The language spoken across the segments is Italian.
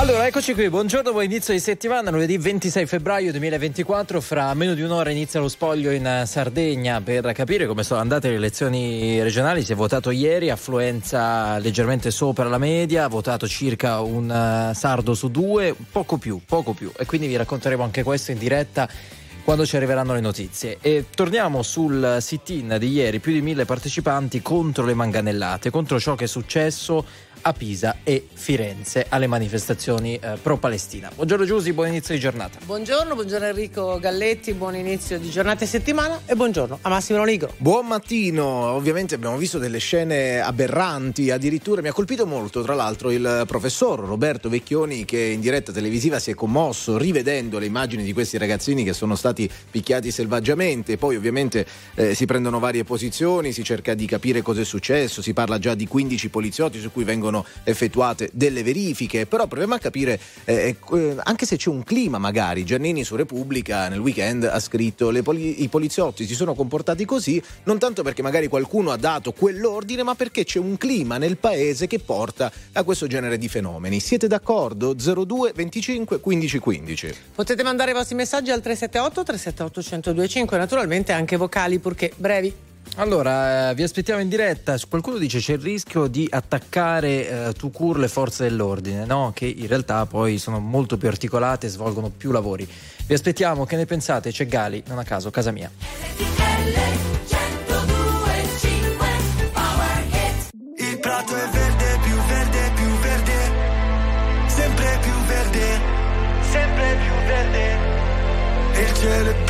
Allora, eccoci qui, buongiorno, buon inizio di settimana, lunedì 26 febbraio 2024, fra meno di un'ora inizia lo spoglio in Sardegna per capire come sono andate le elezioni regionali, si è votato ieri, affluenza leggermente sopra la media, ha votato circa un uh, sardo su due, poco più, poco più. E quindi vi racconteremo anche questo in diretta quando ci arriveranno le notizie. E torniamo sul sit-in di ieri, più di mille partecipanti contro le manganellate, contro ciò che è successo a Pisa e Firenze alle manifestazioni eh, pro-Palestina. Buongiorno Giusy, buon inizio di giornata. Buongiorno, buongiorno Enrico Galletti, buon inizio di giornata e settimana e buongiorno a Massimo Nigro. Buon mattino, ovviamente abbiamo visto delle scene aberranti, addirittura mi ha colpito molto tra l'altro il professor Roberto Vecchioni che in diretta televisiva si è commosso rivedendo le immagini di questi ragazzini che sono stati picchiati selvaggiamente, poi ovviamente eh, si prendono varie posizioni, si cerca di capire cosa è successo, si parla già di 15 poliziotti su cui vengono vengono effettuate delle verifiche, però proviamo a capire eh, eh, anche se c'è un clima magari. Giannini su Repubblica nel weekend ha scritto poli- i poliziotti si sono comportati così non tanto perché magari qualcuno ha dato quell'ordine, ma perché c'è un clima nel paese che porta a questo genere di fenomeni. Siete d'accordo? 02 25 15 15. Potete mandare i vostri messaggi al 378 378 1025, naturalmente anche vocali purché brevi. Allora, eh, vi aspettiamo in diretta. Qualcuno dice c'è il rischio di attaccare eh, Tucur le forze dell'ordine, no? Che in realtà poi sono molto più articolate e svolgono più lavori. Vi aspettiamo, che ne pensate? C'è Gali, non a caso, casa mia. Il prato è verde, più verde, più verde. Sempre più verde, sempre più verde. Il cielo è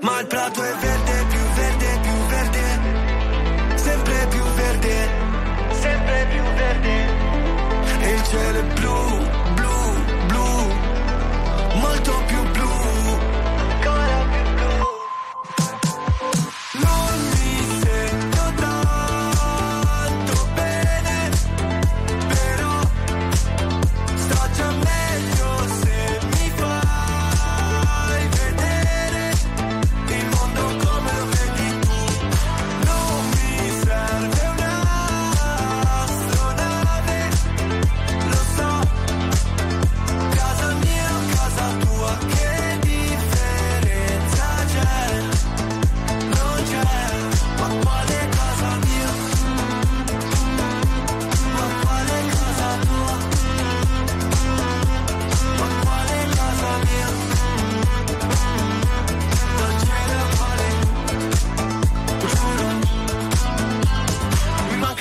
Ma il prato è verde, più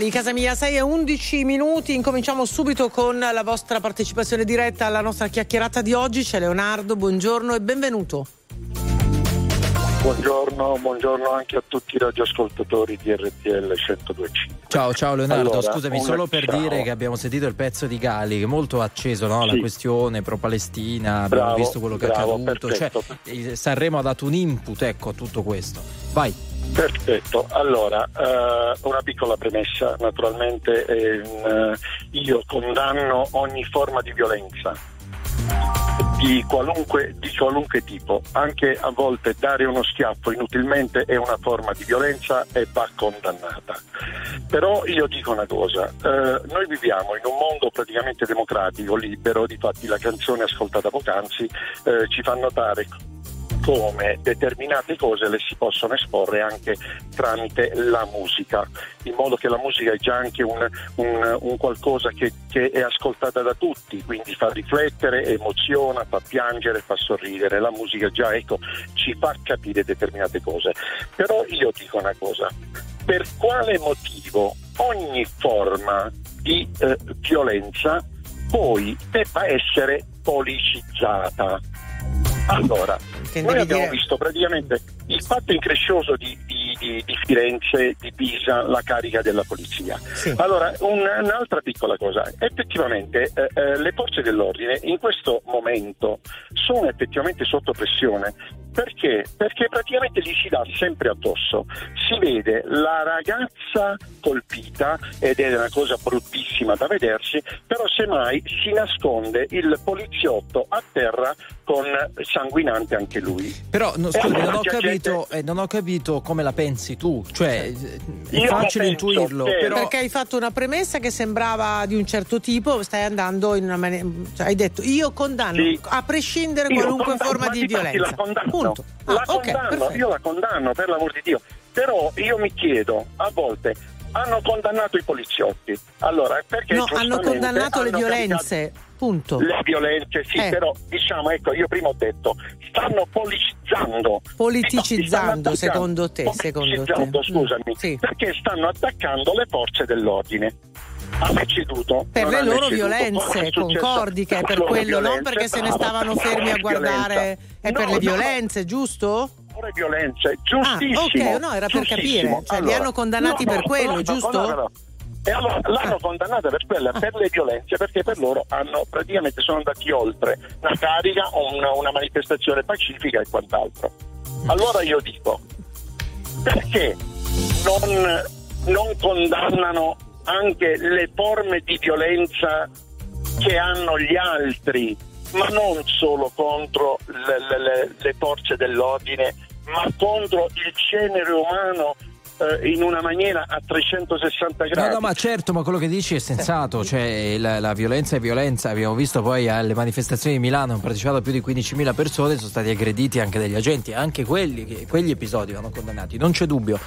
Gali, casa mia, 6 e 11 minuti. Incominciamo subito con la vostra partecipazione diretta alla nostra chiacchierata di oggi. C'è Leonardo, buongiorno e benvenuto. Buongiorno, buongiorno anche a tutti i radioascoltatori di RTL 125. Ciao, ciao Leonardo, Allora, scusami una- solo per ciao. dire che abbiamo sentito il pezzo di Gali che è molto acceso, no? la Sì. questione pro-Palestina, abbiamo Bravo, visto quello che bravo, è accaduto, cioè, Sanremo ha dato un input ecco, a tutto questo. Vai. Perfetto, allora eh, una piccola premessa, naturalmente ehm, io condanno ogni forma di violenza di qualunque, di qualunque tipo, anche a volte dare uno schiaffo inutilmente è una forma di violenza e va condannata. Però io dico una cosa, eh, noi viviamo in un mondo praticamente democratico, libero, difatti la canzone ascoltata poc'anzi eh, ci fa notare come determinate cose le si possono esporre anche tramite la musica, in modo che la musica è già anche un, un- un qualcosa che, che è ascoltata da tutti, quindi fa riflettere, emoziona, fa piangere, fa sorridere. La musica già ecco, ci fa capire determinate cose. Però io dico una cosa, per quale motivo ogni forma di eh, violenza poi debba essere policizzata? Allora, noi abbiamo dire- visto praticamente il fatto increscioso di, di- di- di Firenze, di Pisa, la carica della polizia. Sì. Allora, un- un'altra piccola cosa, effettivamente eh, eh, le forze dell'ordine in questo momento sono effettivamente sotto pressione. Perché? Perché praticamente gli si dà sempre addosso. Si vede la ragazza colpita ed è una cosa bruttissima da vedersi, però semmai si nasconde il poliziotto a terra con sanguinante anche lui. Però no, E scusami, allora non ho, capito, gente- eh, non ho capito come la pensi tu, cioè è Io la facile intuirlo, che- però Perché hai fatto una premessa che sembrava di un certo tipo, stai andando in una maniera. Cioè, hai detto io condanno Sì. a prescindere Io qualunque condanno, forma ma di violenza. La condanno, Punto. la Ah, ok, condanno, perfetto. io la condanno per l'amor di Dio. Però io mi chiedo, a volte hanno condannato i poliziotti. Allora, perché No, hanno condannato le hanno violenze. Punto. Le violenze, sì, Eh. però diciamo, ecco, io prima ho detto, stanno politicizzando. Politicizzando, secondo te, secondo te. Politicizzando, scusami, Mm, sì. perché stanno attaccando le forze dell'ordine. Hanno ceduto. Per non le loro violenze, concordi che è Per per le quello, non violenze, perché se ne stavano fermi a guardare, è per No, le no, violenze, giusto? pure violenze, Ah, giustissimo. ok, no, era per capire, cioè li hanno condannati per quello, giusto? E allora l'hanno Ah. condannata per quella, per le violenze, perché per loro hanno praticamente sono andati oltre una carica o una, una manifestazione pacifica e quant'altro. Allora io dico, perché non, non condannano anche le forme di violenza che hanno gli altri, ma non solo contro le- le- le forze dell'ordine, ma contro il genere umano eh, in una maniera a 360 No, gradi. no, ma certo, ma quello che dici è sensato, cioè la, la violenza è violenza. Abbiamo visto poi alle manifestazioni di Milano, hanno partecipato più di 15.000 persone, sono stati aggrediti anche degli agenti, anche quelli, quegli episodi vanno condannati, non c'è dubbio.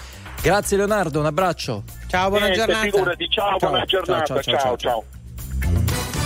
Grazie Leonardo, un abbraccio. Ciao, buona Niente, giornata. figurati, ciao, Ciao, buona ciao, giornata, ciao, ciao, ciao.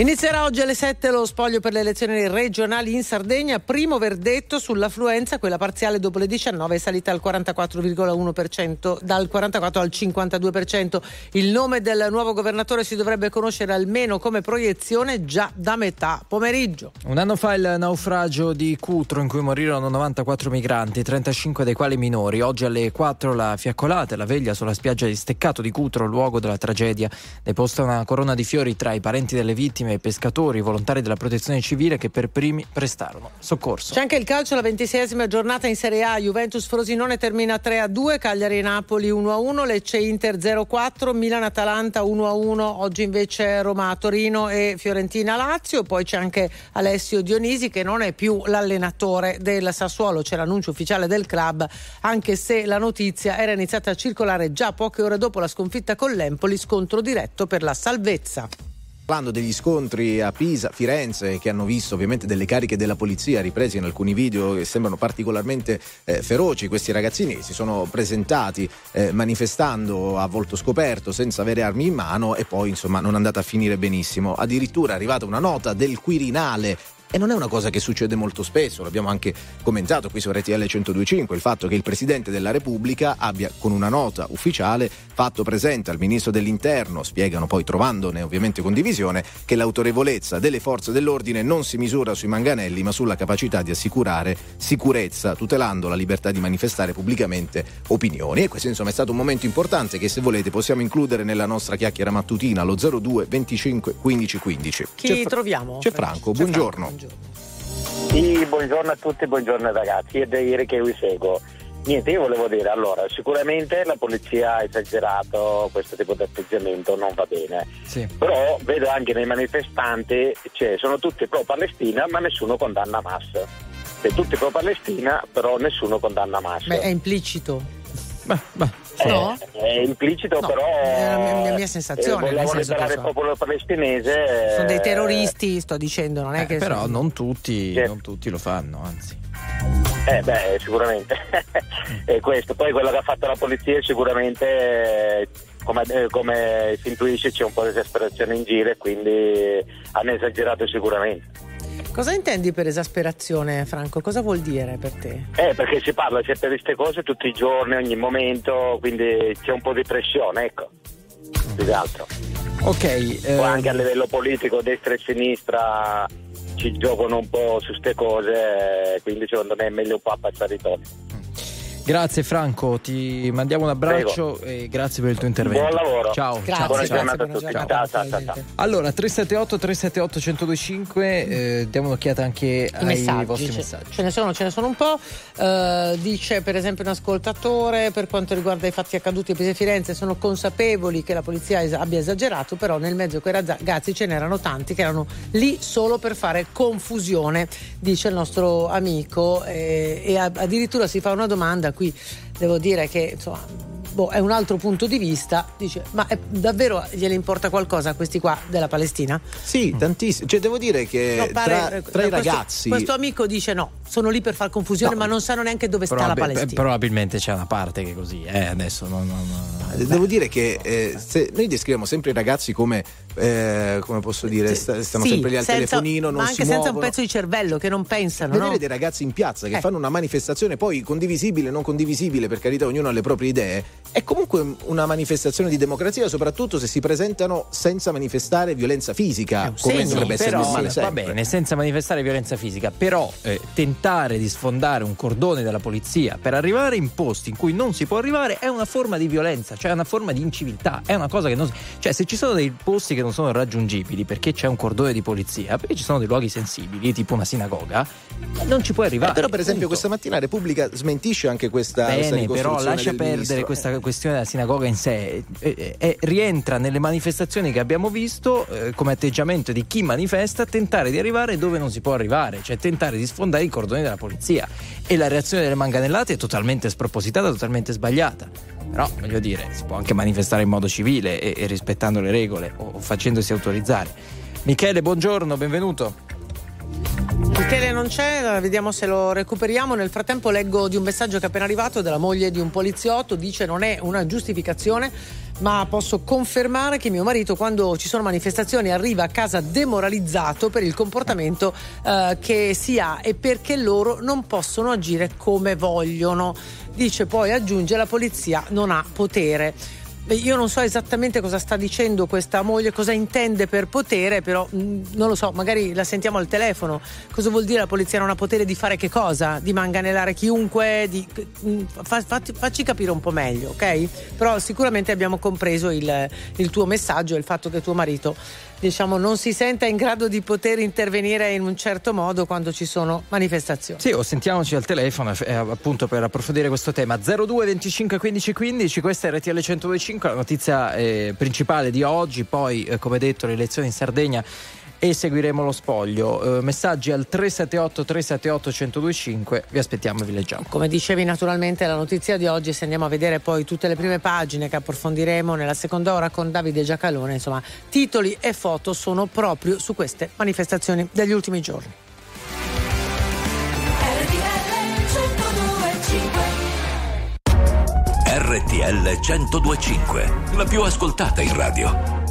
Inizierà oggi alle 7 lo spoglio per le elezioni regionali in Sardegna. Primo verdetto sull'affluenza, quella parziale dopo le 19 è salita al 44,1%, dal 44 al 52%. Il nome del nuovo governatore si dovrebbe conoscere almeno come proiezione già da metà pomeriggio. Un anno fa il naufragio di Cutro in cui morirono 94 migranti, 35 dei quali minori. Oggi alle 4 la fiaccolata e la veglia sulla spiaggia di Steccato di Cutro, luogo della tragedia. Deposta una corona di fiori tra i parenti delle vittime e i pescatori, volontari della protezione civile che per primi prestarono soccorso. C'è anche il calcio, la ventiseiesima giornata in Serie A. Juventus Frosinone termina 3 a 2, Cagliari Napoli 1 a 1, Lecce Inter 0 a 4, Milan Atalanta 1 a 1. Oggi invece Roma Torino e Fiorentina Lazio. Poi c'è anche Alessio Dionisi che non è più l'allenatore del Sassuolo. C'è l'annuncio ufficiale del club, anche se la notizia era iniziata a circolare già poche ore dopo la sconfitta con l'Empoli, scontro diretto per la salvezza. Parlando degli scontri a Pisa, Firenze, che hanno visto ovviamente delle cariche della polizia riprese in alcuni video che sembrano particolarmente eh, feroci, questi ragazzini si sono presentati eh, manifestando a volto scoperto senza avere armi in mano e poi insomma non è andata a finire benissimo. Addirittura è arrivata una nota del Quirinale E non è una cosa che succede molto spesso, l'abbiamo anche commentato qui su RTL 1025, il fatto che il Presidente della Repubblica abbia con una nota ufficiale fatto presente al Ministro dell'Interno, spiegano poi trovandone ovviamente condivisione, che l'autorevolezza delle forze dell'ordine non si misura sui manganelli ma sulla capacità di assicurare sicurezza, tutelando la libertà di manifestare pubblicamente opinioni. E questo insomma è stato un momento importante che se volete possiamo includere nella nostra chiacchiera mattutina allo 02 25 15 15. Chi c'è troviamo? C'è Franco, c'è buongiorno. Franco, buongiorno. Sì, buongiorno a tutti, buongiorno ragazzi, è da ieri che vi seguo. Niente, io volevo dire, allora, sicuramente la polizia ha esagerato questo tipo di atteggiamento, non va bene. Sì. Però vedo anche nei manifestanti, cioè, sono tutti pro-Palestina, ma nessuno condanna Hamas. Cioè, tutti pro-Palestina, però nessuno condanna Hamas. Beh, è implicito. Beh, beh. Eh, no? È implicito, no, però. È la mia, la mia sensazione. Eh, vogliamo liberare il popolo palestinese. Sono dei terroristi, sto dicendo, non è eh, che. Però sono... non, tutti, sì. non tutti lo fanno, anzi. Eh beh, sicuramente è questo. Poi quello che ha fatto la polizia sicuramente come, eh, come si intuisce c'è un po' di esasperazione in giro e quindi hanno esagerato sicuramente. Cosa intendi per esasperazione, Franco? Cosa vuol dire per te? Eh, perché si parla sempre di queste cose tutti i giorni, ogni momento, quindi c'è un po' di pressione, ecco. Più che altro. Ok. Eh... anche a livello politico, destra e sinistra ci giocano un po' su queste cose, quindi secondo me è meglio un po' abbassare i toni. Grazie Franco, ti mandiamo un abbraccio Prego. e grazie per il tuo intervento. Buon lavoro. Ciao. Grazie, Buona giornata a tutti. Ciao, ciao, ciao, ciao. Allora, 378 378 1025, eh, diamo un'occhiata anche I ai messaggi. vostri messaggi. Ce ne sono, ce ne sono un po'. Uh, dice per esempio un ascoltatore, per quanto riguarda i fatti accaduti a Pisa e Firenze, sono consapevoli che la polizia es- abbia esagerato, però nel mezzo a quei ragazzi ce n'erano tanti che erano lì solo per fare confusione, dice il nostro amico. Eh, e addirittura si fa una domanda qui devo dire che insomma, boh, è un altro punto di vista. Dice, ma è, davvero gliene importa qualcosa a questi qua della Palestina? Sì, tantissimo. Cioè, devo dire che no, pare, tra, tra questo, i ragazzi. Questo amico dice no, sono lì per far confusione, no, ma non sanno neanche dove sta la Palestina. Probabilmente c'è una parte che è così, eh, adesso non, non, non... Devo dire che eh, noi descriviamo sempre i ragazzi come, eh, come posso dire, st- stanno sì, sempre lì al senza, telefonino, non ma anche senza muovono. un pezzo di cervello che non pensano. Vedere no? dei ragazzi in piazza che eh. fanno una manifestazione, poi condivisibile, non condivisibile, per carità, ognuno ha le proprie idee, è comunque una manifestazione di democrazia, soprattutto se si presentano senza manifestare violenza fisica, come segno, dovrebbe essere normale. Sì, va bene, senza manifestare violenza fisica, però eh, tentare di sfondare un cordone della polizia per arrivare in posti in cui non si può arrivare è una forma di violenza, cioè una forma di inciviltà, è una cosa che non. Cioè, se ci sono dei posti che non sono raggiungibili perché c'è un cordone di polizia, perché ci sono dei luoghi sensibili, tipo una sinagoga, non ci puoi arrivare. Eh, però, per esempio, punto. questa mattina Repubblica smentisce anche questa. Bene, questa però lascia perdere ministro. questa questione della sinagoga in sé. Eh, eh, rientra nelle manifestazioni che abbiamo visto eh, come atteggiamento di chi manifesta tentare di arrivare dove non si può arrivare, cioè tentare di sfondare i cordoni della polizia. E la reazione delle manganellate è totalmente spropositata, totalmente sbagliata. Però, voglio dire, si può anche manifestare in modo civile e, e rispettando le regole o, o facendosi autorizzare. Michele, buongiorno, benvenuto. Michele non c'è, vediamo se lo recuperiamo. Nel frattempo leggo di un messaggio che è appena arrivato della moglie di un poliziotto, dice non è una giustificazione, ma posso confermare che mio marito quando ci sono manifestazioni arriva a casa demoralizzato per il comportamento eh, che si ha e perché loro non possono agire come vogliono. Dice poi aggiunge la polizia non ha potere. Io non so esattamente cosa sta dicendo questa moglie, cosa intende per potere, però mh, mm, non lo so, magari la sentiamo al telefono. Cosa vuol dire la polizia non ha potere di fare che cosa? Di manganellare chiunque? Di, mh, mm, fa, facci, facci capire un po' meglio, ok? Però sicuramente abbiamo compreso il, il tuo messaggio e il fatto che tuo marito diciamo, non si senta in grado di poter intervenire in un certo modo quando ci sono manifestazioni. Sì, o sentiamoci al telefono eh, appunto per approfondire questo tema. 02 25 15 15, questa è RTL 1025, la notizia eh, principale di oggi, poi eh, come detto le elezioni in Sardegna e seguiremo lo spoglio. Eh, messaggi al 378 378 1025, vi aspettiamo e vi leggiamo. Come dicevi naturalmente la notizia di oggi, se andiamo a vedere poi tutte le prime pagine che approfondiremo nella seconda ora con Davide Giacalone, insomma titoli e foto sono proprio su queste manifestazioni degli ultimi giorni. RTL 1025, la più ascoltata in radio.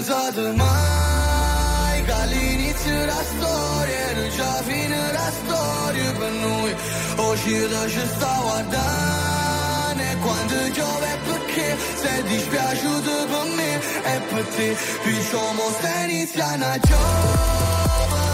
Pensato mai che all'inizio della storia non c'è fine della storia per noi oggi ci sta guardando e quando piove perché? Sei dispiaciuto per me e per te diciamo stai iniziando a giovere siamo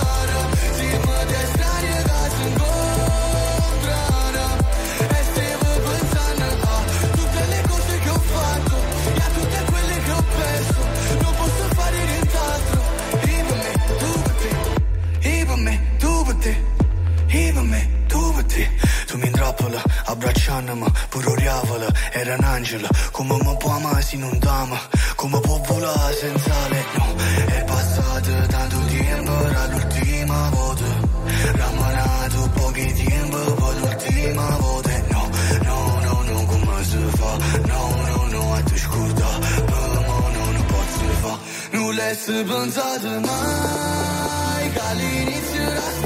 capălă Abraceană-mă, puroreavălă Era un angelo, angelă Cum mă poamă, si nu damă Cum mă popula, senzale Nu, è passato tanto tempo Era l'ultima volta. Ramanato pochi tempo Poi l'ultima volta. No, no, no, no, cum se fa? No, no, no, a cu da Bă, mă, nu, nu pot să fa Nu le-ai mai Ca l'inizio era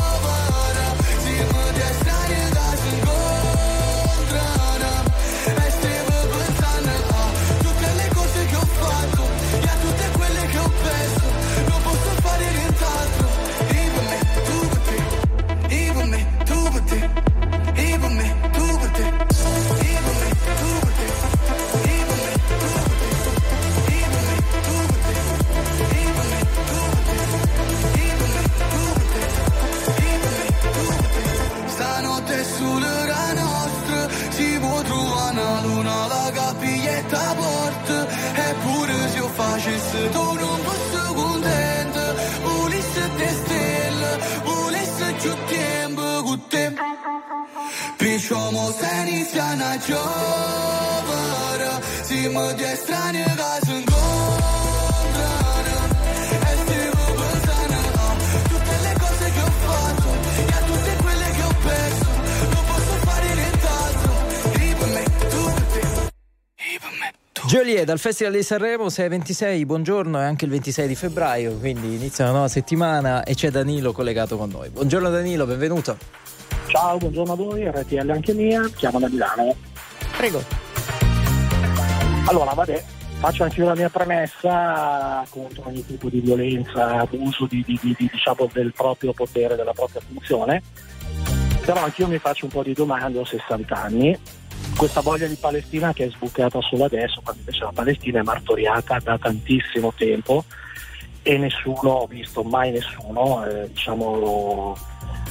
lontana l'una la capiglietta a porta eppure se io facessi tu non fossi contenta volessi te stelle volessi più tempo con te Pisciamo se inizia una giovane siamo di estranei Joliet dal Festival di Sanremo 6-26, buongiorno, è anche il 26 di febbraio, quindi inizia una nuova settimana e c'è Danilo collegato con noi. Buongiorno Danilo, benvenuto. Ciao, buongiorno a voi, RTL anche mia, chiamo da Milano. Prego. Allora, vabbè, faccio anche io la mia premessa contro ogni tipo di violenza, abuso di, di- di- di- diciamo, del proprio potere, della propria funzione. Però anch'io mi faccio un po' di domande, ho 60 anni. Questa voglia di Palestina che è sbucata solo adesso, quando invece la Palestina è martoriata da tantissimo tempo e nessuno, ho visto mai nessuno, eh, diciamo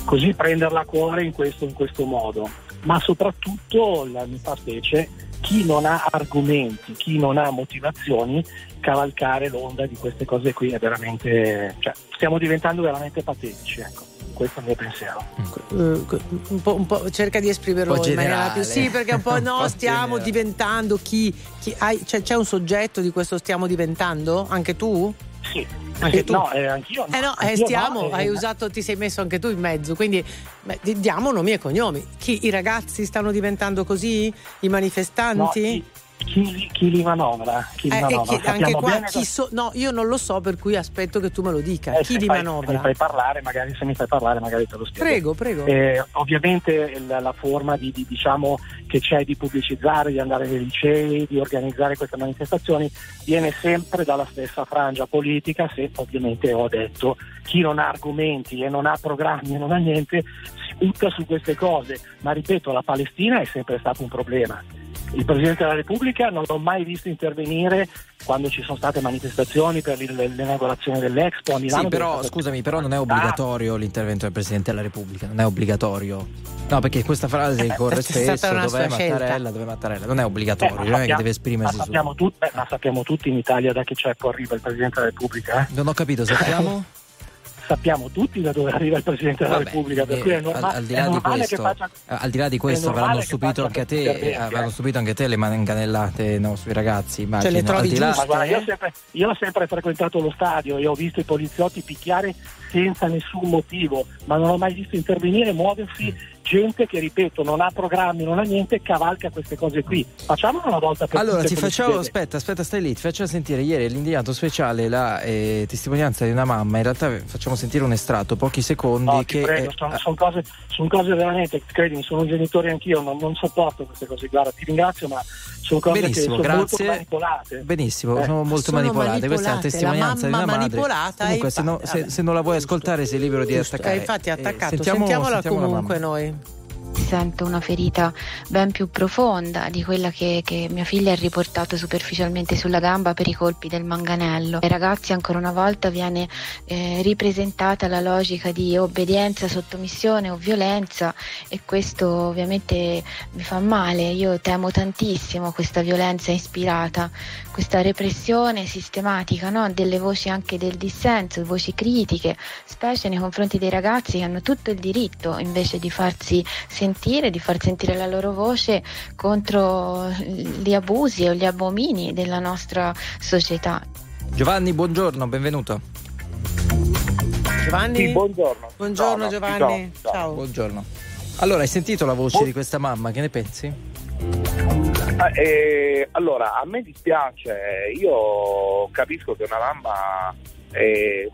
così prenderla a cuore in questo, in questo modo. Ma soprattutto la, mi fa specie chi non ha argomenti, chi non ha motivazioni, cavalcare l'onda di queste cose qui è veramente. Cioè, stiamo diventando veramente patetici, ecco. Questo è il mio pensiero. Eh, un po', un po' cerca di esprimerlo in maniera generale. più sì perché un po' Un no po' stiamo generale. diventando chi, chi hai- cioè, c'è un soggetto di questo stiamo diventando anche tu? Sì, Anche sì, tu? no, eh, anch'io. Eh no, eh, anch'io stiamo, no, eh, hai usato, ti sei messo anche tu in mezzo, quindi beh, di- diamo nomi e cognomi. Chi, I ragazzi stanno diventando così? I no, manifestanti? Chi, chi li- manovra? Chi li Eh, manovra? chi- anche qua bene chi so, no, io non lo so, per cui aspetto che tu me lo dica. eh, chi se li fai- Se manovra? mi fai parlare, magari se mi fai parlare, magari te lo spiego. Prego, prego. Eh, ovviamente la, la forma di, di- diciamo, che c'è di pubblicizzare, di andare nei licei, di organizzare queste manifestazioni viene sempre dalla stessa frangia politica, se ovviamente ho detto chi non ha argomenti e non ha programmi e non ha niente si butta su queste cose, ma ripeto la Palestina è sempre stato un problema. Il Presidente della Repubblica non l'ho mai visto intervenire quando ci sono state manifestazioni per l'inaugurazione dell'Expo a Milano. Sì, però scusami, però non è obbligatorio l'intervento del Presidente della Repubblica, non è obbligatorio. No, perché questa frase eh, corre spesso, dov'è Mattarella, dove Mattarella, non è obbligatorio, eh, non è che deve esprimersi ma sappiamo, su... tut- ma sappiamo tutti in Italia da che ceppo arriva il Presidente della Repubblica. Eh? Non ho capito, sappiamo? sappiamo tutti da dove arriva il Presidente della Vabbè, Repubblica, per eh, cui è, norma- al, al, di là di questo, faccia, al di là di questo avranno stupito anche a te, eh, avranno stupito anche te le manganellate no, sui ragazzi, immagino. Cioè le trovi là... giuste, guarda, io, ho sempre, io ho sempre frequentato lo stadio e ho visto i poliziotti picchiare senza nessun motivo, ma non ho mai visto intervenire, muoversi gente che, ripeto, non ha programmi, non ha niente, cavalca queste cose qui. Facciamolo una volta per allora, tutte. Allora, ti facciamo, aspetta, aspetta, stai lì, ti faccio sentire ieri l'indiato speciale la eh, testimonianza di una mamma. In realtà facciamo sentire un estratto, pochi secondi. No, che prego, è... sono, sono, cose, sono, cose, veramente, credimi, sono un genitore anch'io, non, non sopporto queste cose. Guarda, ti ringrazio, ma sono cose Benissimo, che sono molto manipolate. Benissimo, eh. sono molto sono manipolate. manipolate. Questa è la testimonianza la di una madre. Comunque, se, no, se, se, non la vuoi ascoltare, sei libero di attaccare. Eh, infatti, attaccato. Eh, sentiamo, Sentiamola sentiamo comunque noi sento una ferita ben più profonda di quella che, che, mia figlia ha riportato superficialmente sulla gamba per i colpi del manganello. Ai ragazzi ancora una volta viene eh, ripresentata la logica di obbedienza, sottomissione o violenza e questo ovviamente mi fa male. Io temo tantissimo questa violenza ispirata, questa repressione sistematica no? delle voci anche del dissenso, voci critiche, specie nei confronti dei ragazzi che hanno tutto il diritto invece di farsi sentire, di far sentire la loro voce contro gli abusi o gli abomini della nostra società. Giovanni, buongiorno, benvenuto. Giovanni? Sì, buongiorno. Buongiorno no, Giovanni. Ciao. Ciao. Buongiorno. Allora, hai sentito la voce Bu- di questa mamma, che ne pensi? Eh, allora, a me dispiace, io capisco che una mamma eh,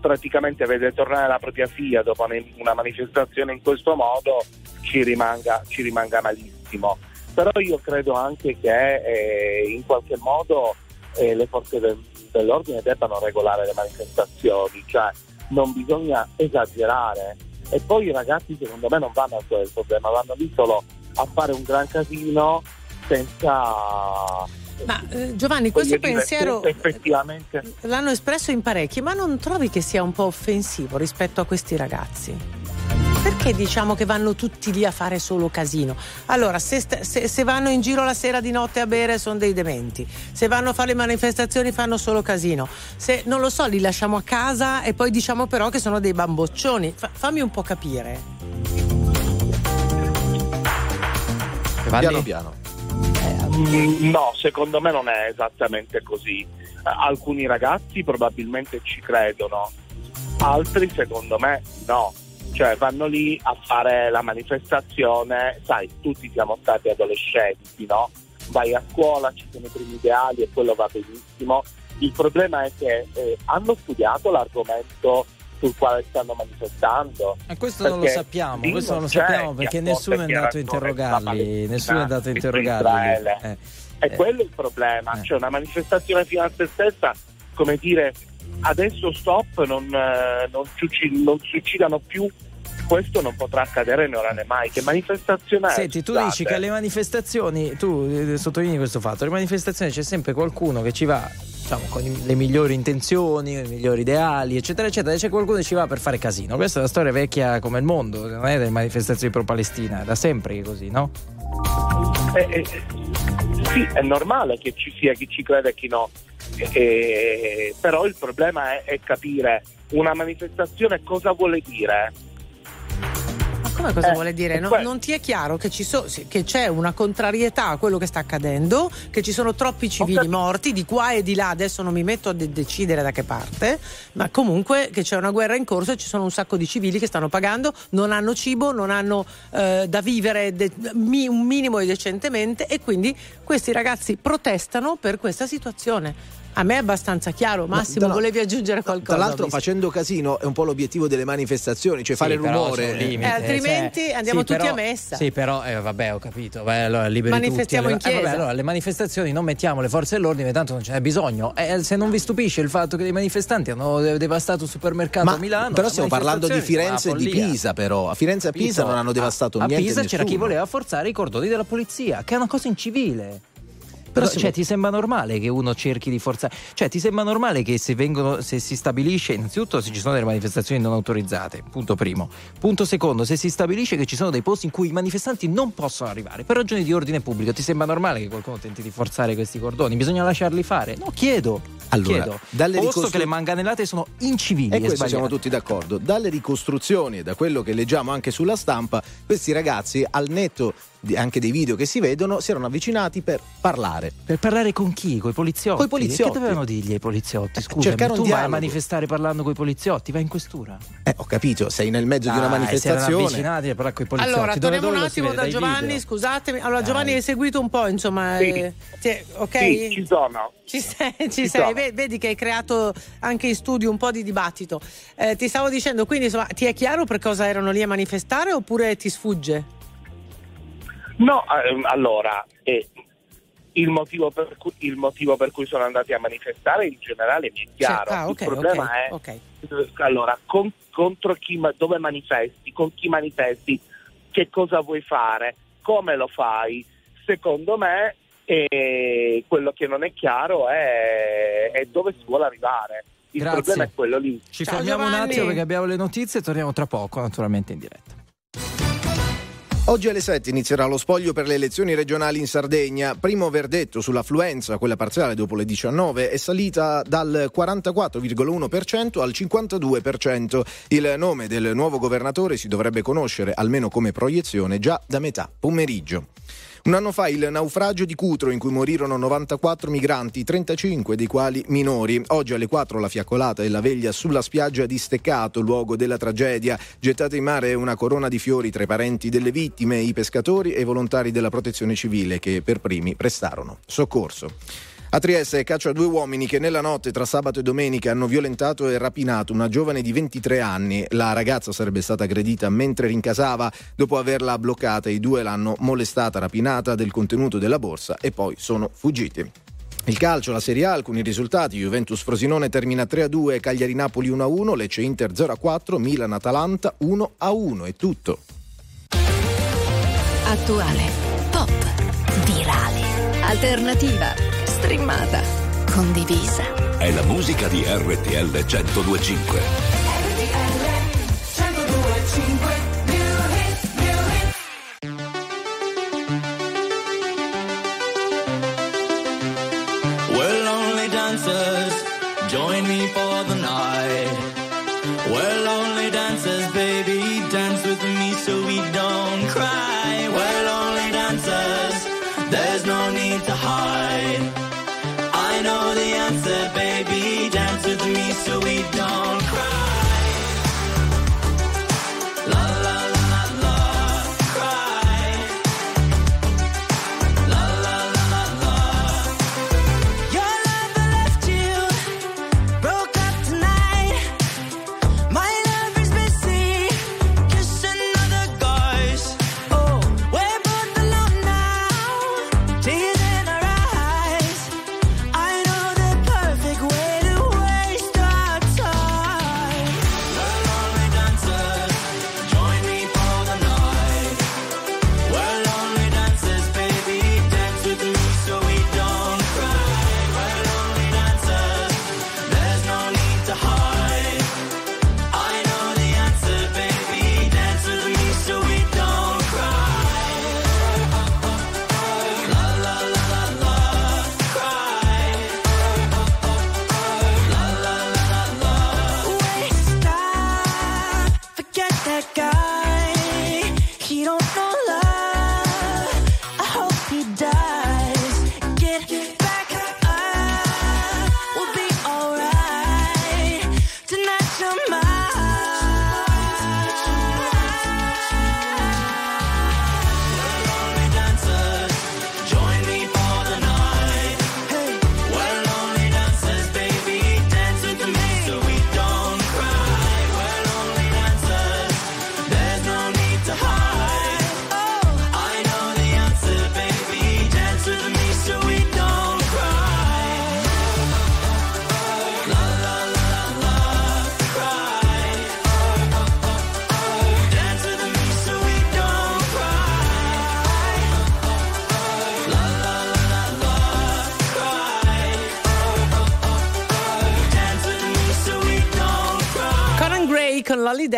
praticamente vede tornare la propria figlia dopo una manifestazione in questo modo ci rimanga, ci rimanga malissimo. Però io credo anche che eh, in qualche modo eh, le forze del, dell'ordine debbano regolare le manifestazioni, cioè non bisogna esagerare. E poi i ragazzi secondo me non vanno a quel problema, vanno lì solo a fare un gran casino senza ma eh, Giovanni, questo pensiero effettivamente... l'hanno espresso in parecchi, ma non trovi che sia un po' offensivo rispetto a questi ragazzi? Perché diciamo che vanno tutti lì a fare solo casino? Allora, se, se, se, vanno in giro la sera di notte a bere sono dei dementi, se vanno a fare le manifestazioni fanno solo casino, se non lo so, li lasciamo a casa e poi diciamo però che sono dei bamboccioni. Fa, fammi un po' capire. Piano piano. Mm, no, secondo me non è esattamente così. Alcuni ragazzi probabilmente ci credono, altri secondo me no. Cioè vanno lì a fare la manifestazione, sai, tutti siamo stati adolescenti, no? Vai a scuola, ci sono i primi ideali e quello va benissimo. Il problema è che eh, hanno studiato l'argomento sul quale stanno manifestando. E questo non lo sappiamo, questo non lo sappiamo perché nessuno è andato a interrogarli, nessuno è andato a interrogarli. Eh. È eh. quello il problema, eh. cioè una manifestazione fino a se stessa, come dire, adesso stop, non, eh, non, non si uccidano più questo non potrà accadere né ora né mai. Che manifestazione? Senti, tu dici che alle manifestazioni, tu eh, sottolinei questo fatto, alle manifestazioni c'è sempre qualcuno che ci va diciamo, con le migliori intenzioni, i migliori ideali, eccetera, eccetera. C'è qualcuno che ci va per fare casino. Questa è una storia vecchia come il mondo, non è delle manifestazioni pro-Palestina, è da sempre che così, no? Eh, eh, sì, è normale che ci sia chi ci crede e chi no. Eh, però il problema è, è capire una manifestazione cosa vuole dire come cosa eh, vuole dire? No, non ti è chiaro che, so, che, c'è una contrarietà a quello che sta accadendo, che ci sono troppi civili morti di qua e di là, adesso non mi metto a de- decidere da che parte, ma comunque che c'è una guerra in corso e ci sono un sacco di civili che stanno pagando, non hanno cibo, non hanno eh, da vivere de- mi- un minimo e decentemente e quindi questi ragazzi protestano per questa situazione. A me è abbastanza chiaro. Massimo, no, volevi aggiungere qualcosa? Tra l'altro, facendo casino è un po' l'obiettivo delle manifestazioni, cioè Sì, fare rumore. limite, Eh, altrimenti cioè- andiamo sì, tutti però- a messa. Sì, però eh, vabbè, ho capito. Vai, allora, Manifestiamo tutti. in Eh, vabbè, chiesa. allora, le manifestazioni non mettiamo le forze dell'ordine, tanto non ce n'è bisogno. Eh, se non vi stupisce il fatto che i manifestanti hanno de- devastato un supermercato Ma a Milano. però stiamo parlando di Firenze e di. Pisa, però. A Firenze e a Pisa non hanno devastato a, niente. A Pisa c'era chi nessuno. voleva forzare i cordoni della polizia, che è una cosa incivile. Però cioè, ti sembra normale che uno cerchi di forzare? Cioè, ti sembra normale che se, vengono, se si stabilisce, innanzitutto, se ci sono delle manifestazioni non autorizzate, punto primo. Punto secondo, se si stabilisce che ci sono dei posti in cui i manifestanti non possono arrivare per ragioni di ordine pubblico, ti sembra normale che qualcuno tenti di forzare questi cordoni? Bisogna lasciarli fare? No, chiedo. Allora, chiedo. dalle Posto ricostru- che le manganellate sono incivili E e, questo siamo tutti d'accordo. Dalle ricostruzioni e da quello che leggiamo anche sulla stampa, questi ragazzi, al netto anche dei video che si vedono, si erano avvicinati per parlare. Per parlare con chi? Con i poliziotti? Coi poliziotti. Che dovevano dirgli ai poliziotti? Scusa, un tu vai a manifestare parlando con i poliziotti, vai in questura. Eh, ho capito, sei nel mezzo di una Dai, si erano manifestazione. avvicinati a parlare con i poliziotti. Allora, Dove- torniamo dove un attimo da Giovanni, video? scusatemi. Allora, Dai. Giovanni, hai seguito un po', insomma. Sì. eh, ti- ok? Sì, ci sono. Ci sei, ci Ci sei. sono. Ve- vedi che hai creato anche in studio un po' di dibattito. Eh, ti stavo dicendo, quindi insomma, ti è chiaro per cosa erano lì a manifestare oppure ti sfugge? No, ehm, allora, eh, il, motivo per cui, il motivo per cui sono andati a manifestare in generale mi è chiaro. Cioè, ah, ok, il problema ok, è ok. eh, allora, con- contro chi, ma- dove manifesti, con chi manifesti, che cosa vuoi fare, come lo fai. Secondo me eh, quello che non è chiaro è, è dove si vuole arrivare. Il Grazie. problema è quello lì. Ci Ciao, fermiamo un Giovanni. attimo perché abbiamo le notizie e torniamo tra poco, naturalmente in diretta. Oggi alle 7 inizierà lo spoglio per le elezioni regionali in Sardegna. Primo verdetto sull'affluenza, quella parziale dopo le 19, è salita dal 44,1% al 52%. Il nome del nuovo governatore si dovrebbe conoscere, almeno come proiezione, già da metà pomeriggio. Un anno fa il naufragio di Cutro in cui morirono 94 migranti, 35 dei quali minori. Oggi alle 4 la fiaccolata e la veglia sulla spiaggia di Steccato, luogo della tragedia. Gettata in mare una corona di fiori tra i parenti delle vittime, i pescatori e i volontari della protezione civile che per primi prestarono soccorso. A Trieste caccia due uomini che nella notte tra sabato e domenica hanno violentato e rapinato una giovane di 23 anni. La ragazza sarebbe stata aggredita mentre rincasava. Dopo averla bloccata, i due l'hanno molestata, rapinata del contenuto della borsa e poi sono fuggiti. Il calcio, la Serie A, alcuni risultati. Juventus Frosinone termina 3-2, Cagliari Napoli 1-1, Lecce Inter 0-4, Milan Atalanta 1-1. È tutto. Attuale, pop, virale, alternativa, streamata, condivisa. È la musica di RTL 1025. Well, only dancers, join me for the night. Well, only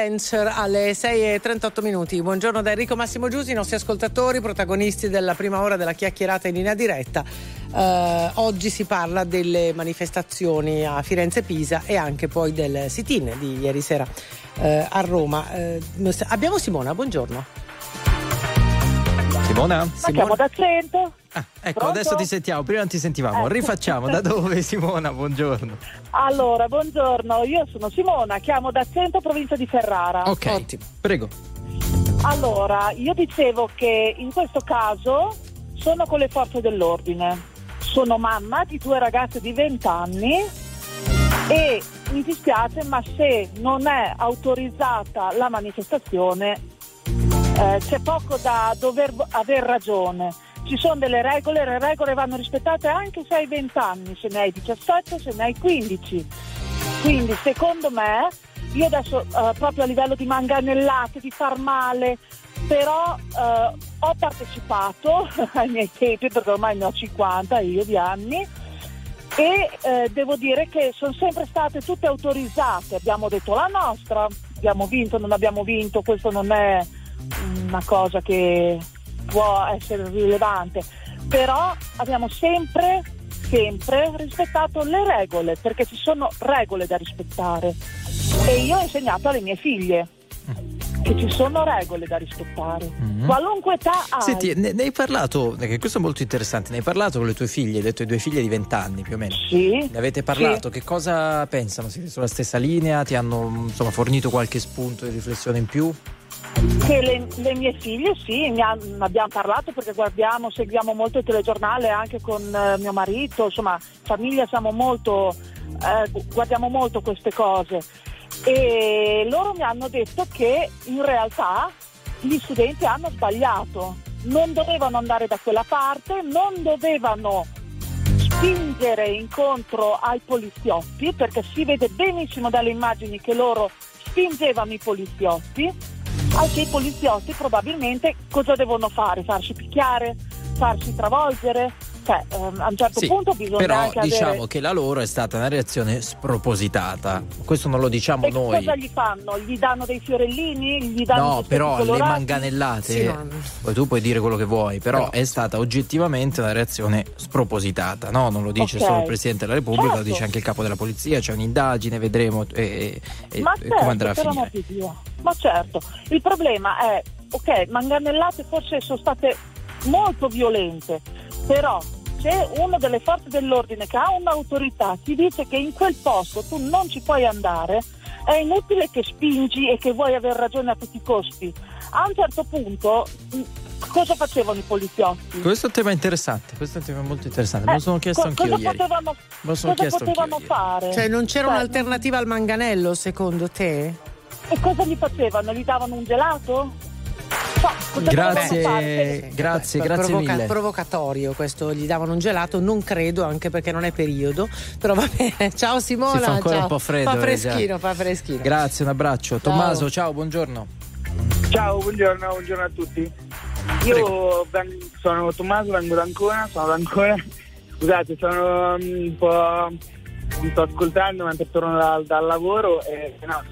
Dancer alle 6.38 minuti. Buongiorno da Enrico Massimo Giusi, i nostri ascoltatori, protagonisti della prima ora della chiacchierata in linea diretta. Uh, oggi si parla delle manifestazioni a Firenze e Pisa e anche poi del sit-in di ieri sera uh, a Roma. Uh, abbiamo Simona, buongiorno. Simona? Siamo da 100. Ah, ecco, Pronto? adesso ti sentiamo, prima non ti sentivamo. Eh. Rifacciamo, da dove Simona? Buongiorno. Allora, buongiorno, io sono Simona, chiamo da 100 provincia di Ferrara. Ok, Ottimo. prego. Allora, io dicevo che in questo caso sono con le forze dell'ordine. Sono mamma di due ragazze di 20 anni e mi dispiace, ma se non è autorizzata la manifestazione eh, c'è poco da dover aver ragione. Ci sono delle regole, le regole vanno rispettate anche se hai 20 anni, se ne hai 17, se ne hai 15. Quindi secondo me, io adesso eh, proprio a livello di manganellate, di far male, però eh, ho partecipato ai miei tempi, perché ormai ne ho 50 io di anni, e eh, devo dire che sono sempre state tutte autorizzate, abbiamo detto la nostra, abbiamo vinto, non abbiamo vinto, questo non è una cosa che può essere rilevante, però abbiamo sempre, sempre rispettato le regole, perché ci sono regole da rispettare. E io ho insegnato alle mie figlie che ci sono regole da rispettare, mm-hmm. qualunque età hai. Senti, ne, ne, hai parlato, perché questo è molto interessante, ne hai parlato con le tue figlie, hai detto hai due figlie di 20 anni più o meno. Sì. Ne avete parlato, sì. che cosa pensano? Siete sulla stessa linea? Ti hanno insomma, fornito qualche spunto di riflessione in più? Che le, le, mie figlie sì, ne abbiamo parlato perché guardiamo, seguiamo molto il telegiornale anche con eh, mio marito, insomma, famiglia siamo molto, eh, guardiamo molto queste cose. E loro mi hanno detto che in realtà gli studenti hanno sbagliato, non dovevano andare da quella parte, non dovevano spingere incontro ai poliziotti perché si vede benissimo dalle immagini che loro spingevano i poliziotti anche i poliziotti probabilmente cosa devono fare? Farsi picchiare? Farsi travolgere? Cioè, ehm, a un certo sì, punto bisogna però anche diciamo avere... che la loro è stata una reazione spropositata questo non lo diciamo e noi cosa gli fanno? gli danno dei fiorellini? gli danno no però colorati? le manganellate sì, no. poi tu puoi dire quello che vuoi però, però, è stata oggettivamente una reazione spropositata no? non lo dice okay. solo il Presidente della Repubblica certo. lo dice anche il Capo della Polizia c'è un'indagine vedremo e, e, Ma e certo, come andrà a finire ma certo il problema è ok manganellate forse sono state molto violente però se uno delle forze dell'ordine che ha un'autorità ti dice che in quel posto tu non ci puoi andare, è inutile che spingi e che vuoi avere ragione a tutti i costi. A un certo punto cosa facevano i poliziotti? Questo è un tema interessante, questo è un tema molto interessante. Me lo sono chiesto co- anch'io cosa ieri. Potevano, cosa potevano fare? Cioè non c'era cioè, un'alternativa al manganello secondo te? E cosa gli facevano? Gli davano un gelato? Grazie, grazie, Beh, grazie provoca- mille. provocatorio questo, gli davano un gelato, non credo anche perché non è periodo, però va bene. Ciao Simona. Si fa ancora ciao. un po' freddo. Fa eh, freschino, fa freschino. Grazie, un abbraccio. Ciao. Tommaso, ciao, buongiorno. Ciao, buongiorno, buongiorno a tutti. Io ben, sono Tommaso, vengo da Ancona, sono da Ancona. Scusate, sono un po' mi sto ascoltando mentre torno dal, dal lavoro e no,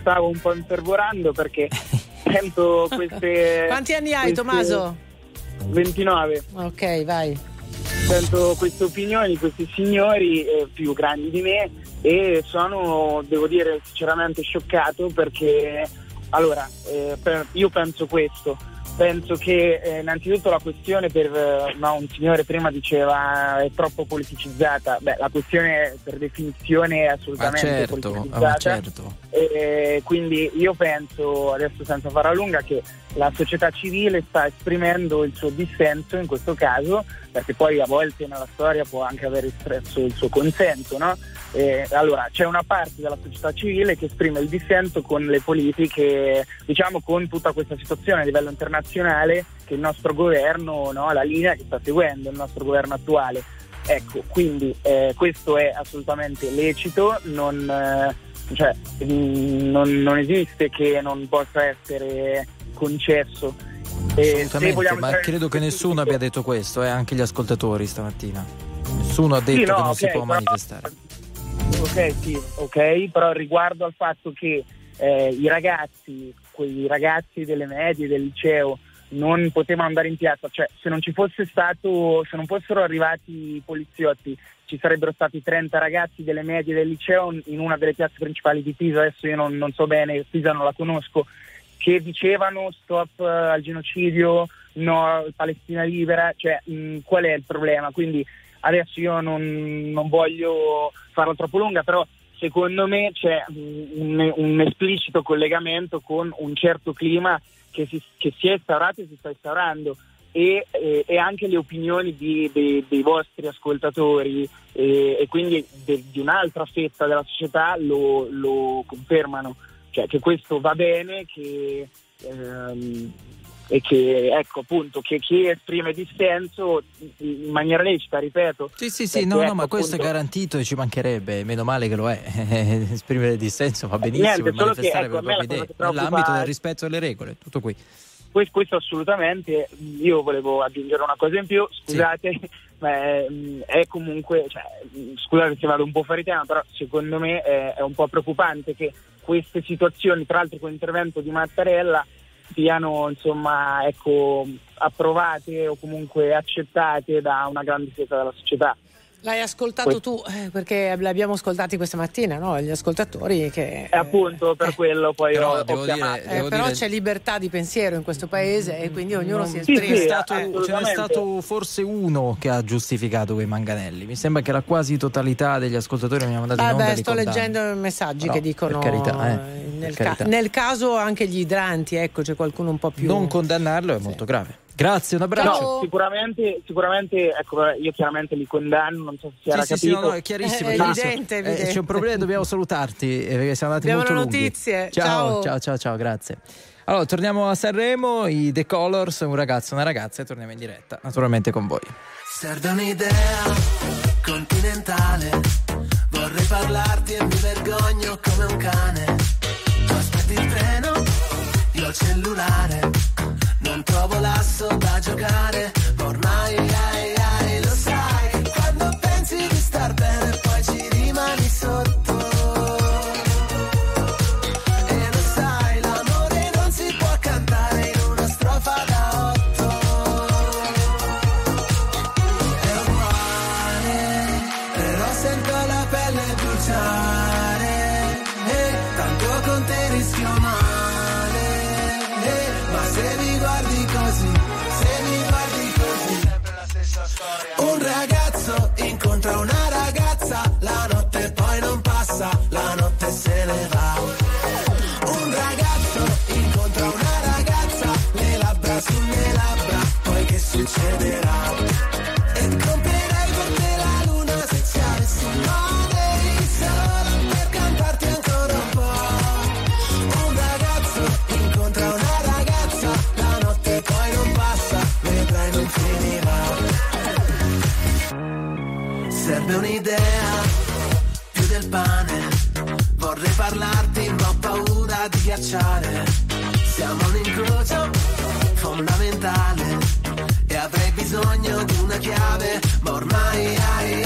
stavo un po' infervorando perché sento queste. Quanti anni hai, queste... Tommaso? 29. Ok, vai. Sento queste opinioni questi signori eh, più grandi di me e sono, devo dire, sinceramente scioccato perché, allora, eh, per, io penso questo penso che eh, innanzitutto la questione per eh, no, un signore prima diceva è troppo politicizzata beh la questione per definizione è assolutamente ah, certo, politicizzata ah, certo. e, quindi io penso adesso senza fare lunga che la società civile sta esprimendo il suo dissenso in questo caso perché poi a volte nella storia può anche aver espresso il suo consenso no? Eh, allora, c'è una parte della società civile che esprime il dissenso con le politiche, diciamo con tutta questa situazione a livello internazionale che il nostro governo, no, la linea che sta seguendo il nostro governo attuale. Ecco, quindi eh, questo è assolutamente lecito, non, eh, cioè, non, non, esiste che non possa essere concesso. Assolutamente, ma credo che nessuno abbia detto questo, eh, anche gli ascoltatori stamattina. Nessuno ha detto sì, no, che non okay, si può manifestare ok, sì, ok, però riguardo al fatto che eh, i ragazzi, quei ragazzi delle medie, del liceo, non potevano andare in piazza, cioè se non ci fosse stato, se non fossero arrivati i poliziotti, ci sarebbero stati 30 ragazzi delle medie del liceo in una delle piazze principali di Pisa, adesso io non, non so bene, Pisa non la conosco, che dicevano stop al genocidio, no Palestina libera, cioè mh, qual è il problema? Quindi adesso io non, non voglio farla troppo lunga, però secondo me c'è un, un, esplicito collegamento con un certo clima che si, che si è instaurato e si sta instaurando e, e, e anche le opinioni di, de, dei vostri ascoltatori e, e quindi de, di un'altra fetta della società lo, lo confermano, cioè che questo va bene, che ehm, e che ecco appunto che chi esprime dissenso in maniera lecita, ripeto. Sì, sì, sì, no, ecco, no, ma questo appunto... è garantito e ci mancherebbe, meno male che lo è. esprimere dissenso va benissimo, Niente, manifestare che, ecco, per proprie idee, nell'ambito del rispetto delle regole, tutto qui. Questo, assolutamente, io volevo aggiungere una cosa in più, scusate, sì. ma è, è comunque, cioè, scusate se vado un po' fuori tema, però secondo me è, è un po' preoccupante che queste situazioni, tra l'altro con l'intervento di Mattarella, siano insomma, ecco, approvate o comunque accettate da una grande fetta della società. L'hai ascoltato tu, eh, perché l'abbiamo ascoltati questa mattina, no? gli ascoltatori che... Eh, appunto, per eh. quello poi però, ho, ho dire, eh, però dire... c'è libertà di pensiero in questo paese e quindi ognuno non, si esprime. Sì, sì, stato, ce n'è stato forse uno che ha giustificato quei manganelli. Mi sembra che la quasi totalità degli ascoltatori mi hanno mandato ah, in beh, sto leggendo messaggi però, che dicono... Per carità, eh, nel, per carità. nel, caso anche gli idranti, ecco, c'è qualcuno un po' più... Non condannarlo è molto grave. Grazie, un abbraccio. No, sicuramente, sicuramente, ecco, io chiaramente li condanno, non so se si era sì, capito. Sì, no, no, è chiarissimo. È evidente, evidente. Eh, c'è un problema, dobbiamo salutarti eh, perché siamo andati Abbiamo molto notizie. Ciao, ciao, ciao, ciao, ciao, grazie. Allora, torniamo a Sanremo, i The Colors, un ragazzo e una ragazza e torniamo in diretta, naturalmente con voi. Serve un'idea continentale, vorrei parlarti e mi vergogno come un cane. Tu aspetti il treno, io il cellulare non trovo l'asso da giocare, ormai ai, ai, lo sai, quando pensi di star bene serve un'idea più del pane. Vorrei parlarti, ma ho paura di ghiacciare. Siamo un incrocio fondamentale e avrei bisogno di una chiave, ma ormai ai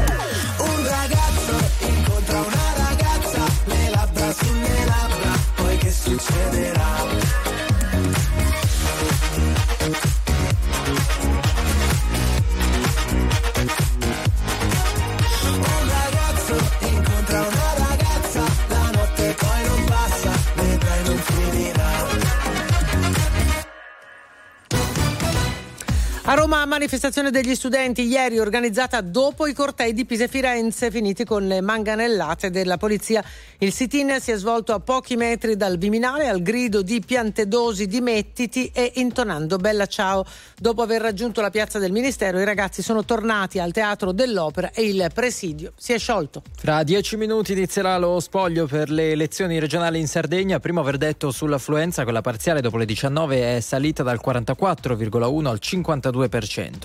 A Roma manifestazione degli studenti ieri organizzata dopo i cortei di Pisa e Firenze finiti con le manganellate della polizia. Il sit-in si è svolto a pochi metri dal Viminale al grido di Piantedosi dimettiti e intonando Bella ciao. Dopo aver raggiunto la piazza del Ministero i ragazzi sono tornati al Teatro dell'Opera e il presidio si è sciolto. Tra dieci minuti inizierà lo spoglio per le elezioni regionali in Sardegna. Primo verdetto sull'affluenza, quella parziale dopo le 19 è salita dal 44,1 al 52%.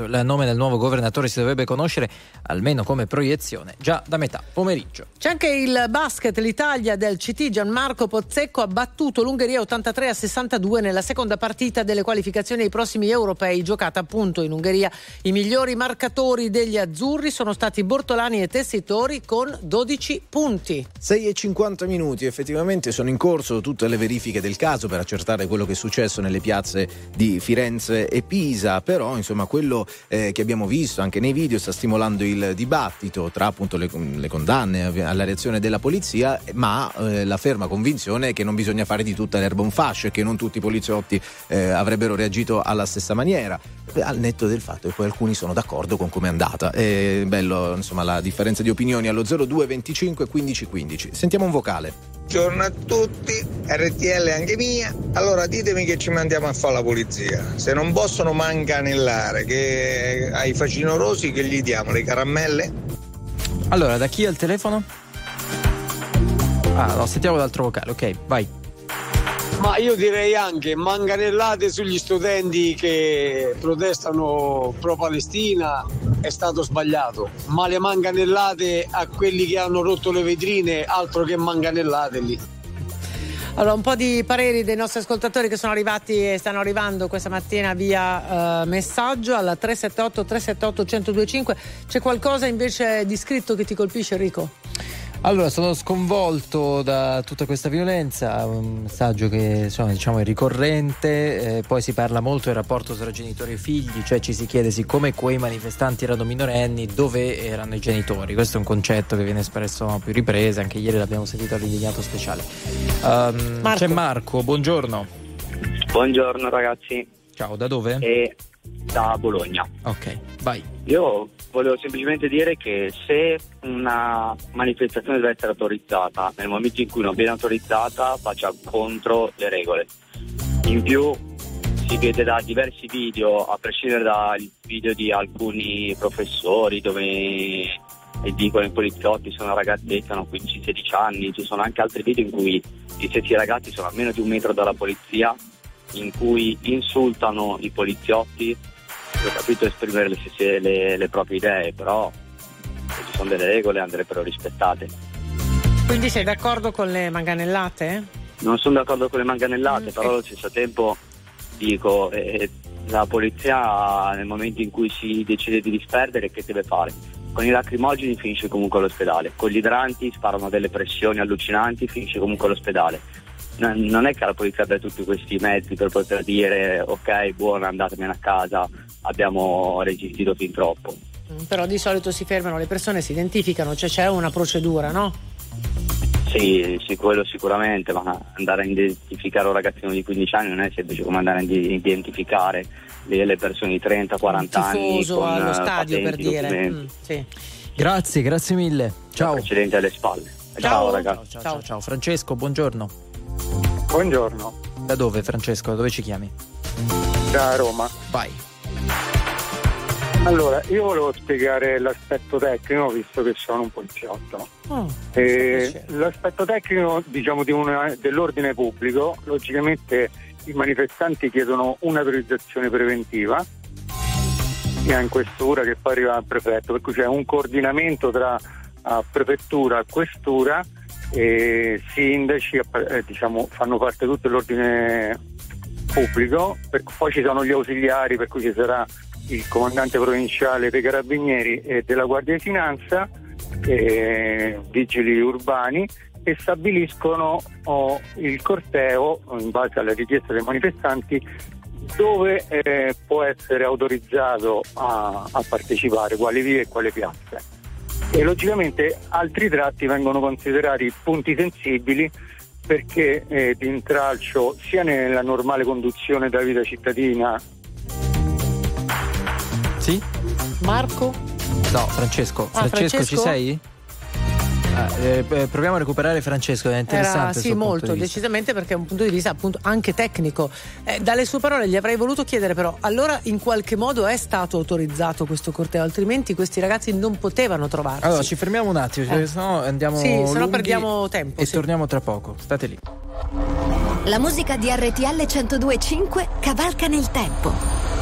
Il nome del nuovo governatore si dovrebbe conoscere, almeno come proiezione, già da metà pomeriggio. C'è anche il basket, l'Italia del CT Gianmarco Pozzecco ha battuto l'Ungheria 83 a 62 nella seconda partita delle qualificazioni ai prossimi europei giocata appunto in Ungheria. I migliori marcatori degli azzurri sono stati Bortolani e Tessitori con 12 punti. 6 e 50 minuti, effettivamente sono in corso tutte le verifiche del caso per accertare quello che è successo nelle piazze di Firenze e Pisa, però insomma quello eh, che abbiamo visto anche nei video sta stimolando il dibattito tra appunto le, le condanne alla reazione della polizia, ma eh, la ferma convinzione che non bisogna fare di tutta l'erba un fascio e che non tutti i poliziotti eh, avrebbero reagito alla stessa maniera, al netto del fatto che poi alcuni sono d'accordo con come è andata. È bello insomma la differenza di opinioni allo 02 25 15 15. Sentiamo un vocale. Buongiorno a tutti, RTL anche mia. Allora ditemi che ci mandiamo a fare la polizia. Se non possono manganellare, che ai facinorosi che gli diamo le caramelle? Allora, da chi è il telefono? Ah, no, sentiamo l'altro vocale, ok, vai. Ma io direi anche manganellate sugli studenti che protestano pro Palestina è stato sbagliato, ma le manganellate a quelli che hanno rotto le vetrine, altro che manganellate lì. Allora, un po' di pareri dei nostri ascoltatori che sono arrivati e stanno arrivando questa mattina via eh, messaggio alla 378 378 1025. C'è qualcosa invece di scritto che ti colpisce, Enrico? Allora, sono sconvolto da tutta questa violenza, un messaggio che insomma, diciamo, è ricorrente, eh, poi si parla molto del rapporto tra genitori e figli, cioè ci si chiede siccome quei manifestanti erano minorenni, dove erano i genitori? Questo è un concetto che viene espresso a più riprese, anche ieri l'abbiamo sentito all'indignato speciale. Um, Marco. C'è Marco, buongiorno. Buongiorno ragazzi. Ciao, da dove? E da Bologna. Ok, vai. Io volevo semplicemente dire che se una manifestazione deve essere autorizzata, nel momento in cui non viene autorizzata faccia contro le regole. In più si vede da diversi video, a prescindere dal video di alcuni professori dove e dicono i poliziotti sono ragazzetti, hanno 15-16 anni, ci sono anche altri video in cui gli stessi ragazzi sono a meno di un metro dalla polizia, in cui insultano i poliziotti, ho capito esprimere le, le- le proprie idee, però ci sono delle regole andrebbero rispettate. Quindi sei d'accordo con le manganellate? Non sono d'accordo con le manganellate, però allo stesso tempo dico, eh, la polizia nel momento in cui si decide di disperdere che deve fare? Con i lacrimogeni finisce comunque all'ospedale, con gli idranti sparano delle pressioni allucinanti, finisce comunque all'ospedale. No- Non è che la polizia abbia tutti questi mezzi per poter dire ok, buona, andatevene a casa, abbiamo resistito fin troppo. Mm, Però di solito si fermano le persone, si identificano, cioè c'è una procedura, no? Sì, sì, quello sicuramente, ma andare a identificare un ragazzino di 15 anni non è semplice come andare a identificare le, le persone di 30-40 anni. Tifoso con, allo eh, stadio per dire. Mm, sì. Grazie, grazie mille. Ciao. Precedenti alle spalle. Ciao, ragazzi. Ciao, ciao, ciao. Francesco, buongiorno. Buongiorno, Da dove Francesco? Da dove ci chiami? da Roma. Vai. Allora, io volevo spiegare l'aspetto tecnico, visto che sono un poliziotto. Oh, Eh, l'aspetto tecnico, diciamo, di una- dell'ordine pubblico, logicamente i manifestanti chiedono un'autorizzazione preventiva, sia in questura che poi arriva al prefetto, per cui c'è un coordinamento tra eh, prefettura e questura e sindaci eh, diciamo, fanno parte tutto dell'ordine pubblico, per- poi ci sono gli ausiliari per cui ci sarà il comandante provinciale dei carabinieri e della Guardia di Finanza, e vigili urbani e stabiliscono oh, il corteo in base alle richieste dei manifestanti dove eh, può essere autorizzato a, a partecipare, quali vie e quali piazze. E logicamente altri tratti vengono considerati punti sensibili perché eh, di intralcio sia nella normale conduzione della vita cittadina Sì? Marco? No, Francesco. Ah, Francesco, ci Francesco? sei? Ah, eh, eh, proviamo a recuperare Francesco, è interessante. Era sì, molto, decisamente perché è un punto di vista appunto anche tecnico. Eh, dalle sue parole gli avrei voluto chiedere però, allora in qualche modo è stato autorizzato questo corteo, altrimenti questi ragazzi non potevano trovarsi. Allora, ci fermiamo un attimo, Eh. se no andiamo Sì, se no lunghi perdiamo tempo, E sì. torniamo tra poco. State lì. La musica di RTL 1025 cavalca nel tempo.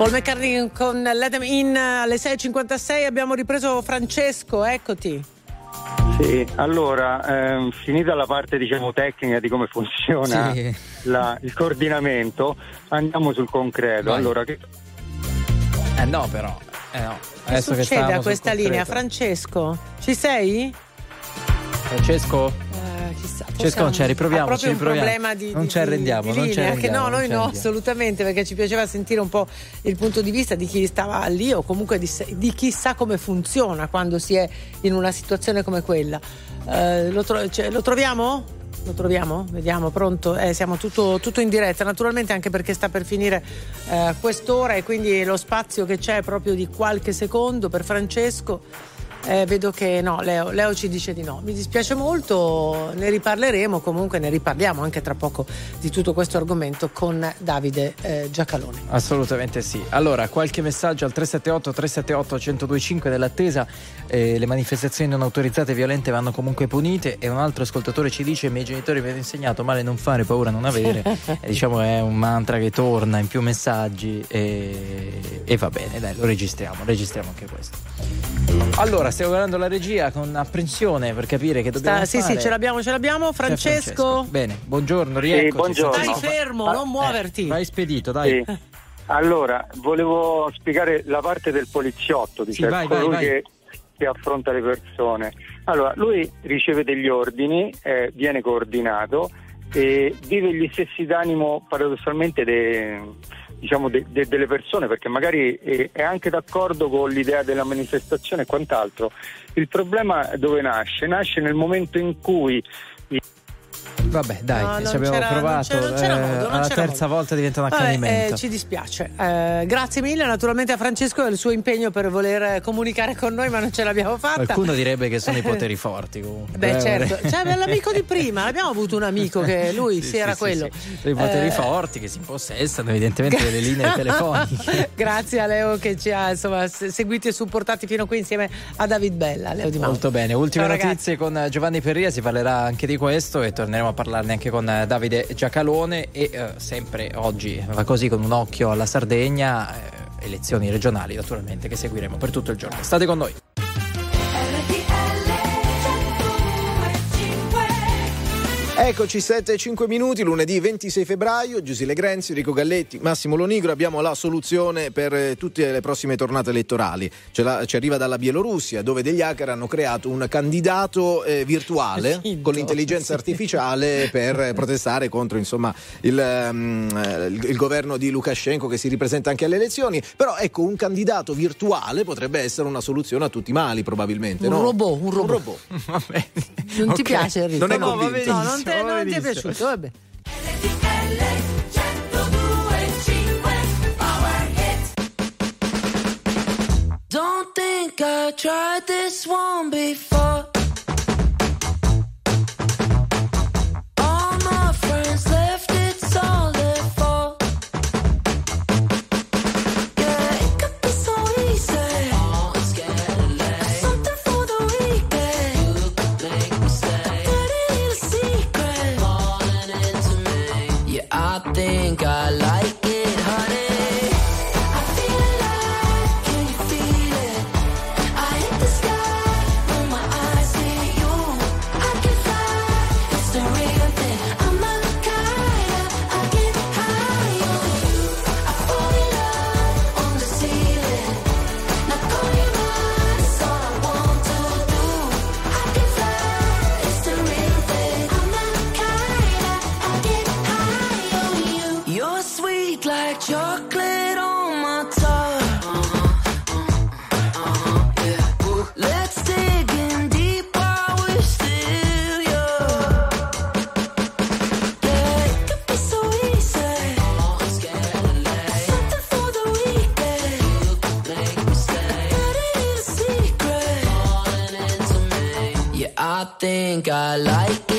Paul McCartney con Let Them In alle 6.56 abbiamo ripreso Francesco, eccoti. Sì, allora, ehm, finita la parte diciamo tecnica di come funziona Sì. la- il coordinamento, andiamo sul concreto. Vai. Allora, che- Eh no, però. Eh no. Che Adesso che succede a questa concreto. linea? Francesco, ci sei? Francesco? Eh, chissà, Francesco non c'è, ha riproviamo, proprio ci un riproviamo. problema di, Non ci arrendiamo, di non ci arrendiamo, no, noi no, assolutamente, perché ci piaceva sentire un po' il punto di vista di chi stava lì o comunque di, di chi sa come funziona quando si è in una situazione come quella. Eh, lo, tro- cioè, lo troviamo? Lo troviamo? Vediamo, pronto? Eh, siamo tutto, tutto in diretta, naturalmente anche perché sta per finire eh, quest'ora e quindi lo spazio che c'è è proprio di qualche secondo per Francesco. Eh, vedo che no, Leo, Leo ci dice di no. Mi dispiace molto, ne riparleremo, comunque ne riparliamo anche tra poco di tutto questo argomento con Davide eh, Giacalone. Assolutamente sì. Allora, qualche messaggio al 378 378 1025 dell'attesa. Eh, le manifestazioni non autorizzate e violente vanno comunque punite. E un altro ascoltatore ci dice: I miei genitori mi hanno insegnato male non fare, paura non avere. e diciamo è un mantra che torna in più messaggi. E, e va bene, dai, lo registriamo. Registriamo anche questo. Allora, stiamo guardando la regia con apprensione per capire che dobbiamo Sta- sì, fare. sì, ce l'abbiamo, ce l'abbiamo. C'è Francesco, Bene, buongiorno, rieccoci. buongiorno. stai fermo, non muoverti. Eh, vai spedito, dai. Sì. Allora, volevo spiegare la parte del poliziotto, Sì, diciamo, vai, vai, colui vai. Che, che affronta le persone. Allora, lui riceve degli ordini, eh, viene coordinato e vive gli stessi d'animo paradossalmente de, diciamo, de, de, delle persone perché magari è, è, anche d'accordo con l'idea della manifestazione e quant'altro. Il problema dove nasce? Nasce nel momento in cui Vabbè, dai, no, ci abbiamo provato. Non c'era, non c'era modo, non alla terza modo. volta diventa un accanimento. Eh, ci dispiace. Eh, grazie mille naturalmente a Francesco e il suo impegno per voler comunicare con noi, ma non ce l'abbiamo fatta. Qualcuno direbbe che sono i poteri forti comunque. Beh, eh, certo. Cioè, l'amico di prima, abbiamo avuto un amico che lui sì, sì era sì, quello. Sì, I poteri eh, forti che si impossessano evidentemente delle linee telefoniche. grazie a Leo che ci ha insomma, seguiti e supportati fino qui insieme a David Bella. Leo di Molto bene. Ultime Ciao, notizie ragazzi. con Giovanni Perria, si parlerà anche di questo e torneremo a parlarne anche con Davide Giacalone e eh, sempre oggi va così con un occhio alla Sardegna, eh, elezioni regionali naturalmente che seguiremo per tutto il giorno. State con noi. Eccoci 7 e 5 minuti, lunedì 26 febbraio, Giusile Grenzi, Enrico Galletti, Massimo Lonigro, abbiamo la soluzione per eh, tutte le prossime tornate elettorali. La, ci arriva dalla Bielorussia dove degli hacker hanno creato un candidato eh, virtuale Finto, con l'intelligenza sì. artificiale per protestare contro insomma, il, um, il, il, governo di Lukashenko che si ripresenta anche alle elezioni. Però ecco, un candidato virtuale potrebbe essere una soluzione a tutti i mali probabilmente. Un no? robot, un robot. Un robot. non okay. ti piace Enrico? Non è convinto. No, non te, non ti è piaciuto, vabbè. Don't think I tried this one before. Think I like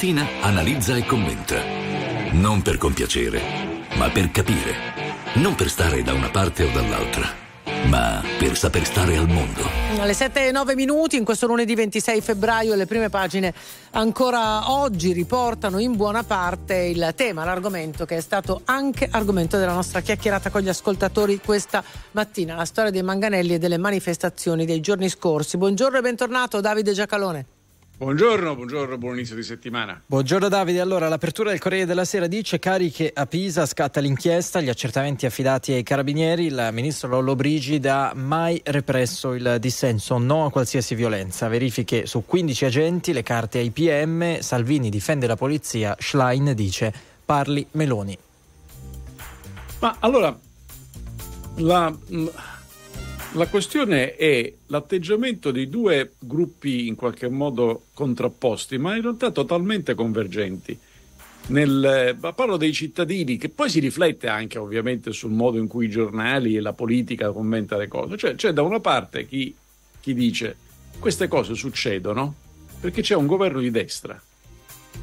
mattina analizza e commenta. Non per compiacere, ma per capire. Non per stare da una parte o dall'altra, ma per saper stare al mondo. Alle 7 e 9 minuti, in questo lunedì 26 febbraio, le prime pagine ancora oggi riportano in buona parte il tema, l'argomento che è stato anche argomento della nostra chiacchierata con gli ascoltatori questa mattina, la storia dei manganelli e delle manifestazioni dei giorni scorsi. Buongiorno e bentornato Davide Giacalone. Buongiorno, buongiorno, buon inizio di settimana. Buongiorno Davide, allora l'apertura del Corriere della Sera dice cariche a Pisa, scatta l'inchiesta, gli accertamenti affidati ai carabinieri, il ministro Lollo Brigida ha mai represso il dissenso, no a qualsiasi violenza, verifiche su 15 agenti, le carte ai PM, Salvini difende la polizia, Schlein dice parli Meloni. Ma allora, la, la questione è l'atteggiamento di due gruppi in qualche modo contrapposti, ma in realtà totalmente convergenti. Nel, parlo dei cittadini, che poi si riflette anche ovviamente sul modo in cui i giornali e la politica commenta le cose. Cioè, c'è da una parte chi, chi dice queste cose succedono perché c'è un governo di destra.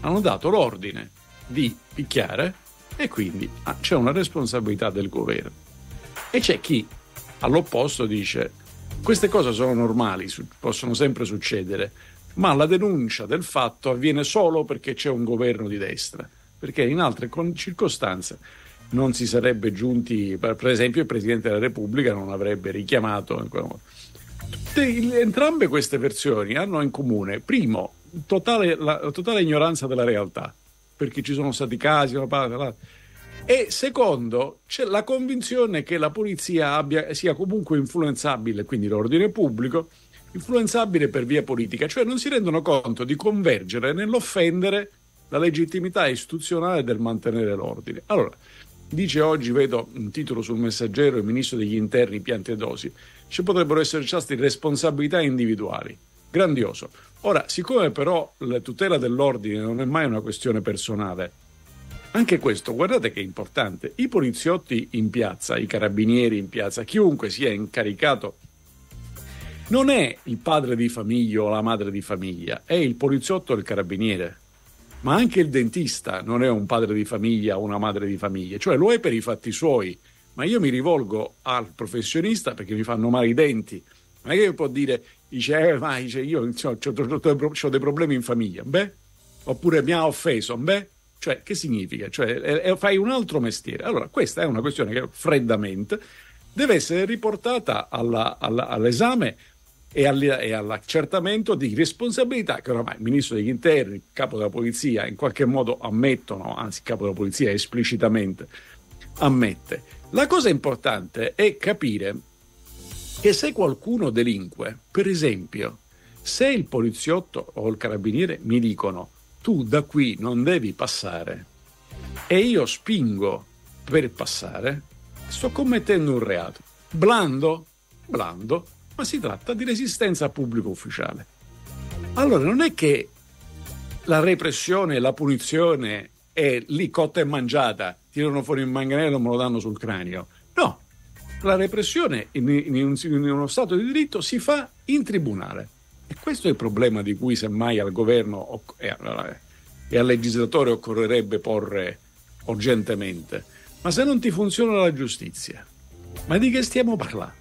Hanno dato l'ordine di picchiare e quindi ah, c'è una responsabilità del governo. E c'è chi all'opposto dice queste cose sono normali, possono sempre succedere, ma la denuncia del fatto avviene solo perché c'è un governo di destra, perché in altre circostanze non si sarebbe giunti, per esempio il Presidente della Repubblica non avrebbe richiamato. Tutte, entrambe queste versioni hanno in comune, primo, totale, la totale ignoranza della realtà, perché ci sono stati casi, la, la, e secondo, c'è la convinzione che la polizia abbia, sia comunque influenzabile, quindi l'ordine pubblico, influenzabile per via politica, cioè non si rendono conto di convergere nell'offendere la legittimità istituzionale del mantenere l'ordine. Allora, dice oggi, vedo un titolo sul messaggero, il ministro degli interni Piantedosi, ci potrebbero essere stati responsabilità individuali. Grandioso. Ora, siccome però la tutela dell'ordine non è mai una questione personale, anche questo, guardate che è importante. I poliziotti in piazza, i carabinieri in piazza, chiunque sia incaricato, non è il padre di famiglia o la madre di famiglia, è il poliziotto o il carabiniere. Ma anche il dentista non è un padre di famiglia o una madre di famiglia, cioè lo è per i fatti suoi. Ma io mi rivolgo al professionista perché mi fanno male i denti. Ma che può dire, dice, eh, ma dice, io ho dei problemi in famiglia, beh? Oppure mi ha offeso, beh? Cioè, che significa? Cioè, è, è, fai un altro mestiere. Allora, questa è una questione che freddamente deve essere riportata alla, alla, all'esame e, all'accertamento di responsabilità che oramai il ministro degli interni, il capo della polizia, in qualche modo ammettono, anzi il capo della polizia esplicitamente ammette. La cosa importante è capire che se qualcuno delinque, per esempio, se il poliziotto o il carabiniere mi dicono tu da qui non devi passare e io spingo per passare, sto commettendo un reato. Blando? Blando, ma si tratta di resistenza pubblico ufficiale. Allora non è che la repressione, la punizione è lì cotta e mangiata, tirano fuori il manganello e me lo danno sul cranio. No, la repressione in, in, in uno Stato di diritto si fa in tribunale. E questo è il problema di cui semmai al governo e al legislatore occorrerebbe porre urgentemente. Ma se non ti funziona la giustizia, ma di che stiamo parlando?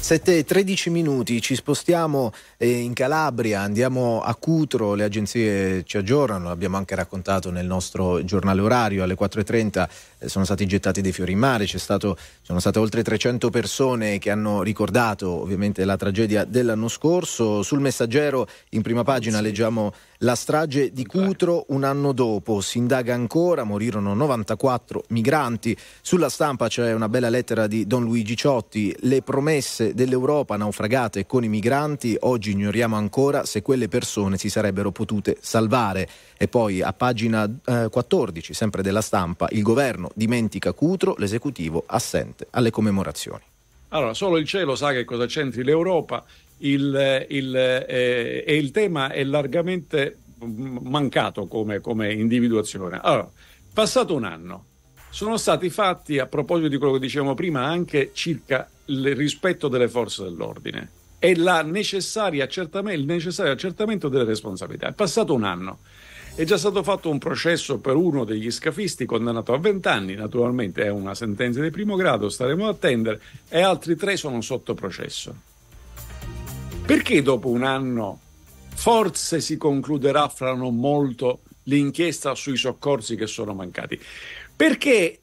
7 13 minuti, ci spostiamo eh, in Calabria, andiamo a Cutro, le agenzie ci aggiornano, l'abbiamo anche raccontato nel nostro giornale orario, alle 4.30 eh, sono stati gettati dei fiori in mare, stato, sono state oltre 300 persone che hanno ricordato ovviamente la tragedia dell'anno scorso. Sul messaggero in prima pagina leggiamo la strage di Cutro un anno dopo, si indaga ancora, morirono 94 migranti. Sulla stampa c'è una bella lettera di Don Luigi Ciotti, le promesse dell'Europa naufragate con i migranti, oggi ignoriamo ancora se quelle persone si sarebbero potute salvare. E poi a pagina eh, 14, sempre della stampa, il governo dimentica Cutro, l'esecutivo assente alle commemorazioni. Allora, solo il cielo sa che cosa c'entri l'Europa il, il, eh, e il tema è largamente mancato come, come individuazione. Allora, passato un anno, sono stati fatti, a proposito di quello che dicevamo prima, anche circa il rispetto delle forze dell'ordine e il necessario accertamento delle responsabilità. È passato un anno. È già stato fatto un processo per uno degli scafisti condannato a 20 anni, naturalmente è una sentenza di primo grado, staremo a attendere, e altri tre sono sotto processo. Perché dopo un anno forse si concluderà fra non molto l'inchiesta sui soccorsi che sono mancati? Perché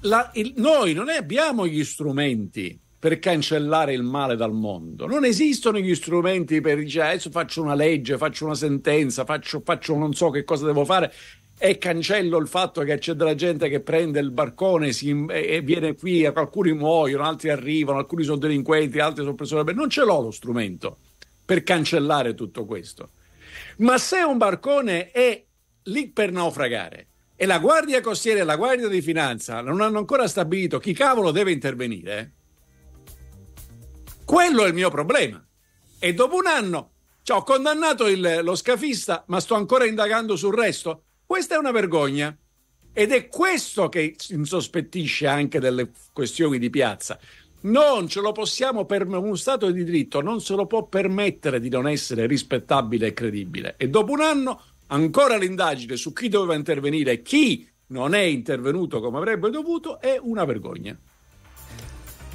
la, il, noi non abbiamo gli strumenti per cancellare il male dal mondo. Non esistono gli strumenti per dire adesso faccio una legge, faccio una sentenza, faccio, faccio non so che cosa devo fare e cancello il fatto che c'è della gente che prende il barcone si, e viene qui, alcuni muoiono, altri arrivano, alcuni sono delinquenti, altri sono persone. Non ce l'ho lo strumento per cancellare tutto questo. Ma se un barcone è lì per naufragare e la Guardia Costiera e la Guardia di Finanza non hanno ancora stabilito chi cavolo deve intervenire, quello è il mio problema. E dopo un anno cioè, ho condannato il, lo scafista, ma sto ancora indagando sul resto. Questa è una vergogna. Ed è questo che insospettisce anche delle questioni di piazza. Non ce lo possiamo permettere, uno Stato di diritto non se lo può permettere di non essere rispettabile e credibile. E dopo un anno ancora l'indagine su chi doveva intervenire e chi non è intervenuto come avrebbe dovuto è una vergogna.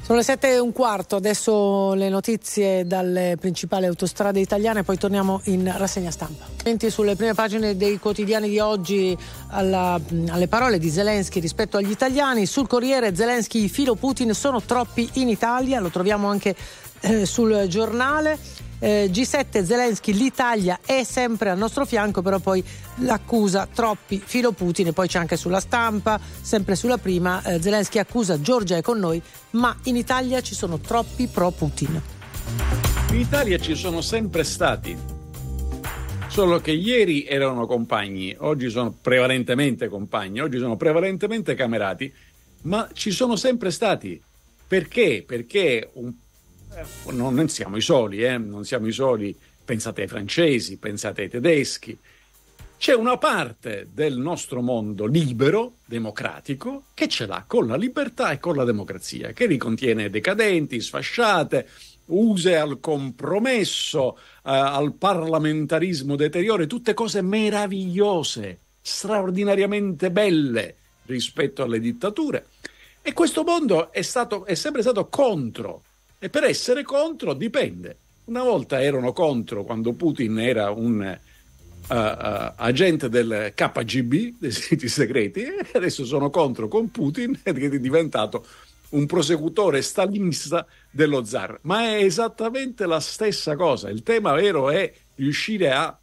Sono le sette e un quarto, adesso le notizie dalle principali autostrade italiane, poi torniamo in rassegna stampa. Sulle prime pagine dei quotidiani di oggi alla, alle parole di Zelensky rispetto agli italiani, sul Corriere Zelensky, filo Putin sono troppi in Italia, lo troviamo anche eh, sul giornale. Eh, G7 Zelensky, l'Italia è sempre al nostro fianco, però poi l'accusa troppi filo Putin e poi c'è anche sulla stampa, sempre sulla prima, eh, Zelensky accusa Giorgia è con noi, ma in Italia ci sono troppi pro Putin. In Italia ci sono sempre stati, solo che ieri erano compagni, oggi sono prevalentemente compagni, oggi sono prevalentemente camerati, ma ci sono sempre stati. Perché? Perché un eh, non siamo i soli, eh? non siamo i soli, pensate ai francesi, pensate ai tedeschi. C'è una parte del nostro mondo libero, democratico, che ce l'ha con la libertà e con la democrazia, che ricontiene decadenti, sfasciate, use al compromesso, eh, al parlamentarismo deteriore, tutte cose meravigliose, straordinariamente belle rispetto alle dittature. E questo mondo è, stato, è sempre stato contro e per essere contro dipende. Una volta erano contro quando Putin era un uh, uh, agente del KGB, dei siti segreti, e adesso sono contro con Putin ed è diventato un prosecutore stalinista dello zar. Ma è esattamente la stessa cosa. Il tema vero è riuscire a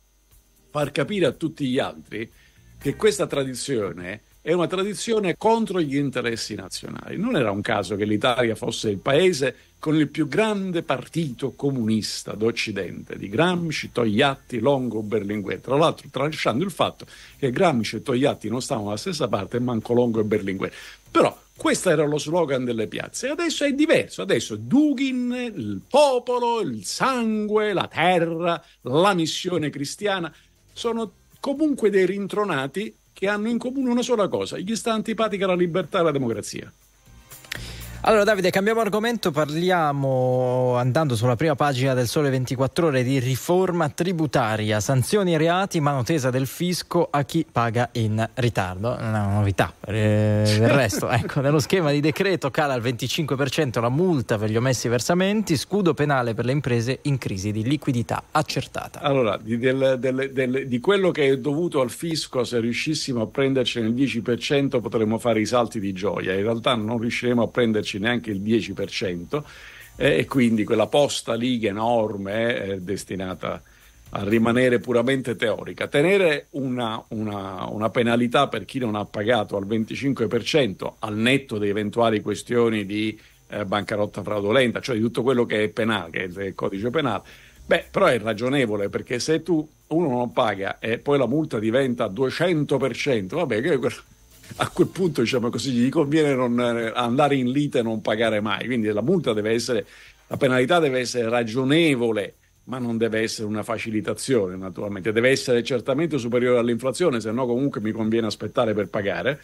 far capire a tutti gli altri che questa tradizione è una tradizione contro gli interessi nazionali. Non era un caso che l'Italia fosse il paese con il più grande partito comunista d'Occidente, di Gramsci, Togliatti, Longo, Berlinguer. Tra l'altro tralasciando il fatto che Gramsci e Togliatti non stavano dalla stessa parte, manco Longo e Berlinguer. Però questo era lo slogan delle piazze. Adesso è diverso. Adesso Dugin, il popolo, il sangue, la terra, la missione cristiana sono comunque dei rintronati che hanno in comune una sola cosa, gli sta antipatica la libertà e la democrazia. Allora Davide, cambiamo argomento, parliamo andando sulla prima pagina del Sole 24 ore di riforma tributaria, sanzioni e reati, mano tesa del fisco a chi paga in ritardo. Una novità. Eh, del resto, ecco, nello schema di decreto cala al 25% la multa per gli omessi versamenti, scudo penale per le imprese in crisi di liquidità accertata. Allora, di, del, del, del, di quello che è dovuto al fisco, se riuscissimo a prendercene il 10% potremmo fare i salti di gioia, in realtà non riusciremo a prenderci prenderci neanche il 10% eh, e quindi quella posta lì enorme è destinata a rimanere puramente teorica. Tenere una, una, una, penalità per chi non ha pagato al 25% al netto di eventuali questioni di eh, bancarotta fraudolenta, cioè di tutto quello che è penale, che è il codice penale, beh, però è ragionevole perché se tu uno non paga e poi la multa diventa 200%, vabbè, che a quel punto diciamo così, gli conviene eh, andare in lite e non pagare mai. Quindi la multa deve essere, la penalità deve essere ragionevole, ma non deve essere una facilitazione, naturalmente. Deve essere certamente superiore all'inflazione, se no comunque mi conviene aspettare per pagare.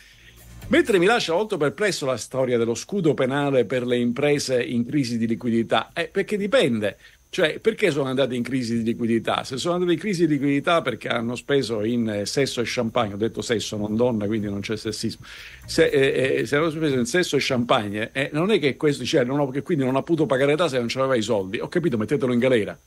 Mentre mi lascia molto perplesso la storia dello scudo penale per le imprese in crisi di liquidità, eh, perché dipende. Cioè, perché sono andati in crisi di liquidità? Se sono andati in crisi di liquidità perché hanno speso in eh, sesso e champagne, ho detto sesso, non donna, quindi non c'è sessismo. Se, eh, eh, se hanno speso in sesso e champagne, eh, non è che questo, cioè, non ho, che quindi non ha potuto pagare le tasse e non aveva i soldi. Ho capito, mettetelo in galera.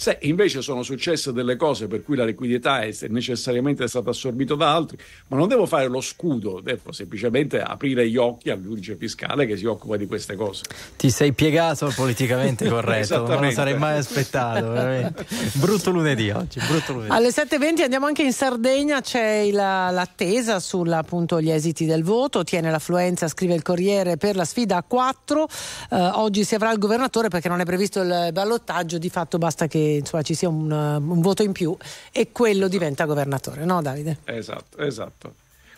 Se invece sono successe delle cose per cui la liquidità è necessariamente stata assorbita da altri, ma non devo fare lo scudo, devo semplicemente aprire gli occhi al giudice fiscale che si occupa di queste cose. Ti sei piegato politicamente corretto, non lo sarei mai aspettato. Veramente. Brutto lunedì oggi. Brutto lunedì. Alle 7.20 andiamo anche in Sardegna, c'è la, l'attesa sugli esiti del voto, tiene l'affluenza, scrive il Corriere, per la sfida a 4. Eh, oggi si avrà il governatore perché non è previsto il ballottaggio, di fatto basta che insomma, ci sia un, un, voto in più e quello diventa governatore, no Davide? Esatto, esatto.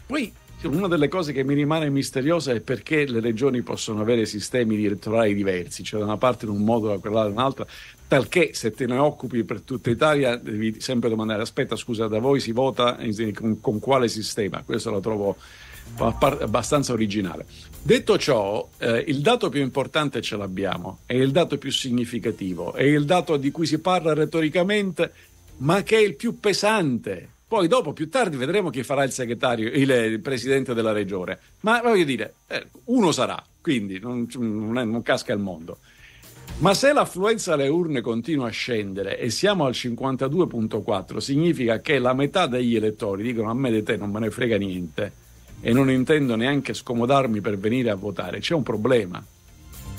Poi una delle cose che mi rimane misteriosa è perché le regioni possono avere sistemi elettorali diversi, cioè da una parte in un modo, da quell'altra in un'altra, talché se te ne occupi per tutta Italia devi sempre domandare, aspetta scusa, da voi si vota con, con quale sistema? Questo lo trovo abbastanza originale. Detto ciò, eh, il dato più importante ce l'abbiamo, è il dato più significativo, è il dato di cui si parla retoricamente, ma che è il più pesante. Poi dopo, più tardi, vedremo chi farà il segretario, il, il presidente della regione. Ma voglio dire, eh, uno sarà, quindi non, non, è, non casca il mondo. Ma se l'affluenza alle urne continua a scendere e siamo al 52.4, significa che la metà degli elettori dicono a me di te non me ne frega niente e non intendo neanche scomodarmi per venire a votare, c'è un problema.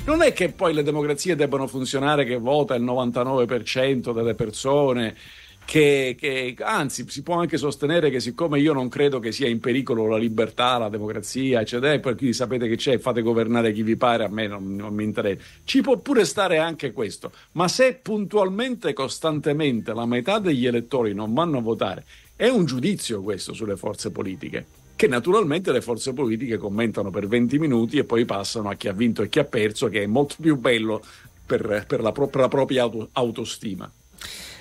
Non è che poi le democrazie debbano funzionare che vota il 99% delle persone, che, che, anzi si può anche sostenere che siccome io non credo che sia in pericolo la libertà, la democrazia, eccetera, per cui sapete che c'è, fate governare chi vi pare, a me non, non mi interessa. Ci può pure stare anche questo, ma se puntualmente costantemente la metà degli elettori non vanno a votare, è un giudizio questo sulle forze politiche che naturalmente le forze politiche commentano per 20 minuti e poi passano a chi ha vinto e chi ha perso, che è molto più bello per, per, la, pro, per la, propria auto, autostima.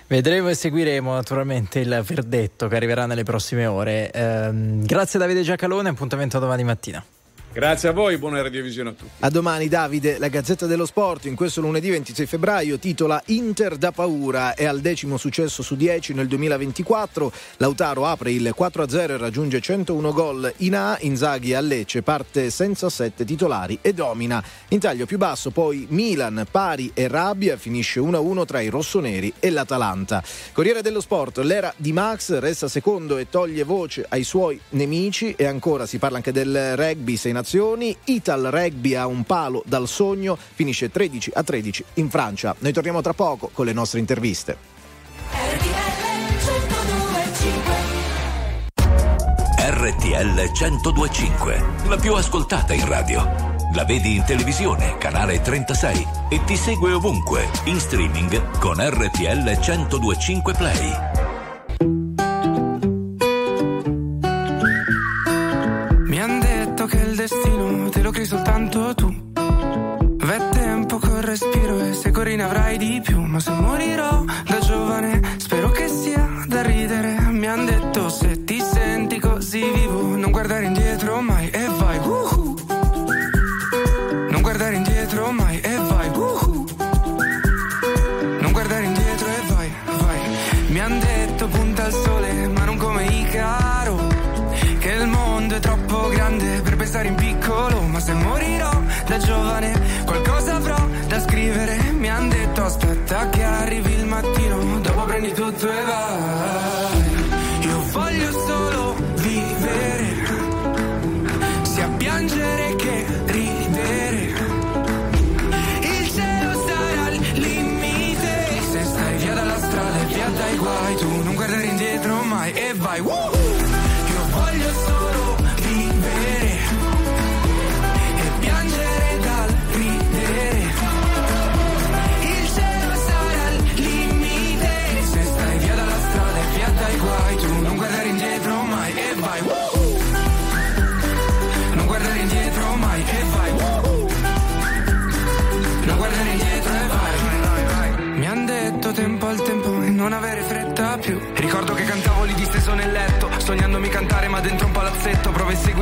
Vedremo e seguiremo naturalmente il verdetto che arriverà nelle prossime ore. Eh, grazie Davide Giacalone, appuntamento domani mattina. Grazie a voi, buona radiovisione a tutti. A domani Davide, la Gazzetta dello Sport in questo lunedì 26 febbraio titola Inter da paura, è al decimo successo su 10 nel 2024, Lautaro apre il 4-0 e raggiunge 101 gol in A, Inzaghi a Lecce parte senza sette titolari e domina. In taglio più basso poi Milan, pari e rabbia, finisce 1-1 tra i rossoneri e l'Atalanta. Corriere dello Sport, l'era di Max resta secondo e toglie voce ai suoi nemici e ancora si parla anche del rugby, sei Nazioni, Ital Rugby a un palo dal sogno, finisce 13 a 13 in Francia. Noi torniamo tra poco con le nostre interviste. RTL 1025, la più ascoltata in radio. La vedi in televisione, canale 36 e ti segue ovunque, in streaming con RTL 1025 Play. Crei soltanto tu. V'è tempo col respiro e se corri ne avrai di più. Ma se morirò da giovane, spero che sia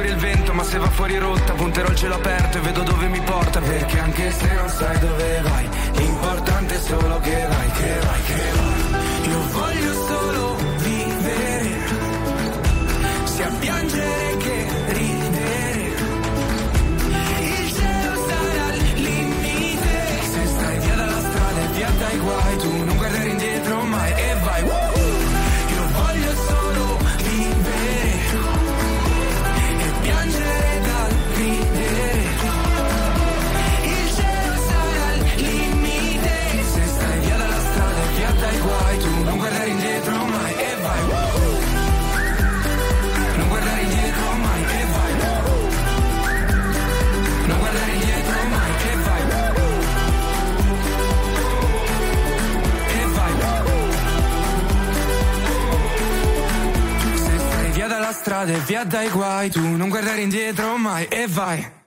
seguire il vento, ma se va fuori rotta, punterò il cielo aperto e vedo dove mi porta. Perché anche se non sai dove vai, l'importante è solo che vai, strada e via dai guai, tu non guardare indietro mai e vai.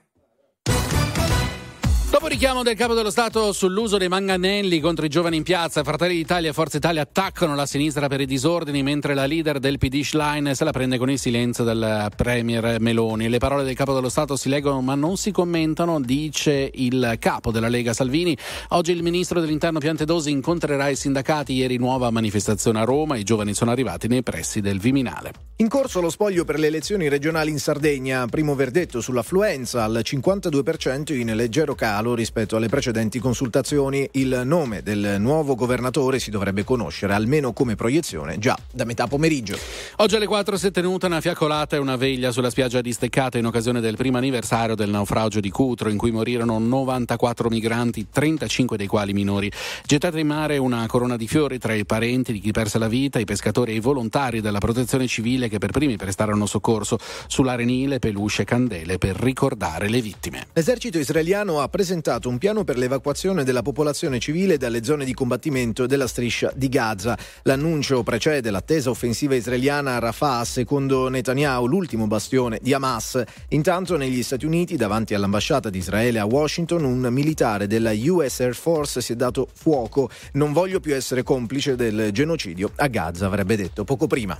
Richiamo del capo dello Stato sull'uso dei manganelli contro i giovani in piazza, Fratelli d'Italia e Forza Italia attaccano la sinistra per i disordini, mentre la leader del PD Schlein se la prende con il silenzio del Premier Meloni. Le parole del capo dello Stato si leggono ma non si commentano, dice il capo della Lega Salvini. Oggi il ministro dell'Interno Piantedosi incontrerà i sindacati, ieri nuova manifestazione a Roma, i giovani sono arrivati nei pressi del Viminale. In corso lo spoglio per le elezioni regionali in Sardegna, primo verdetto sull'affluenza al 52% in leggero calo rispetto alle precedenti consultazioni. Il nome del nuovo governatore si dovrebbe conoscere almeno come proiezione già da metà pomeriggio. Oggi alle 4 si è tenuta una fiaccolata e una veglia sulla spiaggia di Steccata in occasione del primo anniversario del naufragio di Cutro in cui morirono 94 migranti, 35 dei quali minori. Gettata in mare una corona di fiori tra i parenti di chi perse la vita, i pescatori e i volontari della protezione civile che per primi prestarono soccorso sull'arenile, peluche e candele per ricordare le vittime. L'esercito israeliano ha presentato presentato un piano per l'evacuazione della popolazione civile dalle zone di combattimento della striscia di Gaza. L'annuncio precede l'attesa offensiva israeliana a Rafah, secondo Netanyahu, l'ultimo bastione di Hamas. Intanto negli Stati Uniti, davanti all'ambasciata di Israele a Washington, un militare della US Air Force si è dato fuoco. Non voglio più essere complice del genocidio a Gaza, avrebbe detto poco prima.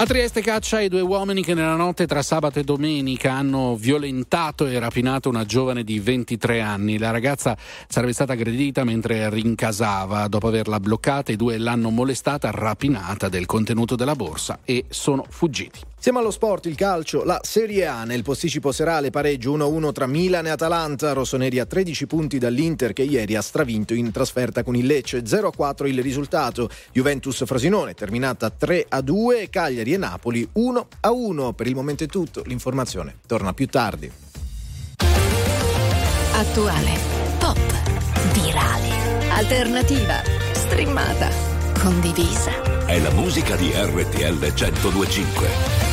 A Trieste caccia i due uomini che nella notte tra sabato e domenica hanno violentato e rapinato una giovane di 23 anni. La ragazza sarebbe stata aggredita mentre rincasava. Dopo averla bloccata, i due l'hanno molestata, rapinata del contenuto della borsa e sono fuggiti. Siamo allo sport, il calcio, la Serie A. Nel posticipo serale pareggio 1-1 tra Milan e Atalanta, rossoneri a 13 punti dall'Inter che ieri ha stravinto in trasferta con il Lecce, 0-4 il risultato, Juventus Frosinone terminata 3-2, Cagliari e Napoli 1-1. Per il momento è tutto, l'informazione torna più tardi. Attuale, pop, virale, alternativa, streamata, condivisa. È la musica di RTL 1025.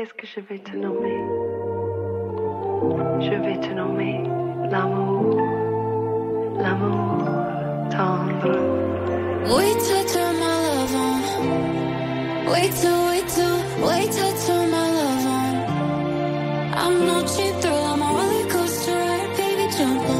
Qu'est-ce que je vais te nommer Je vais te nommer l'amour, l'amour tendre. Wait till turn my love on. Wait till, wait till, wait till turn my love on. I'm no cheap thrill, I'm a roller coaster ride, baby, jump on.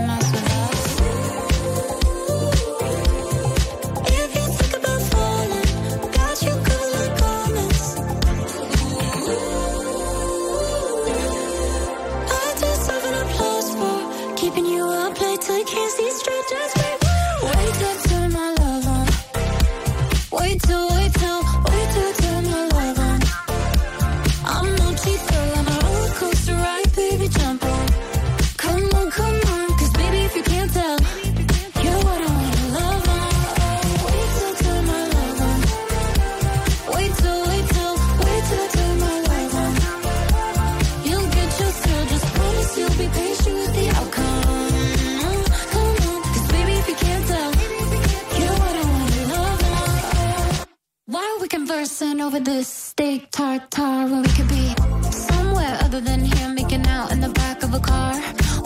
over this steak tartare when we could be somewhere other than here, making out in the back of a car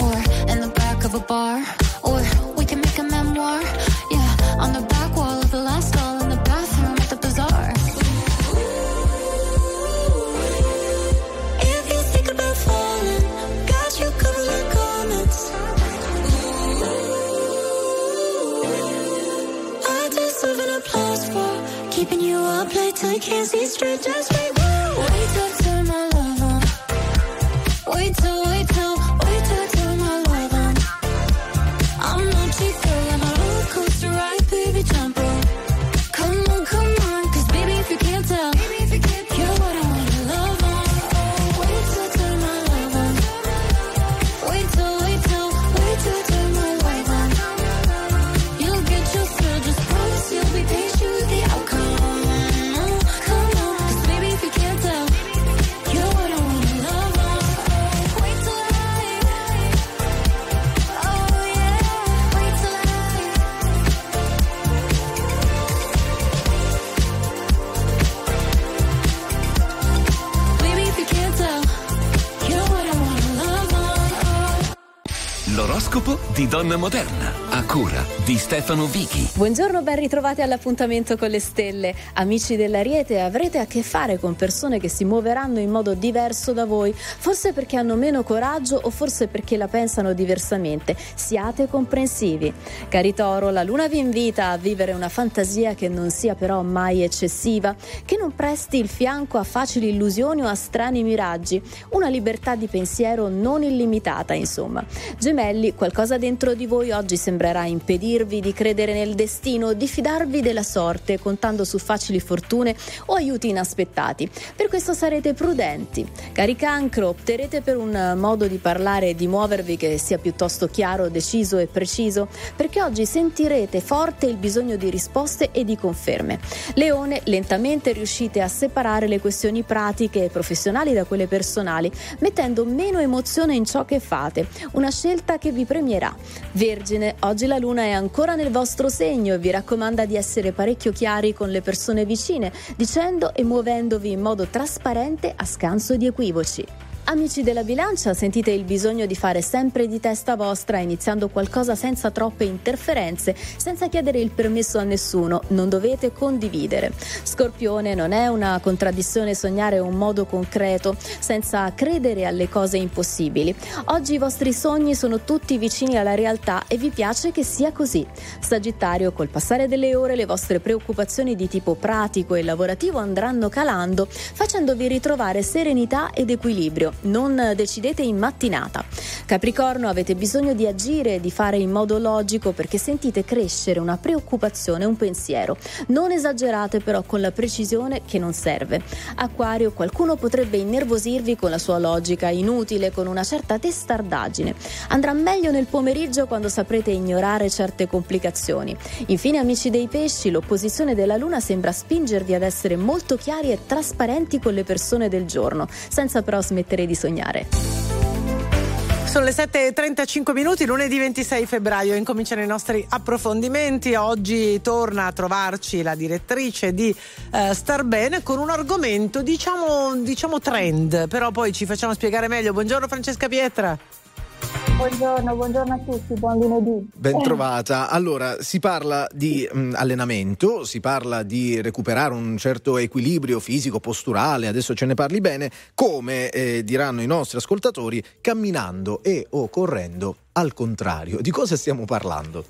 or in the back of a bar, I can't see straight, just straight. Moderna, a cura di Stefano Vichi. Buongiorno, ben ritrovati all'appuntamento con le stelle. Amici dell'Ariete, avrete a che fare con persone che si muoveranno in modo diverso da voi, forse perché hanno meno coraggio o forse perché la pensano diversamente. Siate comprensivi. Cari Toro, la Luna vi invita a vivere una fantasia che non sia però mai eccessiva, che non presti il fianco a facili illusioni o a strani miraggi, una libertà di pensiero non illimitata, insomma. Gemelli, qualcosa dentro di voi oggi sembrerà impedirvi di credere nel destino, di fidarvi della sorte, contando su facili fortune o aiuti inaspettati. Per questo sarete prudenti. Cari Cancro, opterete per un modo di parlare e di muovervi che sia piuttosto chiaro, deciso e preciso, perché oggi sentirete forte il bisogno di risposte e di conferme. Leone, lentamente riuscite a separare le questioni pratiche e professionali da quelle personali, mettendo meno emozione in ciò che fate, una scelta che vi premierà. Vergine, oggi la luna è ancora nel vostro segno e vi raccomanda di essere parecchio chiari con le persone vicine, dicendo e muovendovi in modo trasparente a scanso di equivoci. Amici della bilancia, sentite il bisogno di fare sempre di testa vostra, iniziando qualcosa senza troppe interferenze, senza chiedere il permesso a nessuno, non dovete condividere. Scorpione, non è una contraddizione sognare un modo concreto, senza credere alle cose impossibili. Oggi i vostri sogni sono tutti vicini alla realtà e vi piace che sia così. Sagittario, col passare delle ore le vostre preoccupazioni di tipo pratico e lavorativo andranno calando, facendovi ritrovare serenità ed equilibrio non decidete in mattinata. Capricorno, avete bisogno di agire di fare in modo logico perché sentite crescere una preoccupazione, un pensiero. Non esagerate però con la precisione che non serve. Acquario, qualcuno potrebbe innervosirvi con la sua logica inutile, con una certa testardaggine. Andrà meglio nel pomeriggio quando saprete ignorare certe complicazioni. Infine, amici dei pesci, l'opposizione della luna sembra spingervi ad essere molto chiari e trasparenti con le persone del giorno, senza però smettere di sognare. Sono le 7.35 minuti, lunedì 26 febbraio, incominciano i nostri approfondimenti. Oggi torna a trovarci la direttrice di uh, Star con un argomento, diciamo, diciamo trend, però poi ci facciamo spiegare meglio. Buongiorno Francesca Pietra. Buongiorno, buongiorno a tutti, buon lunedì. Ben trovata. Allora, si parla di mh, allenamento, si parla di recuperare un certo equilibrio fisico, posturale, adesso ce ne parli bene, come eh, diranno i nostri ascoltatori, camminando e o correndo al contrario. Di cosa stiamo parlando?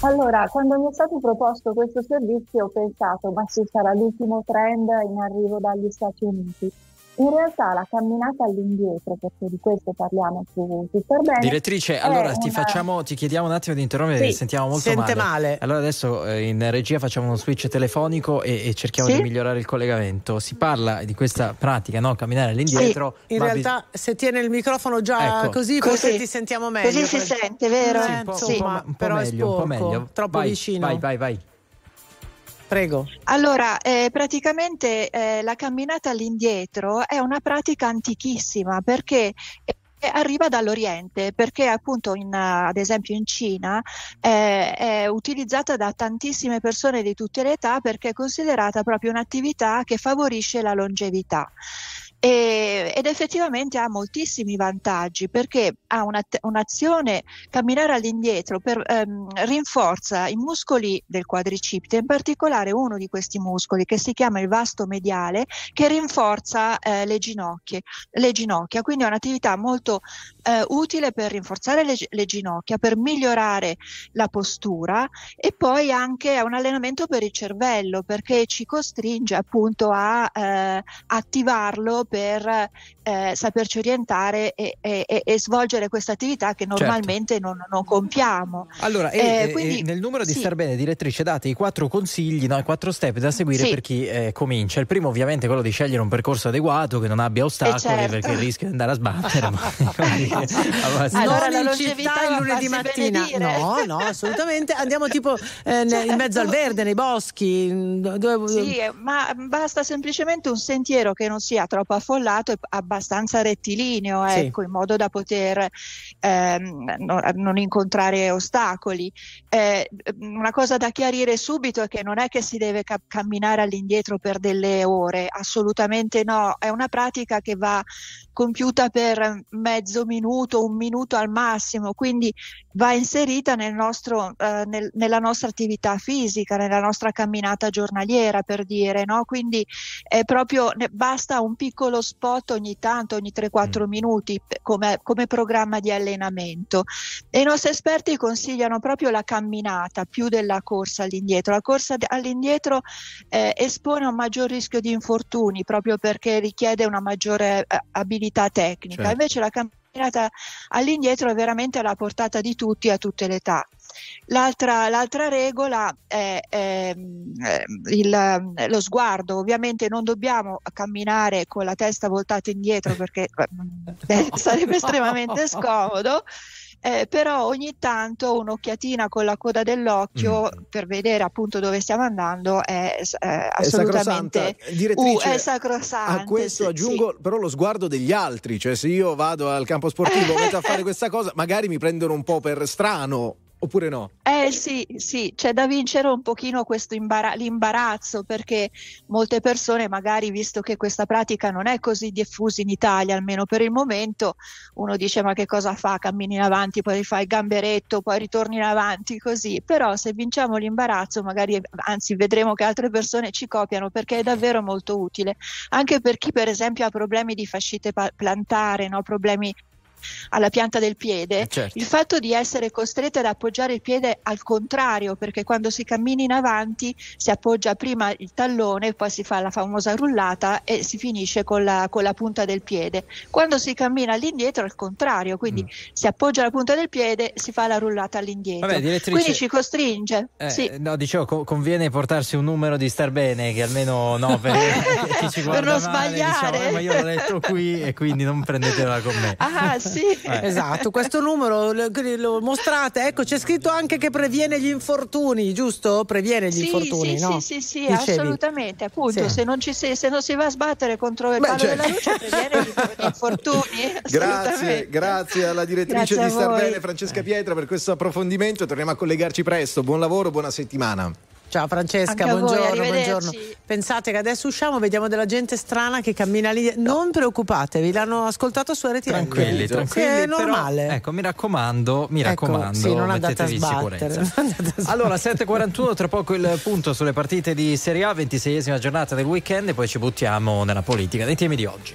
Allora, quando mi è stato proposto questo servizio ho pensato, ma ci sarà l'ultimo trend in arrivo dagli Stati Uniti. In realtà la camminata all'indietro, perché di questo parliamo su Super Bene. Direttrice, allora ti, facciamo, ti chiediamo un attimo di interrompere, Sì, sentiamo molto sente male. male. Allora adesso eh, in regia facciamo uno switch telefonico e, e cerchiamo Sì? di migliorare il collegamento. Si parla di questa pratica, no? camminare all'indietro. in ma realtà se tiene il microfono già Ecco. così, Così. forse ti sentiamo meglio. Così si sente, vero? Eh, un po', insomma, un po', un po' però è meglio, un po' meglio. troppo Vai, vicino. Vai, vai, vai. Prego. Allora, eh, praticamente eh, la camminata all'indietro è una pratica antichissima perché eh, arriva dall'Oriente, perché appunto in, ad esempio in Cina eh, è utilizzata da tantissime persone di tutte le età perché è considerata proprio un'attività che favorisce la longevità. E- ed effettivamente ha moltissimi vantaggi perché ha una- un'azione camminare all'indietro per, ehm, rinforza i muscoli del quadricipite, in particolare uno di questi muscoli che si chiama il vasto mediale che rinforza eh, le, ginocchie, le ginocchia, quindi è un'attività molto eh, utile per rinforzare le, le ginocchia, per migliorare la postura e poi anche è un allenamento per il cervello perché ci costringe appunto a eh, attivarlo per eh, saperci orientare e, e- e- e svolgere questa attività che normalmente non, non compiamo. Allora, e- Eh, e- quindi- e nel numero di sì. Star Bene, direttrice, date i quattro consigli, no, i quattro step da seguire Sì. per chi eh, comincia. Il primo, ovviamente, è quello di scegliere un percorso adeguato che non abbia ostacoli certo. perché rischia di andare a sbattere. ma, allora, Allora, non la longevità il lunedì mattina. benedire. No, no, assolutamente. Andiamo tipo eh, ne- in mezzo al verde, nei boschi. in- Dove, Sì, eh, ma basta semplicemente un sentiero che non sia troppo affollato abbastanza rettilineo, Sì. ecco, in modo da poter ehm, no- non incontrare ostacoli. Eh, una cosa da chiarire subito è che non è che si deve ca- camminare all'indietro per delle ore, assolutamente no, è una pratica che va compiuta per mezzo minuto, un minuto al massimo, quindi va inserita nel nostro, eh, nel- nella nostra attività fisica, nella nostra camminata giornaliera per dire, no? Quindi è proprio, ne- basta un piccolo spot ogni tanto, ogni 3-4 minuti p- come, come programma di allenamento. E i nostri esperti consigliano proprio la camminata più della corsa all'indietro. La corsa all'indietro eh, espone a un maggior rischio di infortuni proprio perché richiede una maggiore eh, abilità tecnica. Certo. Invece la camminata all'indietro è veramente alla portata di tutti a tutte le età. L'altra, l'altra regola è ehm, eh, il- lo sguardo. Ovviamente non dobbiamo camminare con la testa voltata indietro perché eh, sarebbe estremamente scomodo. Eh, però ogni tanto un'occhiatina con la coda dell'occhio per vedere appunto dove stiamo andando è, eh, È assolutamente. Direttrice, uh, è sacrosante. A questo sì, aggiungo però lo sguardo degli altri, cioè se io vado al campo sportivo metto a fare questa cosa, magari mi prendono un po' per strano, oppure no? Eh sì, sì, c'è da vincere un pochino questo imbara- l'imbarazzo perché molte persone magari visto che questa pratica non è così diffusa in Italia, almeno per il momento, uno dice ma che cosa fa? Cammini in avanti, poi fai il gamberetto, poi ritorni in avanti così, però se vinciamo l'imbarazzo magari anzi vedremo che altre persone ci copiano perché è davvero molto utile, anche per chi per esempio ha problemi di fascite pa- plantare, no? problemi alla pianta del piede, certo. il fatto di essere costretti ad appoggiare il piede al contrario, perché quando si cammina in avanti si appoggia prima il tallone, poi si fa la famosa rullata e si finisce con la, con la punta del piede. Quando si cammina all'indietro è il contrario, quindi si appoggia la punta del piede, si fa la rullata all'indietro. Vabbè, direttrice- quindi ci costringe. Eh, sì. No, dicevo, co- conviene portarsi un numero di star bene, che almeno no, per Per non male, diciamo, sbagliare. "Eh, ma io l'ho letto qui e quindi non prendetela con me. Ah, sì. Eh. Esatto, questo numero lo, lo mostrate, ecco c'è scritto anche che previene gli infortuni, giusto? Previene gli Sì, infortuni, sì, no? sì, sì, sì, Dicevi. assolutamente. Appunto, Sì. se, non ci si, se non si va a sbattere contro il Beh, palo cioè- della luce, previene gli infortuni. Grazie, grazie alla direttrice Grazie di Star. Bene, Francesca Pietra, per questo approfondimento. Torniamo a collegarci presto. Buon lavoro, buona settimana. Ciao Francesca, Anche a voi, buongiorno, buongiorno. Pensate che adesso usciamo, vediamo della gente strana che cammina lì. Non preoccupatevi, l'hanno ascoltato su RTL. Tranquilli, Sì, tranquilli. è però, normale. ecco, mi raccomando, mi Ecco, raccomando, sì, non mettetevi in sicurezza. Allora, 7.41, tra poco il punto sulle partite di Serie A, 26esima giornata del weekend e poi ci buttiamo nella politica, nei temi di oggi.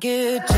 Get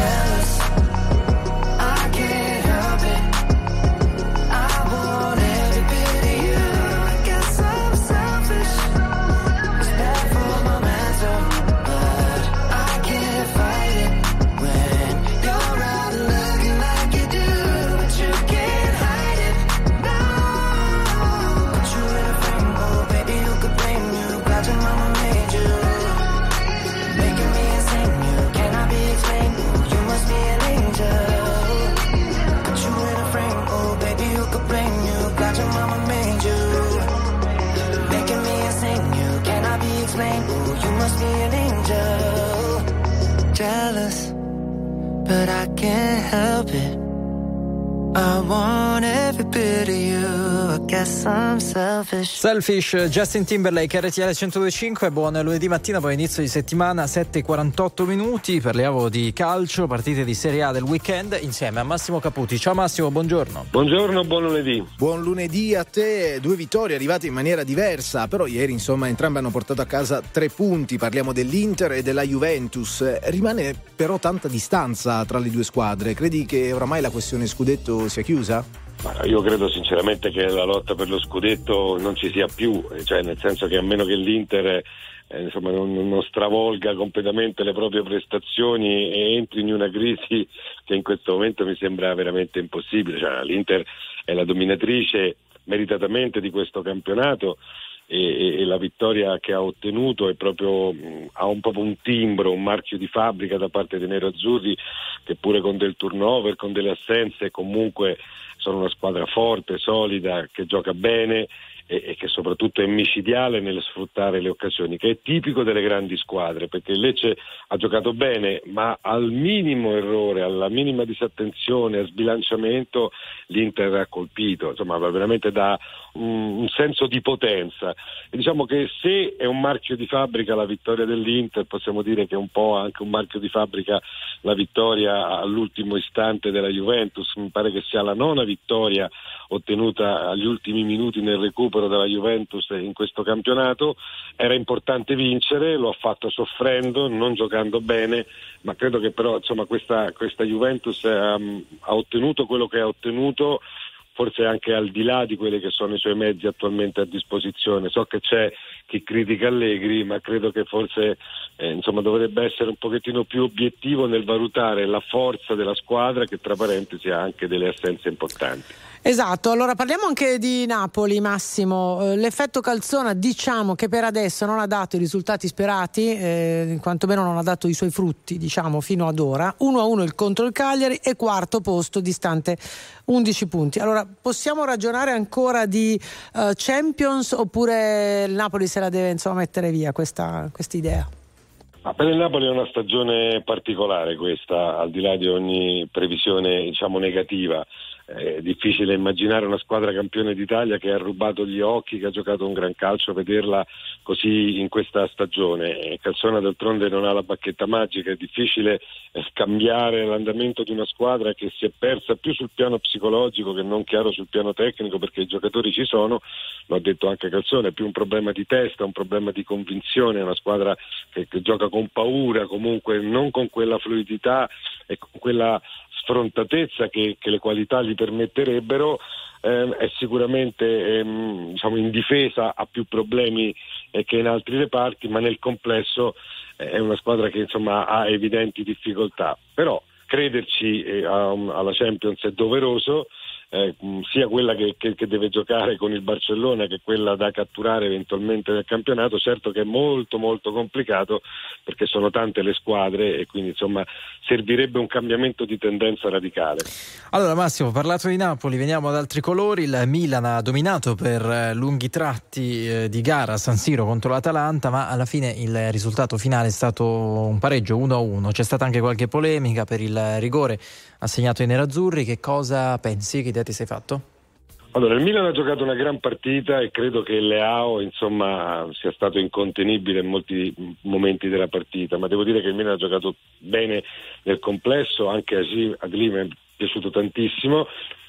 selfish. Selfish, Justin Timberlake, RTL 1025, buon lunedì mattina, poi inizio di settimana, 7.48 minuti, parliamo di calcio, partite di Serie A del weekend, insieme a Massimo Caputi. Ciao Massimo, buongiorno. Buongiorno, buon lunedì. Buon lunedì a te, due vittorie arrivate in maniera diversa, però ieri insomma entrambe hanno portato a casa tre punti, parliamo dell'Inter e della Juventus, rimane però tanta distanza tra le due squadre, credi che oramai la questione scudetto sia chiusa? Io credo sinceramente che la lotta per lo scudetto non ci sia più, cioè nel senso che a meno che l'Inter eh, insomma, non, non stravolga completamente le proprie prestazioni e entri in una crisi che in questo momento mi sembra veramente impossibile. Cioè, L'Inter è la dominatrice meritatamente di questo campionato e, e- la vittoria che ha ottenuto proprio, ha un, proprio un timbro, un marchio di fabbrica da parte dei nerazzurri che pure con del turnover, con delle assenze comunque sono una squadra forte, solida, che gioca bene e, e che soprattutto è micidiale nel sfruttare le occasioni, che è tipico delle grandi squadre, perché Lecce ha giocato bene, ma al minimo errore, alla minima disattenzione, a sbilanciamento, l'Inter ha colpito, insomma veramente da un, un senso di potenza. E diciamo che se è un marchio di fabbrica la vittoria dell'Inter, possiamo dire che è un po' anche un marchio di fabbrica la vittoria all'ultimo istante della Juventus, mi pare che sia la nona vittoria ottenuta agli ultimi minuti nel recupero della Juventus in questo campionato. Era importante vincere, lo ha fatto soffrendo, non giocando bene, ma credo che però insomma, questa, questa Juventus ehm, ha ottenuto quello che ha ottenuto forse anche al di là di quelli che sono i suoi mezzi attualmente a disposizione. So che c'è chi critica Allegri, ma credo che forse eh, insomma, dovrebbe essere un pochettino più obiettivo nel valutare la forza della squadra che tra parentesi ha anche delle assenze importanti. Esatto, allora parliamo anche di Napoli, Massimo. Eh, L'effetto calzona diciamo che per adesso non ha dato i risultati sperati, eh, quantomeno non ha dato i suoi frutti, diciamo, fino ad ora. 1-1 il contro il Cagliari e quarto posto distante 11 punti. Allora, possiamo ragionare ancora di eh, Champions oppure il Napoli se la deve insomma, mettere via questa idea? Ma per il Napoli è una stagione particolare questa, al di là di ogni previsione diciamo, negativa. È difficile immaginare una squadra campione d'Italia che ha rubato gli occhi, che ha giocato un gran calcio, vederla così in questa stagione. E Calzona d'altronde non ha la bacchetta magica, è difficile eh, cambiare l'andamento di una squadra che si è persa più sul piano psicologico che non chiaro sul piano tecnico perché i giocatori ci sono, lo ha detto anche Calzone, è più un problema di testa, un problema di convinzione, è una squadra che, che gioca con paura, comunque non con quella fluidità e con quella sfrontatezza che, che le qualità gli permetterebbero, ehm, è sicuramente ehm, diciamo, in difesa ha più problemi eh, che in altri reparti, ma nel complesso eh, è una squadra che insomma, ha evidenti difficoltà. Però crederci eh, alla Champions è doveroso. Eh, sia quella che, che- che deve giocare con il Barcellona che quella da catturare eventualmente nel campionato, certo che è molto molto complicato perché sono tante le squadre e quindi insomma servirebbe un cambiamento di tendenza radicale. Allora Massimo, parlato di Napoli, veniamo ad altri colori. Il Milan ha dominato per eh, lunghi tratti eh, di gara San Siro contro l'Atalanta, ma alla fine il risultato finale è stato un pareggio 1-1. C'è stata anche qualche polemica per il rigore assegnato ai nerazzurri. Che cosa pensi? Che idea ti sei fatto? Allora, il Milan ha giocato una gran partita e credo che Leao insomma, sia stato incontenibile in molti momenti della partita, ma devo dire che il Milan ha giocato bene nel complesso, anche Agli mi è piaciuto tantissimo,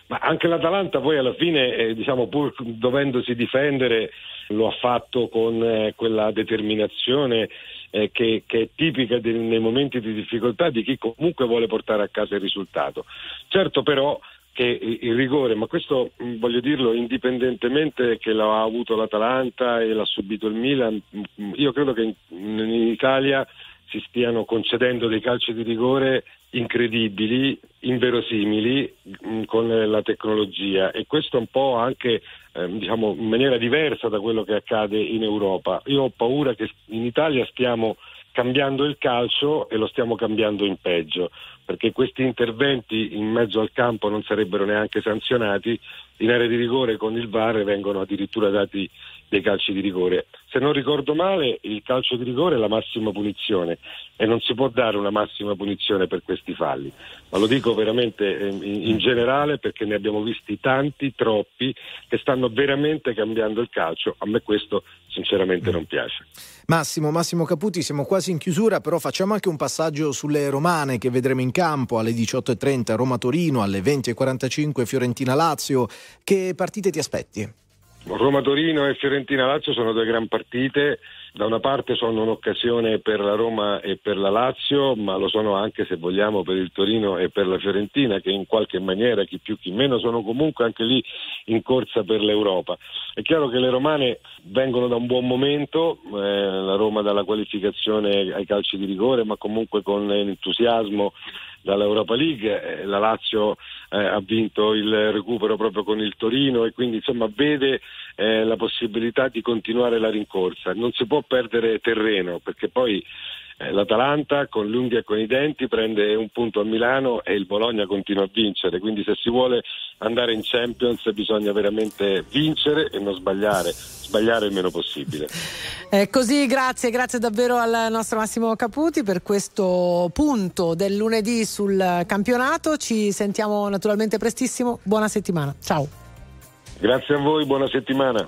ma anche l'Atalanta poi alla fine, eh, diciamo, pur dovendosi difendere, lo ha fatto con eh, quella determinazione eh, che, che è tipica de- nei momenti di difficoltà di chi comunque vuole portare a casa il risultato. Certo però che il rigore, ma questo mh, voglio dirlo indipendentemente che l'ha avuto l'Atalanta e l'ha subito il Milan, mh, io credo che in, in Italia si stiano concedendo dei calci di rigore incredibili, inverosimili mh, con la tecnologia e questo un po' anche ehm, diciamo, in maniera diversa da quello che accade in Europa. Io ho paura che in Italia stiamo cambiando il calcio e lo stiamo cambiando in peggio, perché questi interventi in mezzo al campo non sarebbero neanche sanzionati, in area di rigore con il VAR vengono addirittura dati dei calci di rigore. Se non ricordo male, il calcio di rigore è la massima punizione e non si può dare una massima punizione per questi falli. Ma lo dico veramente eh, in, in generale perché ne abbiamo visti tanti, troppi, che stanno veramente cambiando il calcio. A me questo sinceramente non piace. Massimo, Massimo Caputi, siamo quasi in chiusura, però facciamo anche un passaggio sulle romane che vedremo in campo alle 18.30 Roma-Torino, alle 20.45 Fiorentina-Lazio. Che partite ti aspetti? Roma-Torino e Fiorentina-Lazio sono due gran partite, da una parte sono un'occasione per la Roma e per la Lazio, ma lo sono anche se vogliamo per il Torino e per la Fiorentina che in qualche maniera, chi più chi meno, sono comunque anche lì in corsa per l'Europa. È chiaro che le romane vengono da un buon momento, eh, la Roma dalla qualificazione ai calci di rigore, ma comunque con entusiasmo dall'Europa League, eh, la Lazio eh, ha vinto il recupero proprio con il Torino e quindi insomma vede eh, la possibilità di continuare la rincorsa. Non si può perdere terreno perché poi l'Atalanta con l'unghia e con i denti prende un punto a Milano e il Bologna continua a vincere, quindi se si vuole andare in Champions bisogna veramente vincere e non sbagliare, sbagliare il meno possibile. È così, grazie, grazie davvero al nostro Massimo Caputi per questo punto del lunedì sul campionato. Ci sentiamo naturalmente prestissimo. Buona settimana. Ciao. Grazie a voi, buona settimana.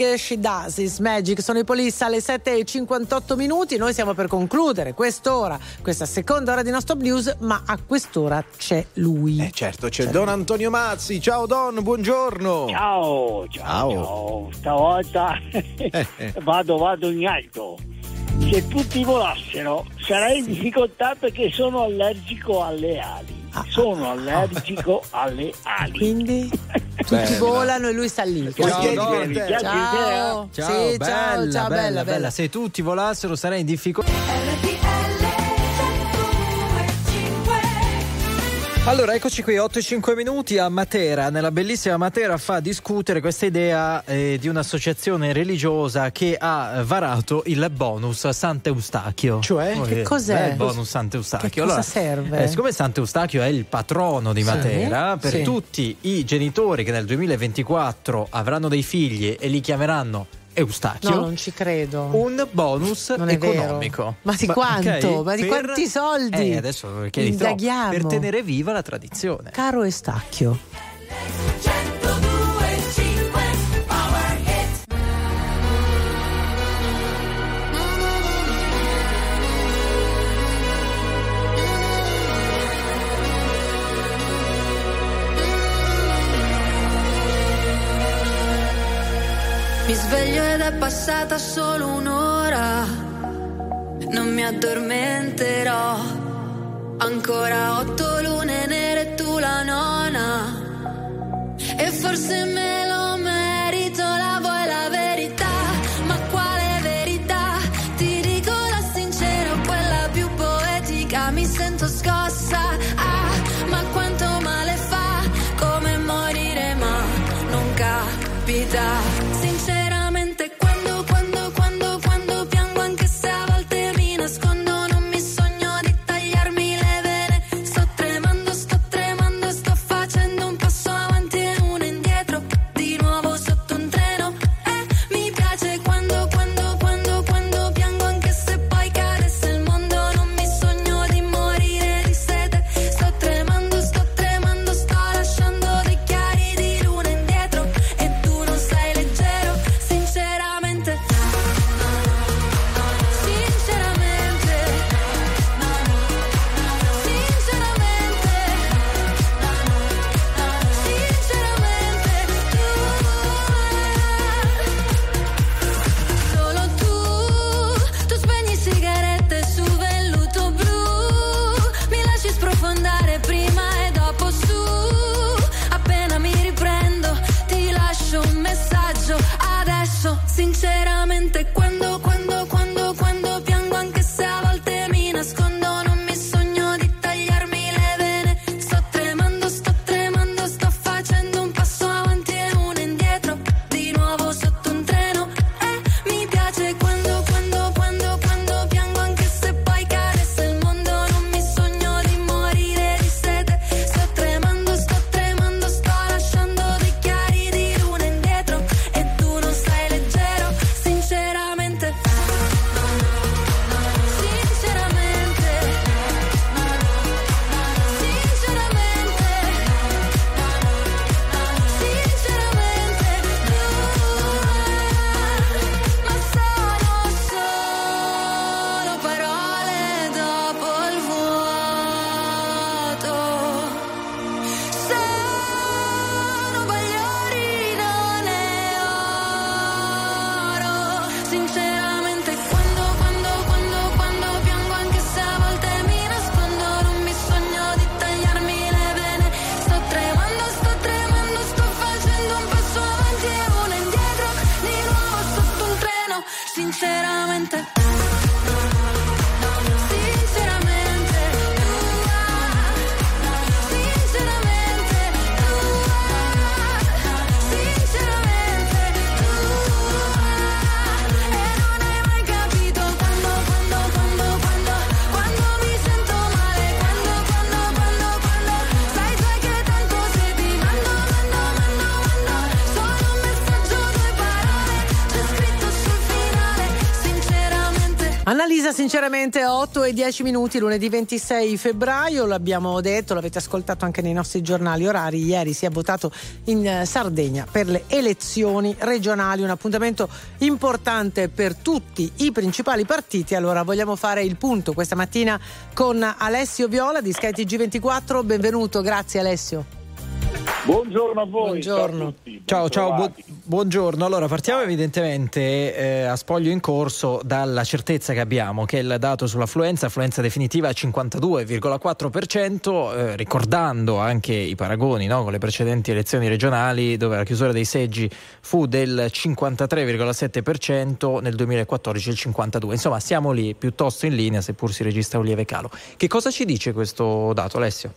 Everything She Does is Magic. Sono i Police alle 7.58 minuti. Noi siamo per concludere quest'ora, questa seconda ora di nostro news, ma a quest'ora c'è lui. Eh certo, c'è Don Antonio Mazzi. Ciao Don, buongiorno. Ciao, ciao, ciao. Stavolta vado, vado in alto. Se tutti volassero sarei in difficoltà perché sono allergico alle ali. Sono allergico alle ali. Quindi tutti volano e lui sta lì. Ciao, Ciao, Don. ciao. Ciao, Sì, bella, ciao, ciao, bella, bella. Se tutti volassero sarei in difficoltà. Allora, eccoci qui, 8 e 5 minuti a Matera. Nella bellissima Matera fa discutere questa idea eh, di un'associazione religiosa che ha varato il bonus Sant'Eustachio. Cioè? Oh, Che cos'è? il bonus Sant'Eustachio. Che cosa serve? eh, siccome Sant'Eustachio è il patrono di Sì. Matera, per Sì. tutti i genitori che nel 2024 avranno dei figli e li chiameranno Eustachio, No, non ci credo. un bonus è vero. economico. Ma di quanto? ok, Ma di per- quanti soldi? Eh, adesso perché di troppo, Indaghiamo. per tenere viva la tradizione. Caro Estacchio. Ed è passata solo un'ora. Non mi addormenterò. Ancora otto lune nere e tu la nona. E forse me lo Annalisa, sinceramente 8 e 10 minuti, lunedì 26 febbraio, l'abbiamo detto, l'avete ascoltato anche nei nostri giornali orari, ieri si è votato in eh, Sardegna per le elezioni regionali, un appuntamento importante per tutti i principali partiti, allora vogliamo fare il punto questa mattina con Alessio Viola di Sky TG24, benvenuto, grazie Alessio. Buongiorno a voi. Buongiorno. Ciao, a tutti, Ciao, ciao, bu- buongiorno. Allora, partiamo evidentemente eh, a spoglio in corso dalla certezza che abbiamo che il dato sull'affluenza, affluenza definitiva a 52,4%, eh, ricordando anche i paragoni no, con le precedenti elezioni regionali dove la chiusura dei seggi fu del 53,7%, nel 2014 il 52%. Insomma, siamo lì piuttosto in linea, seppur si registra un lieve calo. Che cosa ci dice questo dato, Alessio?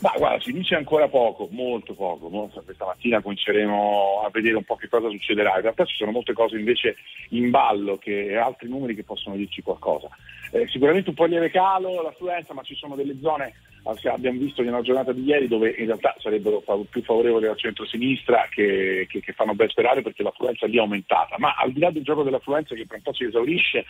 Ma guarda, si dice ancora poco, molto poco. Questa mattina cominceremo a vedere un po' che cosa succederà. In realtà ci sono molte cose invece in ballo e altri numeri che possono dirci qualcosa. Eh, sicuramente un po' lieve calo l'affluenza, ma ci sono delle zone, abbiamo visto nella giornata di ieri, dove in realtà sarebbero più favorevoli al centro-sinistra che, che- che fanno ben sperare perché l'affluenza lì è aumentata. Ma al di là del gioco dell'affluenza che per un po' si esaurisce,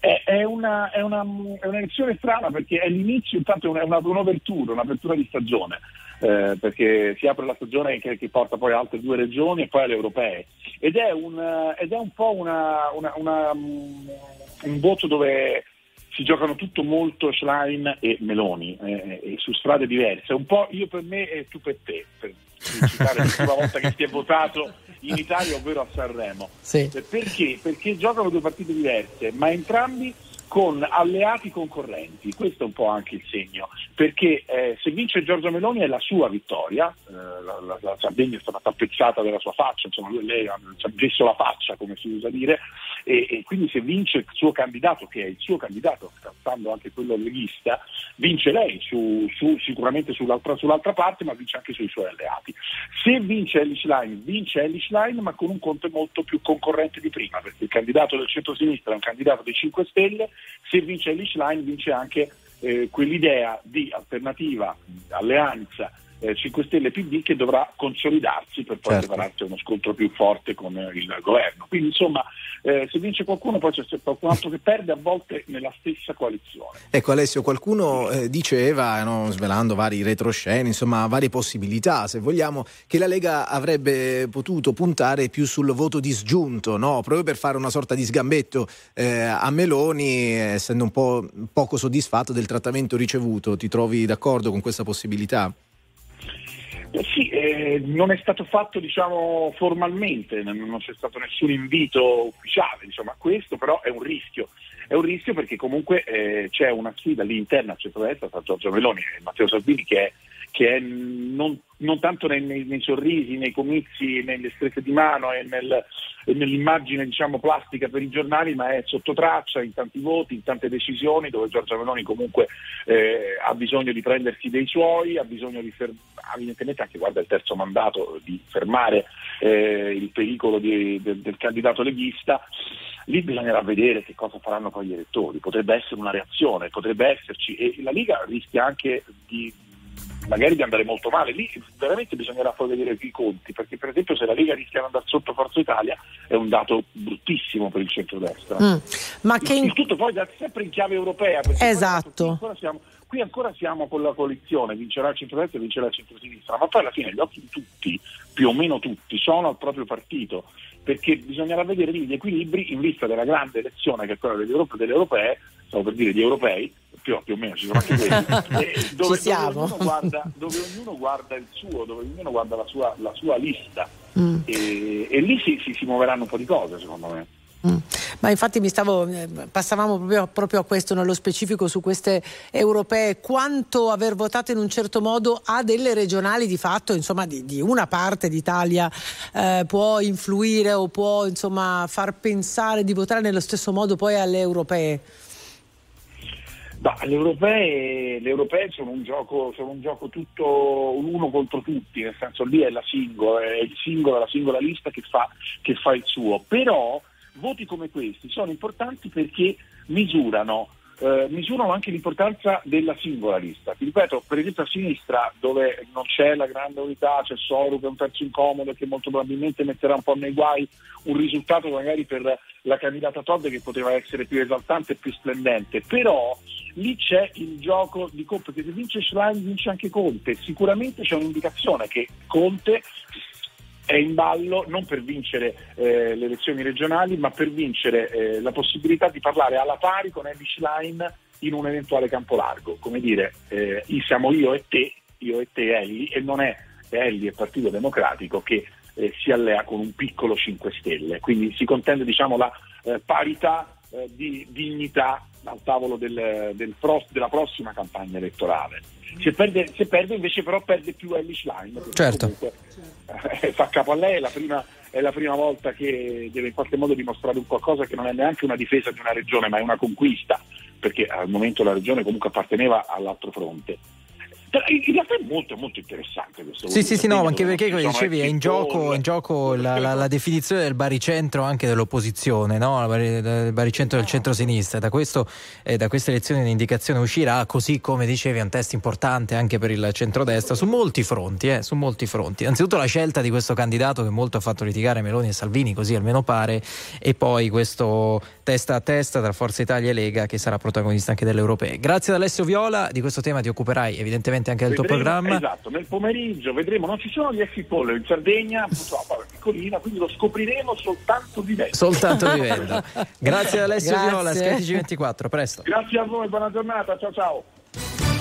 è, è una, è, una, è un'elezione strana perché è l'inizio, intanto è una- una- un'apertura, di stagione, eh, perché si apre la stagione che, che porta poi altre due regioni e poi alle europee. Ed è un, ed un po' una, una- una, mm, un voto dove si giocano tutto molto Schlein e Meloni eh, e su strade diverse, un po' io per me e tu per te, per citare l'ultima volta che si è votato in Italia, ovvero a Sanremo. Sì. Perché? Perché giocano due partite diverse, ma entrambi con alleati concorrenti, questo è un po' anche il segno, perché eh, se vince Giorgio Meloni è la sua vittoria, eh, la, la- la Sardegna è stata tappezzata della sua faccia, insomma lui- lei ha ci ha messo la faccia come si usa dire, e, e quindi se vince il suo candidato, che è il suo candidato, scattando anche quello leghista, vince lei su- su- sicuramente sull'altra, sull'altra parte, ma vince anche sui suoi alleati. Se vince Ellis Line, vince Ellis Line, ma con un conto molto più concorrente di prima, perché il candidato del centro-sinistra è un candidato dei 5 Stelle, se vince Line vince anche eh, quell'idea di alternativa, alleanza eh, 5 Stelle PD che dovrà consolidarsi per poi Certo. prepararsi a uno scontro più forte con eh, il governo. Quindi insomma eh, se vince qualcuno poi c'è qualcun altro che perde a volte nella stessa coalizione. Ecco Alessio, qualcuno eh, diceva, no, svelando vari retrosceni, insomma varie possibilità, se vogliamo, che la Lega avrebbe potuto puntare più sul voto disgiunto, no? proprio per fare una sorta di sgambetto eh, a Meloni, essendo un po' poco soddisfatto del trattamento ricevuto. Ti trovi d'accordo con questa possibilità? Eh, Sì, eh, non è stato fatto diciamo, formalmente, non c'è stato nessun invito ufficiale diciamo, a questo, però è un rischio. È un rischio perché comunque eh, c'è una sfida lì interna a centrodestra tra Giorgio Meloni e Matteo Salvini che è, che è non, non tanto nei, nei- nei sorrisi, nei comizi, nelle strette di mano e, nel- e nell'immagine diciamo, plastica per i giornali, ma è sotto traccia in tanti voti, in tante decisioni, dove Giorgio Meloni comunque eh, ha bisogno di prendersi dei suoi, ha bisogno di fer- evidentemente anche guarda il terzo mandato di fermare eh, il pericolo di- del- del candidato leghista. Lì bisognerà vedere che cosa faranno poi gli elettori, potrebbe essere una reazione, potrebbe esserci e la Liga rischia anche di magari di andare molto male, lì veramente bisognerà poi vedere i conti, perché per esempio se la Lega rischia di andare sotto Forza Italia è un dato bruttissimo per il centrodestra. Mm. Ma che in- il tutto poi da sempre in chiave europea, Esatto. qui ancora, siamo, qui ancora siamo con la coalizione, vincerà il centrodestra e vincerà il centrosinistra, ma poi alla fine gli occhi di tutti, più o meno tutti, sono al proprio partito, perché bisognerà vedere lì gli equilibri in vista della grande elezione che è quella delle europee, stavo per dire di europei, più, più o meno ci sono anche quelli, dove, dove siamo. ognuno guarda, dove ognuno guarda il suo, dove ognuno guarda la sua, la sua lista. Mm. E, e lì si, si- si muoveranno un po' di cose secondo me. Ma infatti mi stavo, eh, passavamo proprio, proprio a questo nello specifico su queste europee, quanto aver votato in un certo modo a delle regionali di fatto, insomma di, di una parte d'Italia eh, può influire o può insomma far pensare di votare nello stesso modo poi alle europee. Ma le europee, le europee sono, un gioco, sono un gioco tutto uno contro tutti, nel senso lì è la singola, è il singolo, la singola lista che fa, che fa il suo. Però voti come questi sono importanti perché misurano eh, misurano anche l'importanza della singola lista. Ti ripeto, per esempio a sinistra, dove non c'è la grande unità, c'è Soru che è un terzo incomodo che molto probabilmente metterà un po' nei guai un risultato magari per la candidata Todd che poteva essere più esaltante e più splendente, però lì c'è il gioco di Conte, perché se vince Schlein vince anche Conte, sicuramente c'è un'indicazione che Conte è in ballo non per vincere eh, le elezioni regionali, ma per vincere eh, la possibilità di parlare alla pari con Ellie Schlein in un eventuale campo largo. Come dire, eh, siamo io e te, io e te Ellie, e non è Ellie e Partito Democratico che eh, si allea con un piccolo 5 Stelle. Quindi si contende diciamo, la eh, parità eh, di dignità al tavolo del, del pro, della prossima campagna elettorale. Se perde, se perde, invece però perde più Ellie Schlein Certo. comunque eh, fa capo a lei, è la, prima, è la prima volta che deve in qualche modo dimostrare un qualcosa che non è neanche una difesa di una regione ma è una conquista perché al momento la regione comunque apparteneva all'altro fronte. In realtà è molto molto interessante questo Sì, sì, sì, no, anche perché, come dicevi, è in gioco, in gioco la, la- la definizione del baricentro anche dell'opposizione, no? Del baricentro del centro-sinistra. Da, questo, eh, da queste elezioni un'indicazione uscirà, così come dicevi, è un test importante anche per il centrodestra su molti fronti, eh, su molti fronti. Innanzitutto la scelta di questo candidato che molto ha fatto litigare Meloni e Salvini, così almeno pare, e poi questo testa a testa tra Forza Italia e Lega che sarà protagonista anche delle europee. Grazie ad Alessio Viola, di questo tema ti occuperai evidentemente anche del tuo Vedremo- programma. Esatto, nel pomeriggio vedremo, non ci sono gli exit in Sardegna, purtroppo è piccolina, quindi lo scopriremo soltanto vivendo. Soltanto vivendo. Grazie ad Alessio Grazie. Viola, Schiatici 24, presto. Grazie a voi, buona giornata, ciao ciao.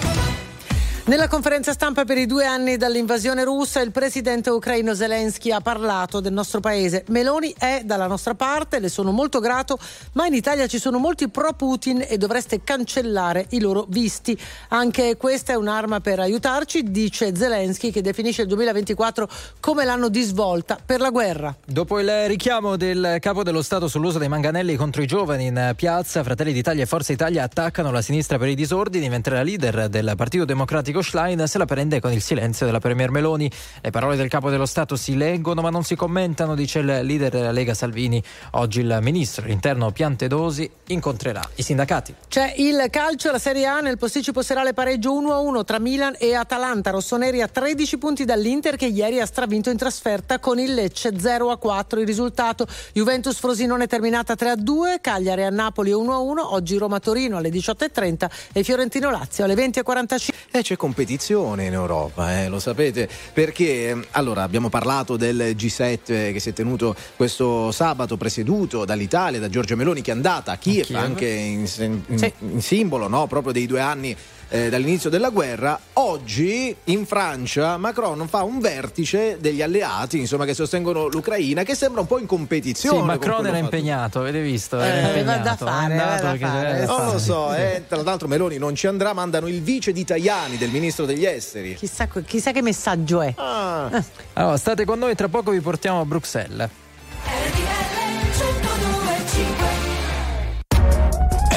Nella conferenza stampa per i due anni dall'invasione russa, il presidente ucraino Zelensky ha parlato del nostro paese. Meloni è dalla nostra parte, le sono molto grato, ma in Italia ci sono molti pro Putin e dovreste cancellare i loro visti. Anche questa è un'arma per aiutarci, dice Zelensky, che definisce il 2024 come l'anno di svolta per la guerra. Dopo il richiamo del capo dello Stato sull'uso dei manganelli contro i giovani in piazza, Fratelli d'Italia e Forza Italia attaccano la sinistra per i disordini, mentre la leader del Partito Democratico Schlein se la prende con il silenzio della Premier Meloni. Le parole del capo dello Stato si leggono ma non si commentano, dice il leader della Lega Salvini. Oggi il ministro dell'Interno Piantedosi incontrerà i sindacati. C'è il calcio, la Serie A, nel posticipo serale pareggio 1-1 tra Milan e Atalanta. Rossoneri a 13 punti dall'Inter che ieri ha stravinto in trasferta con il Lecce 0-4. Il risultato Juventus Frosinone terminata 3-2, Cagliari a Napoli 1-1, oggi Roma-Torino alle 18.30 e Fiorentino-Lazio alle 20.45. Competizione in Europa, eh, lo sapete, perché eh, allora abbiamo parlato del G7 che si è tenuto questo sabato presieduto dall'Italia, da Giorgia Meloni che è andata a Kiev, Kiev. anche in, in- Sì. in simbolo no, proprio dei due anni eh, dall'inizio della guerra. Oggi in Francia Macron fa un vertice degli alleati insomma, che sostengono l'Ucraina che sembra un po' in competizione. Sì, Macron era fatto. impegnato, avete visto? Eh, aveva da impegnato. fare, aveva da fare. Non lo so, Sì. eh, tra l'altro Meloni non ci andrà, mandano il vice di Tajani, del ministro degli esteri. Chissà, chissà che messaggio è. Ah. Allora, state con noi, tra poco vi portiamo a Bruxelles.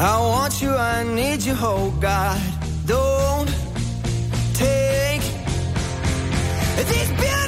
I want you, I need you, oh God. Don't take these beautiful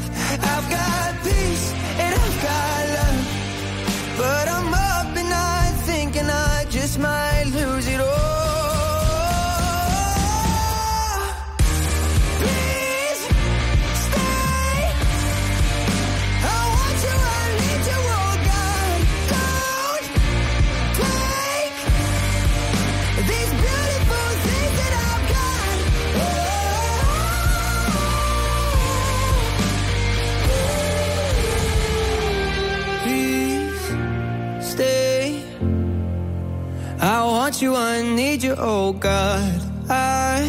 You, I need you, oh God. I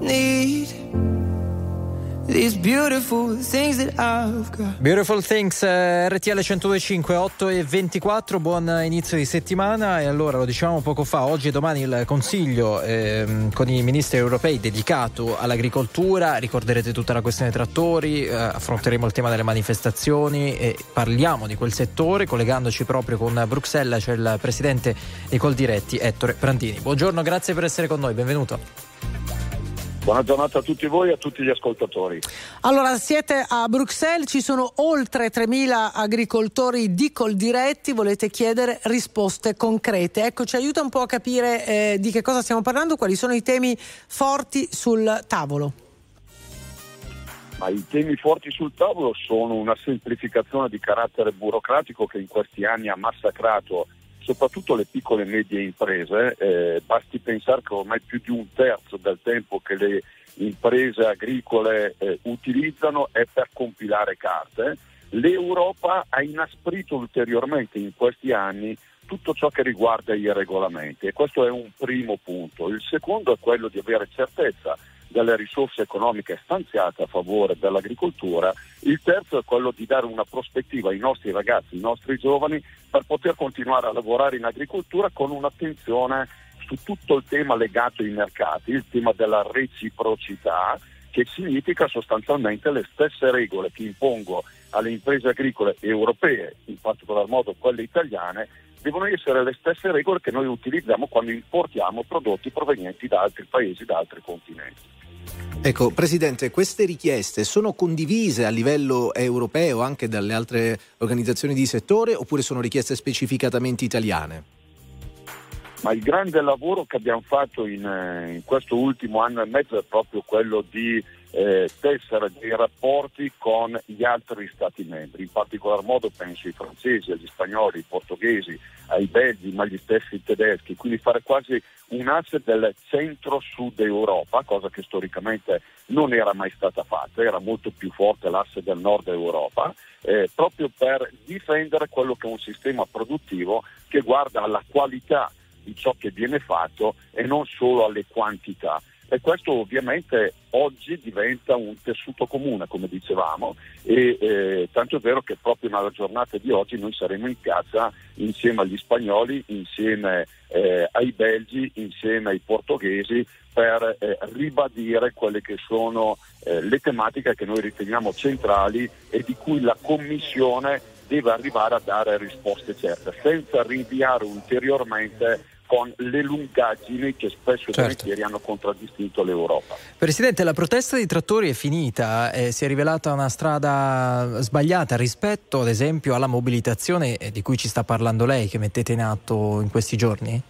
need beautiful things that I've got. Beautiful Things, eh, RTL 1025, 8 e 24, buon inizio di settimana e allora lo dicevamo poco fa, oggi e domani il Consiglio ehm, con i ministri europei dedicato all'agricoltura, ricorderete tutta la questione dei trattori, eh, affronteremo il tema delle manifestazioni e parliamo di quel settore collegandoci proprio con Bruxelles, c'è il presidente di Coldiretti, Ettore Brandini. Buongiorno, grazie per essere con noi, benvenuto. Buona giornata a tutti voi e a tutti gli ascoltatori. Allora, siete a Bruxelles, ci sono oltre 3.000 agricoltori di Coldiretti, volete chiedere risposte concrete. Ecco, ci aiuta un po' a capire eh, di che cosa stiamo parlando, quali sono i temi forti sul tavolo. Ma i temi forti sul tavolo sono una semplificazione di carattere burocratico che in questi anni ha massacrato soprattutto le piccole e medie imprese. Eh, basti pensare che ormai più di un terzo del tempo che le imprese agricole eh, utilizzano è per compilare carte. L'Europa ha inasprito ulteriormente in questi anni tutto ciò che riguarda i regolamenti e questo è un primo punto. Il secondo è quello di avere certezza delle risorse economiche stanziate a favore dell'agricoltura, il terzo è quello di dare una prospettiva ai nostri ragazzi, ai nostri giovani per poter continuare a lavorare in agricoltura con un'attenzione su tutto il tema legato ai mercati, il tema della reciprocità, che significa sostanzialmente le stesse regole che impongo alle imprese agricole europee, in particolar modo quelle italiane, devono essere le stesse regole che noi utilizziamo quando importiamo prodotti provenienti da altri paesi, da altri continenti. Ecco, Presidente, queste richieste sono condivise a livello europeo anche dalle altre organizzazioni di settore oppure sono richieste specificatamente italiane? Ma il grande lavoro che abbiamo fatto in, eh, in questo ultimo anno e mezzo è proprio quello di eh, tessere dei rapporti con gli altri Stati membri, in particolar modo penso ai francesi, agli spagnoli, ai portoghesi, ai belgi, ma agli stessi tedeschi, quindi fare quasi un asse del centro-sud Europa, cosa che storicamente non era mai stata fatta, era molto più forte l'asse del nord Europa, eh, proprio per difendere quello che è un sistema produttivo che guarda alla qualità di ciò che viene fatto e non solo alle quantità. E questo ovviamente oggi diventa un tessuto comune, come dicevamo, e eh, tanto è vero che proprio nella giornata di oggi noi saremo in piazza insieme agli spagnoli, insieme eh, ai belgi, insieme ai portoghesi per eh, ribadire quelle che sono eh, le tematiche che noi riteniamo centrali e di cui la Commissione deve arrivare a dare risposte certe, senza rinviare ulteriormente con le lungaggini che spesso e Certo. volentieri hanno contraddistinto l'Europa. Presidente, la protesta dei trattori è finita, eh, si è rivelata una strada sbagliata rispetto ad esempio alla mobilitazione eh, di cui ci sta parlando lei, che mettete in atto in questi giorni?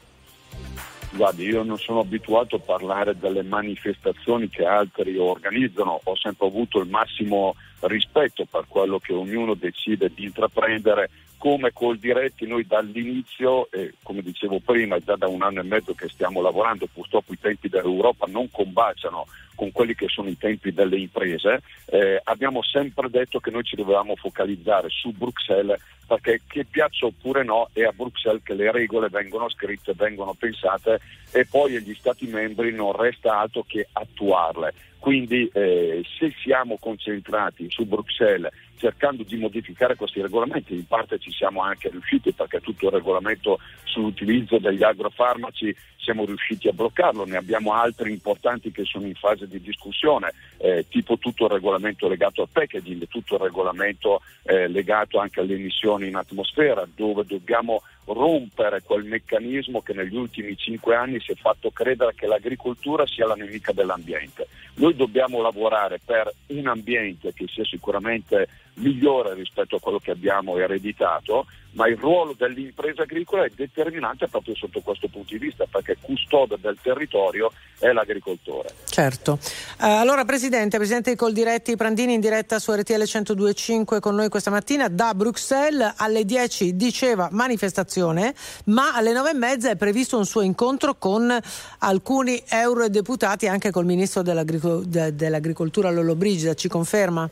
Guardi, io non sono abituato a parlare delle manifestazioni che altri organizzano, ho sempre avuto il massimo rispetto per quello che ognuno decide di intraprendere come col diretti noi dall'inizio, eh, come dicevo prima, è già da un anno e mezzo che stiamo lavorando, purtroppo i tempi dell'Europa non combaciano con quelli che sono i tempi delle imprese, eh, abbiamo sempre detto che noi ci dovevamo focalizzare su Bruxelles perché che piaccia oppure no è a Bruxelles che le regole vengono scritte, vengono pensate e poi agli Stati membri non resta altro che attuarle. Quindi eh, se siamo concentrati su Bruxelles cercando di modificare questi regolamenti, in parte ci siamo anche riusciti perché tutto il regolamento sull'utilizzo degli agrofarmaci siamo riusciti a bloccarlo, ne abbiamo altri importanti che sono in fase di discussione, eh, tipo tutto il regolamento legato al packaging, tutto il regolamento eh, legato anche alle emissioni in atmosfera, dove dobbiamo rompere quel meccanismo che negli ultimi cinque anni si è fatto credere che l'agricoltura sia la nemica dell'ambiente. Noi dobbiamo lavorare per un ambiente che sia sicuramente migliore rispetto a quello che abbiamo ereditato, ma il ruolo dell'impresa agricola è determinante proprio sotto questo punto di vista, perché custode del territorio è l'agricoltore. Certo. Eh, allora Presidente, Presidente di Coldiretti Prandini in diretta su RTL 102.5 con noi questa mattina da Bruxelles alle 10 diceva manifestazione, ma alle 9 e mezza è previsto un suo incontro con alcuni eurodeputati anche col Ministro dell'Agrico- de- dell'Agricoltura Lollo Brigida, ci conferma?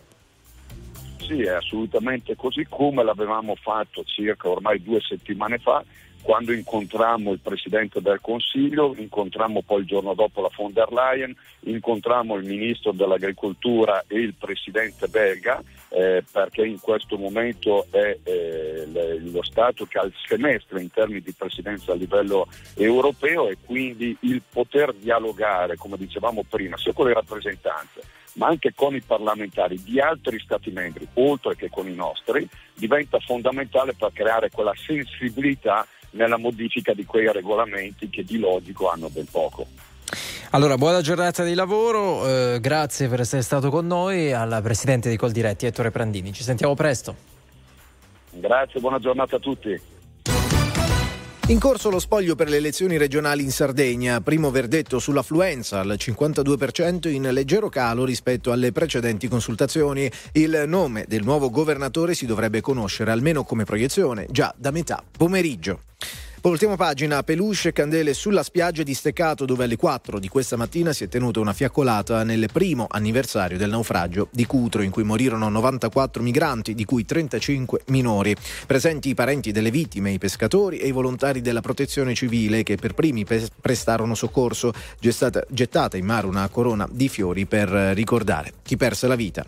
Sì, è assolutamente così come l'avevamo fatto circa ormai due settimane fa, quando incontrammo il Presidente del Consiglio, incontrammo poi il giorno dopo la von der Leyen, incontrammo il Ministro dell'Agricoltura e il Presidente belga, eh, perché in questo momento è eh, lo Stato che ha il semestre in termini di presidenza a livello europeo e quindi il poter dialogare, come dicevamo prima, sia con le rappresentanze ma anche con i parlamentari di altri Stati membri, oltre che con i nostri, diventa fondamentale per creare quella sensibilità nella modifica di quei regolamenti che di logico hanno ben poco. Allora, buona giornata di lavoro, eh, grazie per essere stato con noi, al Presidente di Coldiretti, Ettore Prandini. Ci sentiamo presto. Grazie, buona giornata a tutti. In corso lo spoglio per le elezioni regionali in Sardegna, primo verdetto sull'affluenza al 52% in leggero calo rispetto alle precedenti consultazioni. Il nome del nuovo governatore si dovrebbe conoscere almeno come proiezione già da metà pomeriggio. Voltiamo pagina, peluche e candele sulla spiaggia di Steccato dove alle 4 di questa mattina si è tenuta una fiaccolata nel primo anniversario del naufragio di Cutro in cui morirono 94 migranti, di cui 35 minori. Presenti i parenti delle vittime, i pescatori e i volontari della protezione civile che per primi pe- prestarono soccorso, gettata in mare una corona di fiori per ricordare chi perse la vita.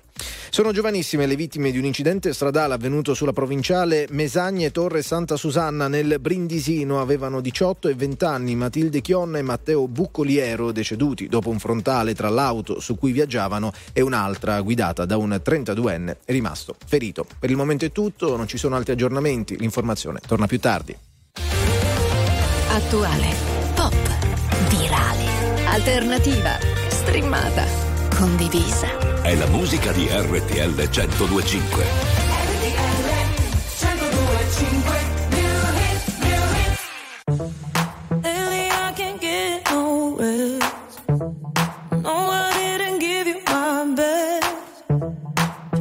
Sono giovanissime le vittime di un incidente stradale avvenuto sulla provinciale Mesagne Torre Santa Susanna nel Brindisino. Avevano 18 e 20 anni Matilde Chionna e Matteo Buccoliero, deceduti dopo un frontale tra l'auto su cui viaggiavano e un'altra guidata da un 32enne rimasto ferito. Per il momento è tutto, non ci sono altri aggiornamenti, l'informazione torna più tardi. Attuale, pop, virale, alternativa, streamata, condivisa. È la musica di RTL 1025. Lately I can't get no rest. No, I didn't give you my best.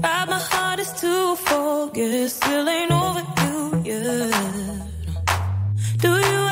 Tried my hardest to forget, still ain't over you yet. Do you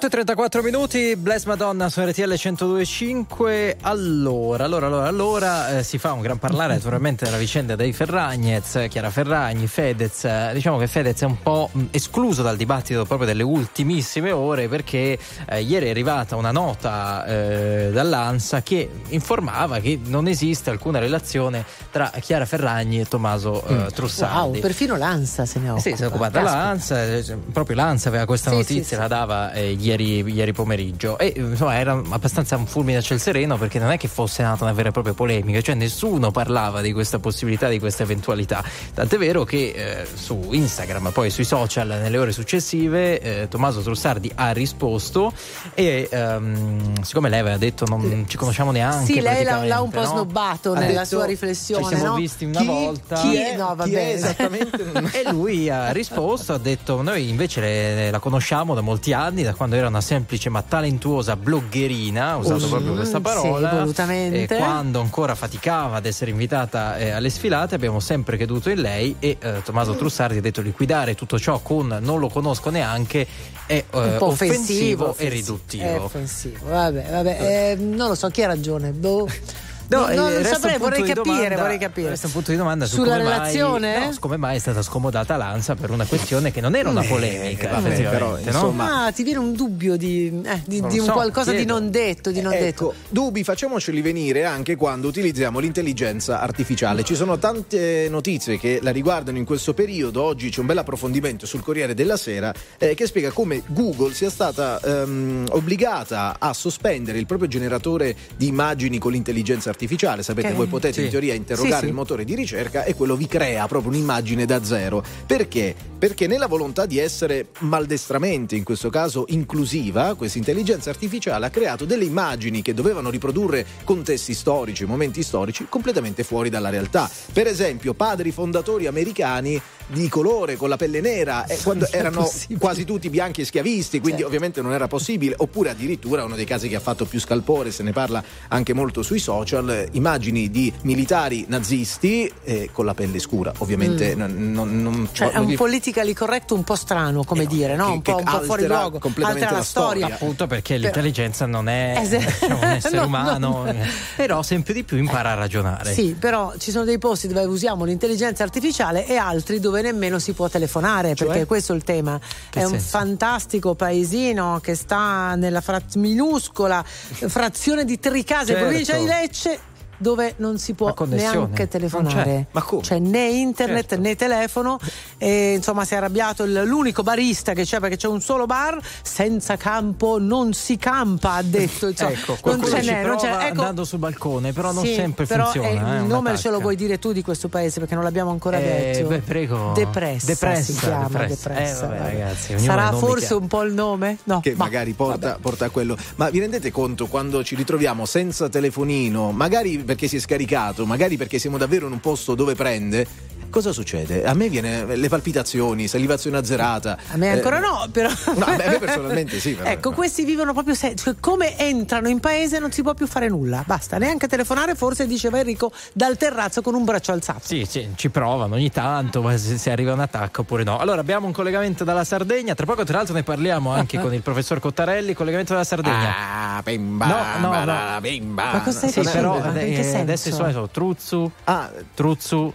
8.34 minuti, Bless Madonna su RTL 102.5. Allora, allora, allora, allora eh, si fa un gran parlare naturalmente della vicenda dei Ferragnez, Chiara Ferragni, Fedez. Eh, diciamo che Fedez è un po' mh, escluso dal dibattito proprio delle ultimissime ore perché eh, ieri è arrivata una nota eh, dall'ANSA che informava che non esiste alcuna relazione tra Chiara Ferragni e Tommaso eh, Trussardi. Wow, perfino l'ANSA se ne occupa. Sì, si è occupata Caspita. l'ANSA, proprio l'ANSA aveva questa Sì, notizia, sì, sì. la dava eh, ieri, ieri pomeriggio e insomma era abbastanza un fulmine a ciel sereno perché non è che fosse nata una vera e propria polemica, cioè nessuno parlava di questa possibilità, di questa eventualità. Tant'è vero che eh, su Instagram, poi sui social nelle ore successive, eh, Tommaso Trussardi ha risposto e ehm, siccome lei aveva detto non ci conosciamo neanche. Sì, lei l'ha, l'ha un po' no? snobbato Ha nella detto, sua riflessione. Ci siamo no? visti una Chi- volta. Chi è? No, va bene. esattamente? e lui ha risposto, ha detto noi invece le- la conosciamo da molti anni, da quando era una semplice ma talentuosa bloggerina, ha usato Mm, proprio questa sì, parola, e quando ancora faticava ad essere invitata eh, alle sfilate abbiamo sempre creduto in lei e eh, Tommaso Trussardi ha detto liquidare tutto ciò con non lo conosco neanche è eh, offensivo, offensivo, e È riduttivo. offensivo, vabbè, vabbè. eh, non lo so chi ha ragione. Boh. No, non, eh, non resta saprei, vorrei di capire, domanda- vorrei capire. Resta un punto di domanda su Sulla come mai- relazione? no, come mai è stata scomodata l'ANSA per una questione che non era una Eh, polemica, vabbè, effettivamente, però, no? insomma, Ah, ti viene un dubbio di, eh, di- Non di un so, qualcosa di chiedo. non detto, di non ecco, detto. dubbi facciamoceli venire anche quando utilizziamo l'intelligenza artificiale. Ci sono tante notizie che la riguardano in questo periodo. Oggi c'è un bel approfondimento sul Corriere della Sera eh, che spiega come Google sia stata ehm, obbligata a sospendere il proprio generatore di immagini con l'intelligenza artificiale. Sapete, Ok. voi potete Sì. in teoria interrogare Sì, sì. il motore di ricerca e quello vi crea proprio un'immagine da zero. Perché? Perché nella volontà di essere maldestramente, in questo caso inclusiva, questa intelligenza artificiale ha creato delle immagini che dovevano riprodurre contesti storici, momenti storici completamente fuori dalla realtà. Per esempio, padri fondatori americani di colore con la pelle nera eh, quando erano possibile. quasi tutti bianchi e schiavisti, quindi ovviamente non era possibile, oppure addirittura uno dei casi che ha fatto più scalpore, se ne parla anche molto sui social, eh, immagini di militari nazisti eh, con la pelle scura, ovviamente Mm. non, non- non- Cioè, è un vi- politically corretto un po' strano, come dire, no? che- un po', un po' fuori luogo. completamente Altera la la storia. storia. Appunto perché Però- l'intelligenza non è Eh, se- diciamo, un essere No, umano, no. eh, però sempre di più impara a ragionare. Sì, però ci sono dei posti dove usiamo l'intelligenza artificiale e altri dove nemmeno si può telefonare, Cioè? perché questo è il tema. Che è un senso? fantastico paesino che sta nella fra- minuscola frazione di Tricase, Certo. provincia di Lecce. Dove non si può neanche telefonare, c'è. Ma come? cioè né internet Certo. né telefono. E insomma, si è arrabbiato il- l'unico barista che c'è perché c'è un solo bar. Senza campo non si campa, ha detto. Insomma, Ecco, non ce ci n'è, non c'è. Ecco, andando sul balcone, però non sì, sempre però, funziona. eh, eh, il nome ce lo vuoi dire tu di questo paese perché non l'abbiamo ancora Eh, detto. beh, prego. Depressa, Depressa, si chiama depressa. Depressa. Eh, vabbè, ragazzi, Sarà forse un po' il nome? No. che ma- magari porta, porta a quello. Ma vi rendete conto quando ci ritroviamo senza telefonino, magari perché si è scaricato, magari perché siamo davvero in un posto dove prende? Cosa succede? A me viene le palpitazioni, salivazione azzerata. A me ancora Eh, no, però. No, a me- a me personalmente sì, però. ecco, questi vivono proprio se- cioè, come entrano in paese non si può più fare nulla. Basta, neanche telefonare, forse diceva Enrico, dal terrazzo con un braccio alzato. Sì, sì, ci provano ogni tanto, ma se, se arriva un attacco oppure no. Allora abbiamo un collegamento dalla Sardegna, tra poco tra l'altro ne parliamo anche con il professor Cottarelli, collegamento dalla Sardegna. Ah, bimba, no, no, no. bimba. Ma cosa stai Sì, facendo? però eh, senso? adesso i suoni sono Truzzu, Ah, Truzzu,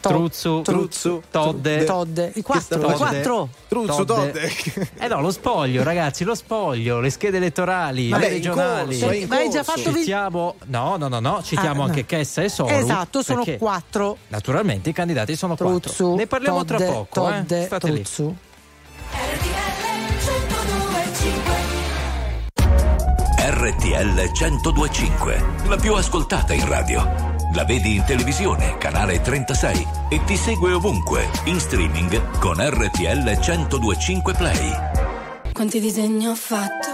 Truzzu, Truzzu, Todde. Todde, i quattro, Todde. i quattro. Truzzo, Todde. Eh no, lo spoglio, ragazzi, lo spoglio, le schede elettorali, Vabbè, le regionali. corso, in Ma hai già fatto Citiamo, no, no, no, no, citiamo Ah, no. anche Chessa e Soru. Esatto, sono perché quattro. Naturalmente i candidati sono quattro. Truzzu, Ne parliamo Todde, tra poco, Todde, eh. State lì. Truzzu. RTL 1025, la più ascoltata in radio. La vedi in televisione, canale 36 e ti segue ovunque, in streaming con RTL 1025 Play. Quanti disegni ho fatto,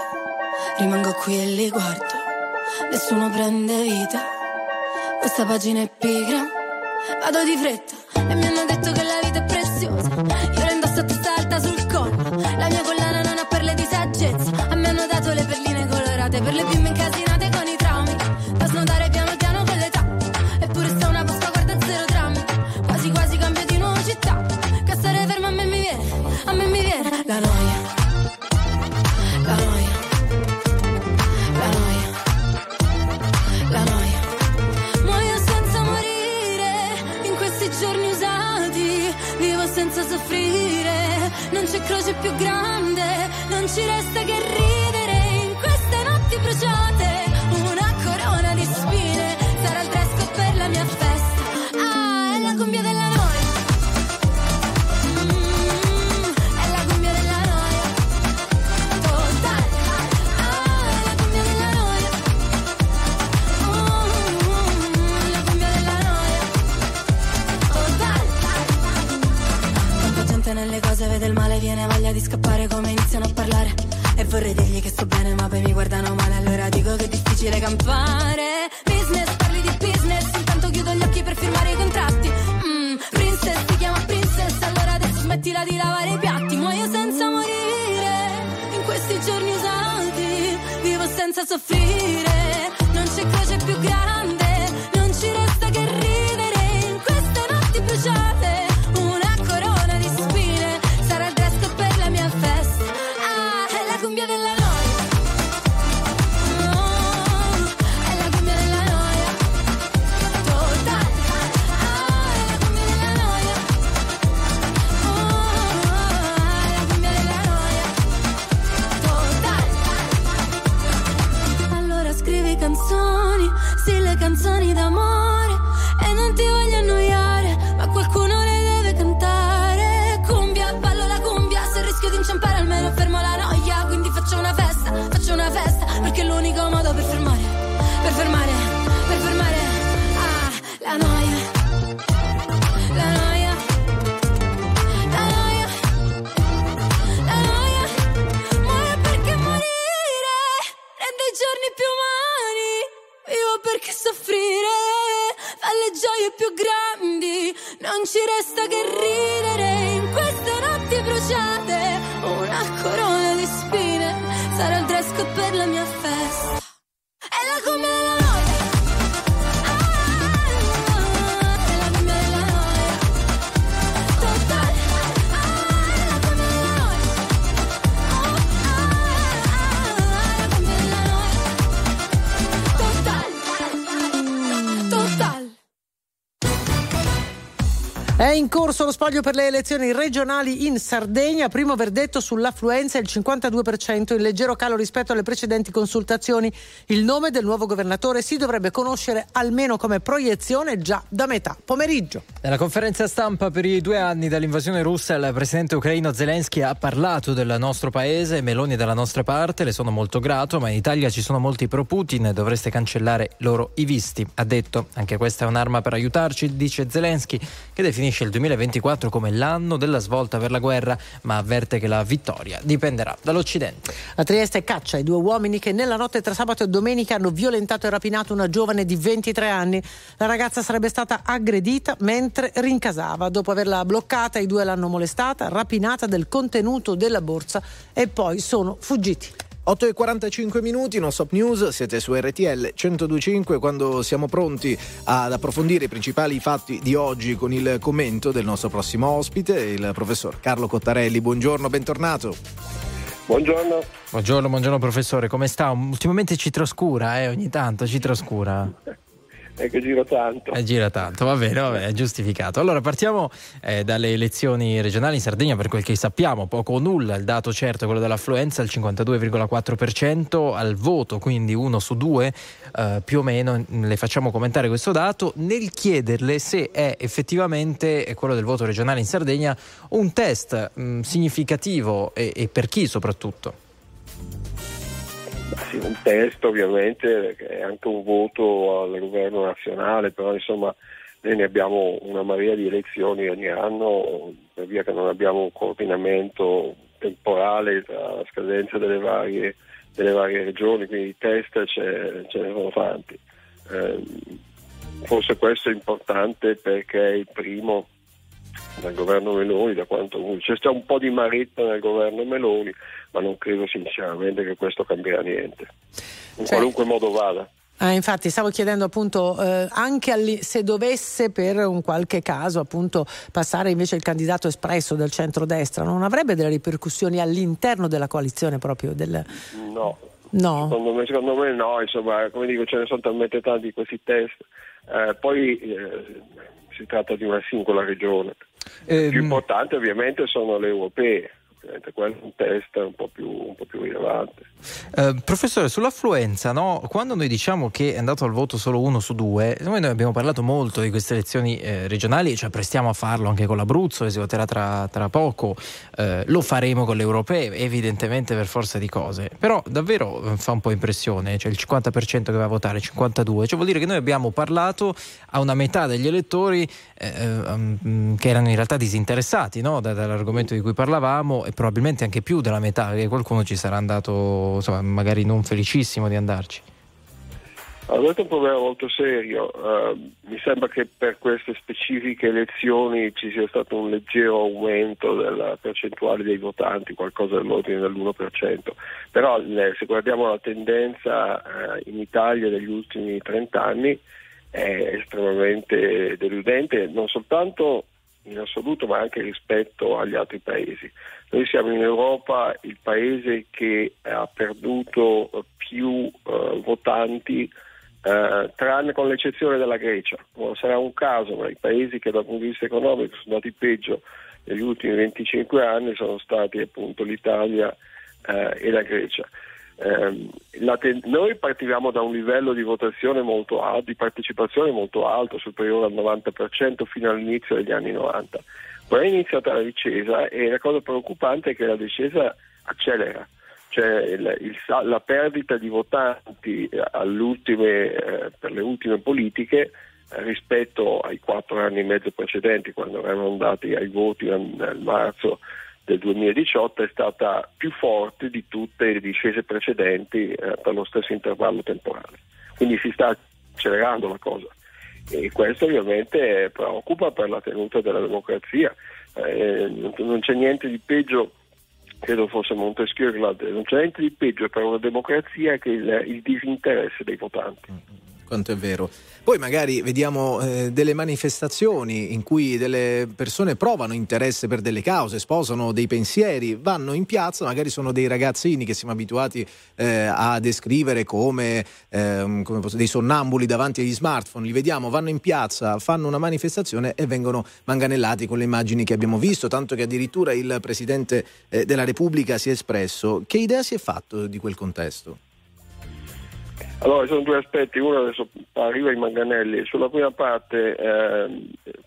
rimango qui e li guardo, nessuno prende vita, questa pagina è pigra, vado di fretta e mi hanno detto che la vita è preziosa, Per le bimbe incasinate con i traumi. Da snodare piano piano con l'età Eppure sta una posta guarda zero drammi. Quasi quasi cambio di nuovo città. Che stare fermo a me mi viene A me mi viene. La noia. La noia. La noia. La noia. Muoio senza morire. In questi giorni usati Vivo senza soffrire. Non c'è croce più grande. Parlare. E vorrei dirgli che sto bene, ma poi mi guardano male, allora dico che è difficile campare. Spoglio per le elezioni regionali in Sardegna. Primo verdetto sull'affluenza il 52%, in leggero calo rispetto alle precedenti consultazioni. Il nome del nuovo governatore si dovrebbe conoscere almeno come proiezione già da metà pomeriggio. Nella conferenza stampa per i due anni dall'invasione russa il presidente ucraino Zelensky ha parlato del nostro paese, Meloni dalla nostra parte, le sono molto grato, ma in Italia ci sono molti pro Putin, dovreste cancellare loro i visti. Ha detto, anche questa è un'arma per aiutarci, dice Zelensky, che definisce il 2024 come l'anno della svolta per la guerra, ma avverte che la vittoria dipenderà dall'Occidente. A Trieste caccia i due uomini che nella notte tra sabato e domenica hanno violentato e rapinato una giovane di 23 anni. La ragazza sarebbe stata aggredita mentre rincasava. Dopo averla bloccata, i due l'hanno molestata, rapinata del contenuto della borsa e poi sono fuggiti. 8 e 45 minuti, non stop news, siete su RTL 1025 quando siamo pronti ad approfondire i principali fatti di oggi con il commento del nostro prossimo ospite, il professor Carlo Cottarelli. Buongiorno, bentornato. Buongiorno. Buongiorno, buongiorno professore, come sta? Ultimamente ci trascura, eh, ogni tanto ci trascura. È che giro tanto. Eh, gira tanto, va bene, va bene, è giustificato. Allora partiamo eh, dalle elezioni regionali in Sardegna, per quel che sappiamo, poco o nulla, il dato certo è quello dell'affluenza, il 52,4% al voto, quindi uno su due eh, più o meno, le facciamo commentare questo dato, nel chiederle se è effettivamente eh, quello del voto regionale in Sardegna un test mh, significativo e, e per chi soprattutto. Sì, un test ovviamente è anche un voto al governo nazionale, però insomma noi ne abbiamo una marea di elezioni ogni anno, per via che non abbiamo un coordinamento temporale tra la scadenza delle varie, delle varie regioni, quindi i test ce, ce ne sono tanti. Eh, forse questo è importante perché è il primo dal governo Meloni, da quanto c'è stato un po' di maretta nel governo Meloni, ma non credo sinceramente che questo cambierà niente, in Cioè- qualunque modo vada. Ah, infatti stavo chiedendo appunto eh, anche alli- se dovesse per un qualche caso appunto passare invece il candidato espresso del centrodestra, non avrebbe delle ripercussioni all'interno della coalizione proprio del... No. No. Secondo me, secondo me no, insomma, come dico, ce ne sono talmente tanti questi test. Eh, poi eh, si tratta di una singola regione. Il più importante ovviamente sono le europee, diventa quello un test un po' più, un po più rilevante. Eh, professore, sull'affluenza, no? quando noi diciamo che è andato al voto solo uno su due, noi abbiamo parlato molto di queste elezioni eh, regionali, cioè prestiamo a farlo anche con l'Abruzzo, che si voterà tra, tra poco, eh, lo faremo con le europee, evidentemente per forza di cose, però davvero eh, fa un po' impressione, cioè il 50% che va a votare, il 52%, cioè vuol dire che noi abbiamo parlato a una metà degli elettori um, che erano in realtà disinteressati no? dall'argomento di cui parlavamo e probabilmente anche più della metà, che qualcuno ci sarà andato insomma, magari non felicissimo di andarci. Allora, questo è un problema molto serio. Uh, mi sembra che per queste specifiche elezioni ci sia stato un leggero aumento della percentuale dei votanti, qualcosa dell'ordine dell'1%. Però le, se guardiamo la tendenza uh, in Italia degli ultimi 30 anni è estremamente deludente, non soltanto in assoluto ma anche rispetto agli altri paesi. Noi siamo in Europa il paese che ha perduto più uh, votanti Uh, tranne con l'eccezione della Grecia. Non sarà un caso, ma i paesi che dal punto di vista economico sono andati peggio negli ultimi 25 anni sono stati appunto l'Italia uh, e la Grecia. La ten- noi partivamo da un livello di votazione molto alto, di partecipazione molto alto, superiore al 90% fino all'inizio degli anni 90. Poi è iniziata la discesa e la cosa preoccupante è che la discesa accelera cioè il, il, la perdita di votanti eh, eh, per le ultime politiche eh, rispetto ai quattro anni e mezzo precedenti, quando erano andati ai voti nel marzo del 2018, è stata più forte di tutte le discese precedenti eh, per lo stesso intervallo temporale. Quindi si sta accelerando la cosa e questo ovviamente preoccupa per la tenuta della democrazia. Eh, non c'è niente di peggio credo fosse Montesquieu, non c'è niente di peggio per una democrazia che il, il disinteresse dei votanti. Quanto è vero. Poi magari vediamo eh, delle manifestazioni in cui delle persone provano interesse per delle cause, sposano dei pensieri, vanno in piazza, magari sono dei ragazzini che siamo abituati eh, a descrivere come, eh, come posso, dei sonnambuli davanti agli smartphone, li vediamo, vanno in piazza, fanno una manifestazione e vengono manganellati con le immagini che abbiamo visto, tanto che addirittura il Presidente eh, della Repubblica si è espresso. Che idea si è fatto di quel contesto? Allora, ci sono due aspetti, uno adesso arriva ai manganelli, sulla prima parte eh,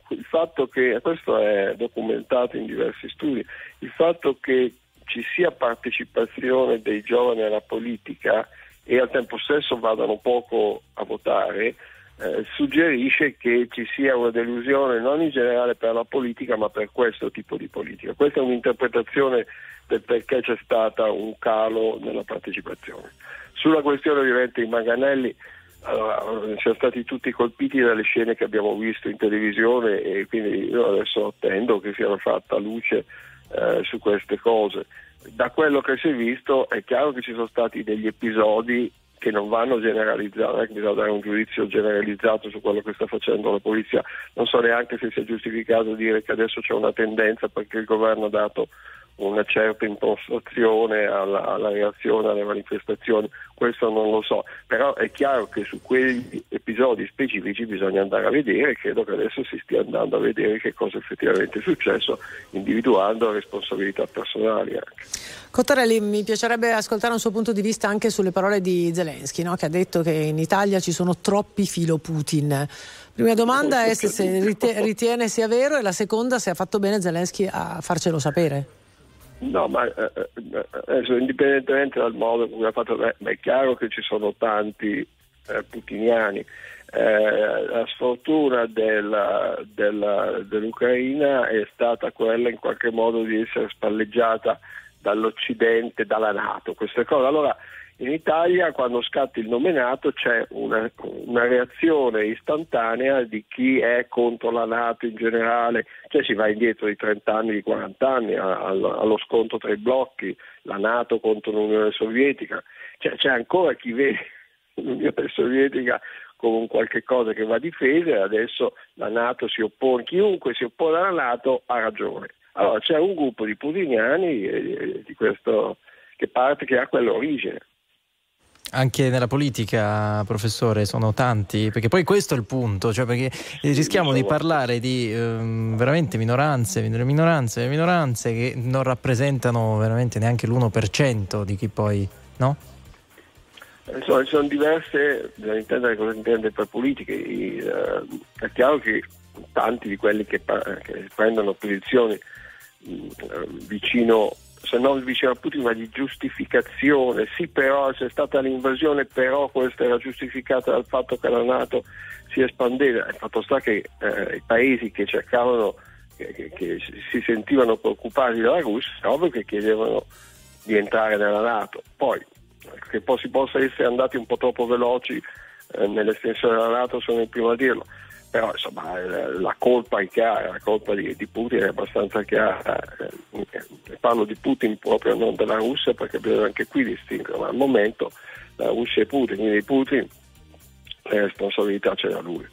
il fatto che, questo è documentato in diversi studi, il fatto che ci sia partecipazione dei giovani alla politica e al tempo stesso vadano poco a votare, eh, suggerisce che ci sia una delusione non in generale per la politica ma per questo tipo di politica. Questa è un'interpretazione del perché c'è stato un calo nella partecipazione. Sulla questione ovviamente i manganelli, allora, siamo stati tutti colpiti dalle scene che abbiamo visto in televisione e quindi io adesso attendo che sia fatta luce eh, su queste cose. Da quello che si è visto è chiaro che ci sono stati degli episodi che non vanno generalizzati, bisogna dare un giudizio generalizzato su quello che sta facendo la polizia, non so neanche se sia giustificato dire che adesso c'è una tendenza perché il governo ha dato una certa impostazione alla, alla, reazione alle manifestazioni, questo non lo so, però è chiaro che su quegli episodi specifici bisogna andare a vedere e credo che adesso si stia andando a vedere che cosa effettivamente è successo, individuando responsabilità personali anche. Cottarelli, mi piacerebbe ascoltare un suo punto di vista anche sulle parole di Zelensky, no? che ha detto che in Italia ci sono troppi filo Putin. Prima domanda è se, se ritiene sia vero e la seconda se ha fatto bene Zelensky a farcelo sapere. No, ma eh, eh, adesso, indipendentemente dal modo come ha fatto, beh, è chiaro che ci sono tanti eh, putiniani. Eh, la sfortuna della, della, dell'Ucraina è stata quella in qualche modo di essere spalleggiata dall'Occidente, dalla Nato, queste cose. Allora, in Italia quando scatta il nominato c'è una, una, reazione istantanea di chi è contro la Nato in generale, cioè si va indietro di 30 anni, di 40 anni allo, scontro tra i blocchi, la Nato contro l'Unione Sovietica, cioè, c'è ancora chi vede l'Unione Sovietica come qualche cosa che va difesa e adesso la Nato si oppone, chiunque si oppone alla Nato ha ragione. Allora c'è un gruppo di putiniani eh, di questo, che parte che ha quell'origine. Anche nella politica, professore, sono tanti, perché poi questo è il punto, cioè perché rischiamo di parlare di ehm, veramente minoranze, minor- minoranze, minoranze che non rappresentano veramente neanche l'1% di chi poi, no? Insomma, ci sono diverse, bisogna intendere cosa intende per politiche. I, eh, è chiaro che tanti di quelli che, che prendono posizioni eh, vicino, se non vicino a Putin, ma di giustificazione. Sì, però c'è stata l'invasione, però questa era giustificata dal fatto che la Nato si espandeva. Il fatto sta che eh, i paesi che cercavano, che, che- si sentivano preoccupati dalla Russia, proprio che chiedevano di entrare nella Nato. Poi che poi si possa essere andati un po' troppo veloci eh, nell'estensione della Nato sono il primo a dirlo però insomma eh, la colpa è chiara la colpa di, di Putin è abbastanza chiara. Eh, eh, parlo di Putin proprio non della Russia perché bisogna anche qui distinguere ma al momento la Russia è Putin quindi Putin le responsabilità ce l'ha lui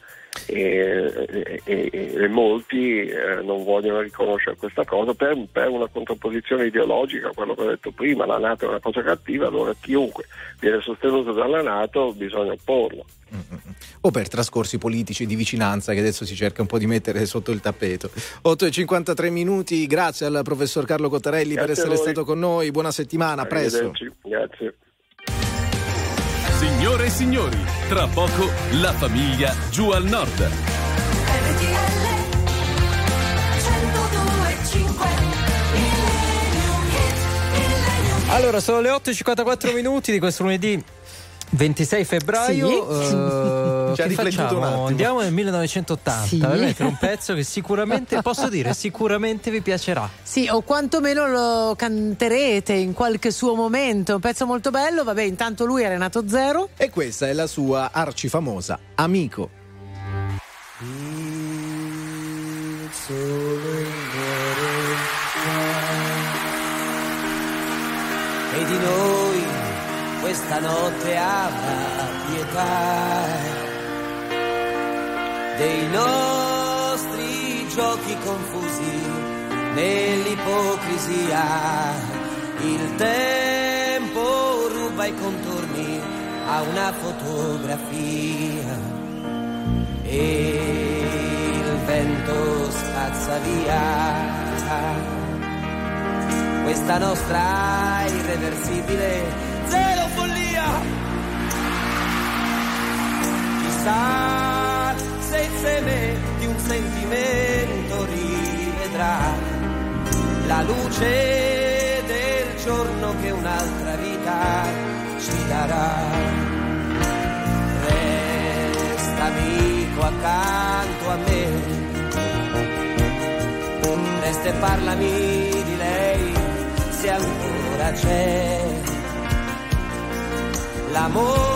e, e- e- molti eh, non vogliono riconoscere questa cosa per, per una contrapposizione ideologica, quello che ho detto prima, la Nato è una cosa cattiva, allora chiunque viene sostenuto dalla Nato bisogna opporlo. o per trascorsi politici di vicinanza che adesso si cerca un po' di mettere sotto il tappeto. 8 e 53 minuti, grazie al professor Carlo Cottarelli per Grazie a essere stato con noi, buona settimana, a presto. Grazie. Signore e signori, tra poco la famiglia giù al nord. Allora, sono le 8.54 minuti di questo lunedì 26 febbraio. Sì. eh, Ci facciamo? un attimo. Andiamo nel 1980 Sì. per un pezzo che sicuramente, posso dire, sicuramente vi piacerà. Sì, o quantomeno lo canterete in qualche suo momento. Un pezzo molto bello. Vabbè, intanto lui è Renato Zero. E questa è la sua arcifamosa Amico. e di noi questa notte avrà pietà dei nostri giochi confusi nell'ipocrisia. Il tempo ruba i contorni a una fotografia. E il vento spazza via. Questa nostra irreversibile zero follia. Chissà se insieme di un sentimento rivedrà la luce del giorno che un'altra vita ci darà. Resta amico accanto a me resta e parlami di lei se ancora c'è. el amor.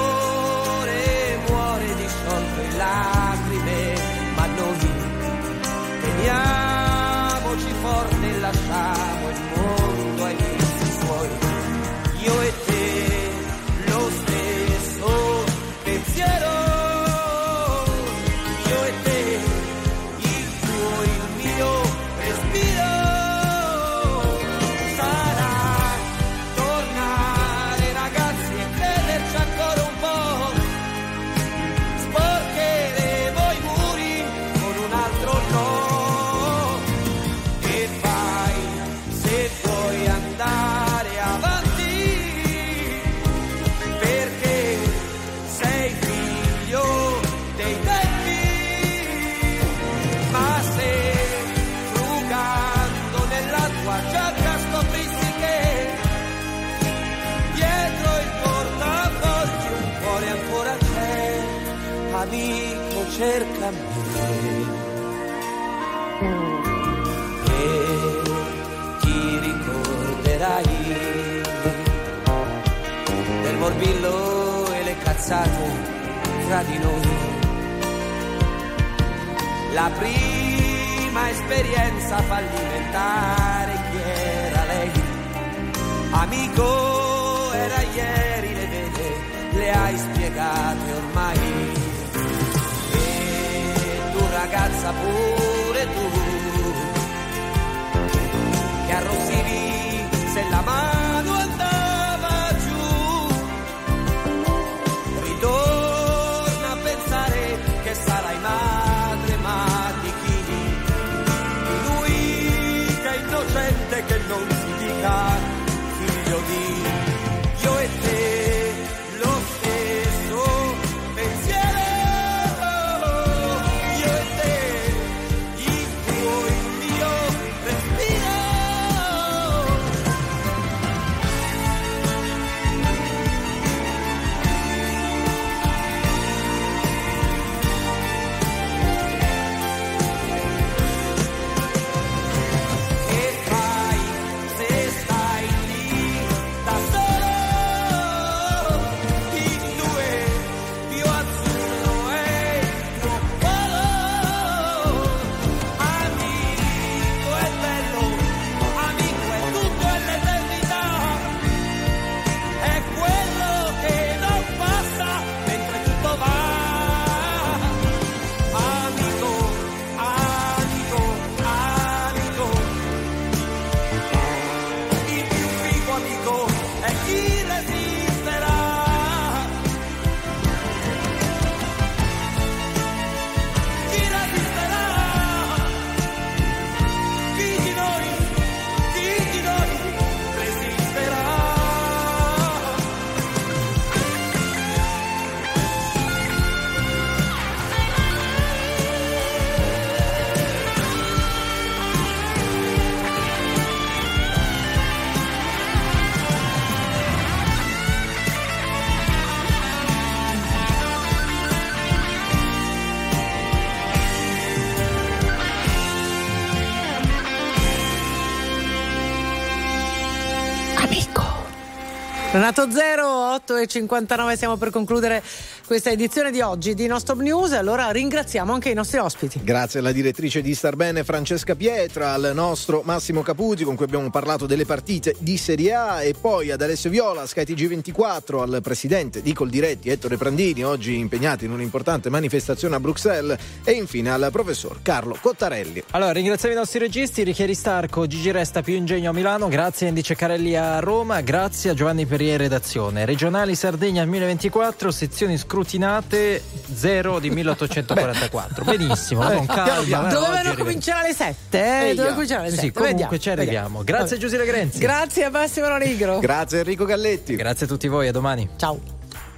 Cazzate fra di noi. La prima esperienza fallimentare chi era lei? Amico era ieri le vede le hai spiegate ormai. E tu ragazza pure tu che arrossivi se la mano Renato Zero, 8 e 59, siamo per concludere questa edizione di oggi di No Stop News. Allora ringraziamo anche i nostri ospiti. Grazie alla direttrice di Star Bene Francesca Pietra, al nostro Massimo Caputi con cui abbiamo parlato delle partite di Serie A e poi ad Alessio Viola, Sky TG24, al presidente di Coldiretti Ettore Prandini, oggi impegnato in un'importante manifestazione a Bruxelles e infine al professor Carlo Cottarelli. Allora, ringraziamo i nostri registi, Richieri Starco, Gigi Resta, Più Ingegno a Milano, grazie a Andy Ceccarelli a Roma, grazie a Giovanni Perrier redazione. Regionali Sardegna 2024, sezioni scrutinate 0 di 1844. Benissimo, con calma. eh, Dovevano cominciare alle 7, eh? Dovevano cominciare alle Sì, 7. comunque Vediamo, ci arriviamo. vediamo. Grazie Vabbè. Giuseppe Grenzi. Grazie a Massimo Nigro. Grazie Enrico Galletti. Grazie a tutti voi, a domani. Ciao.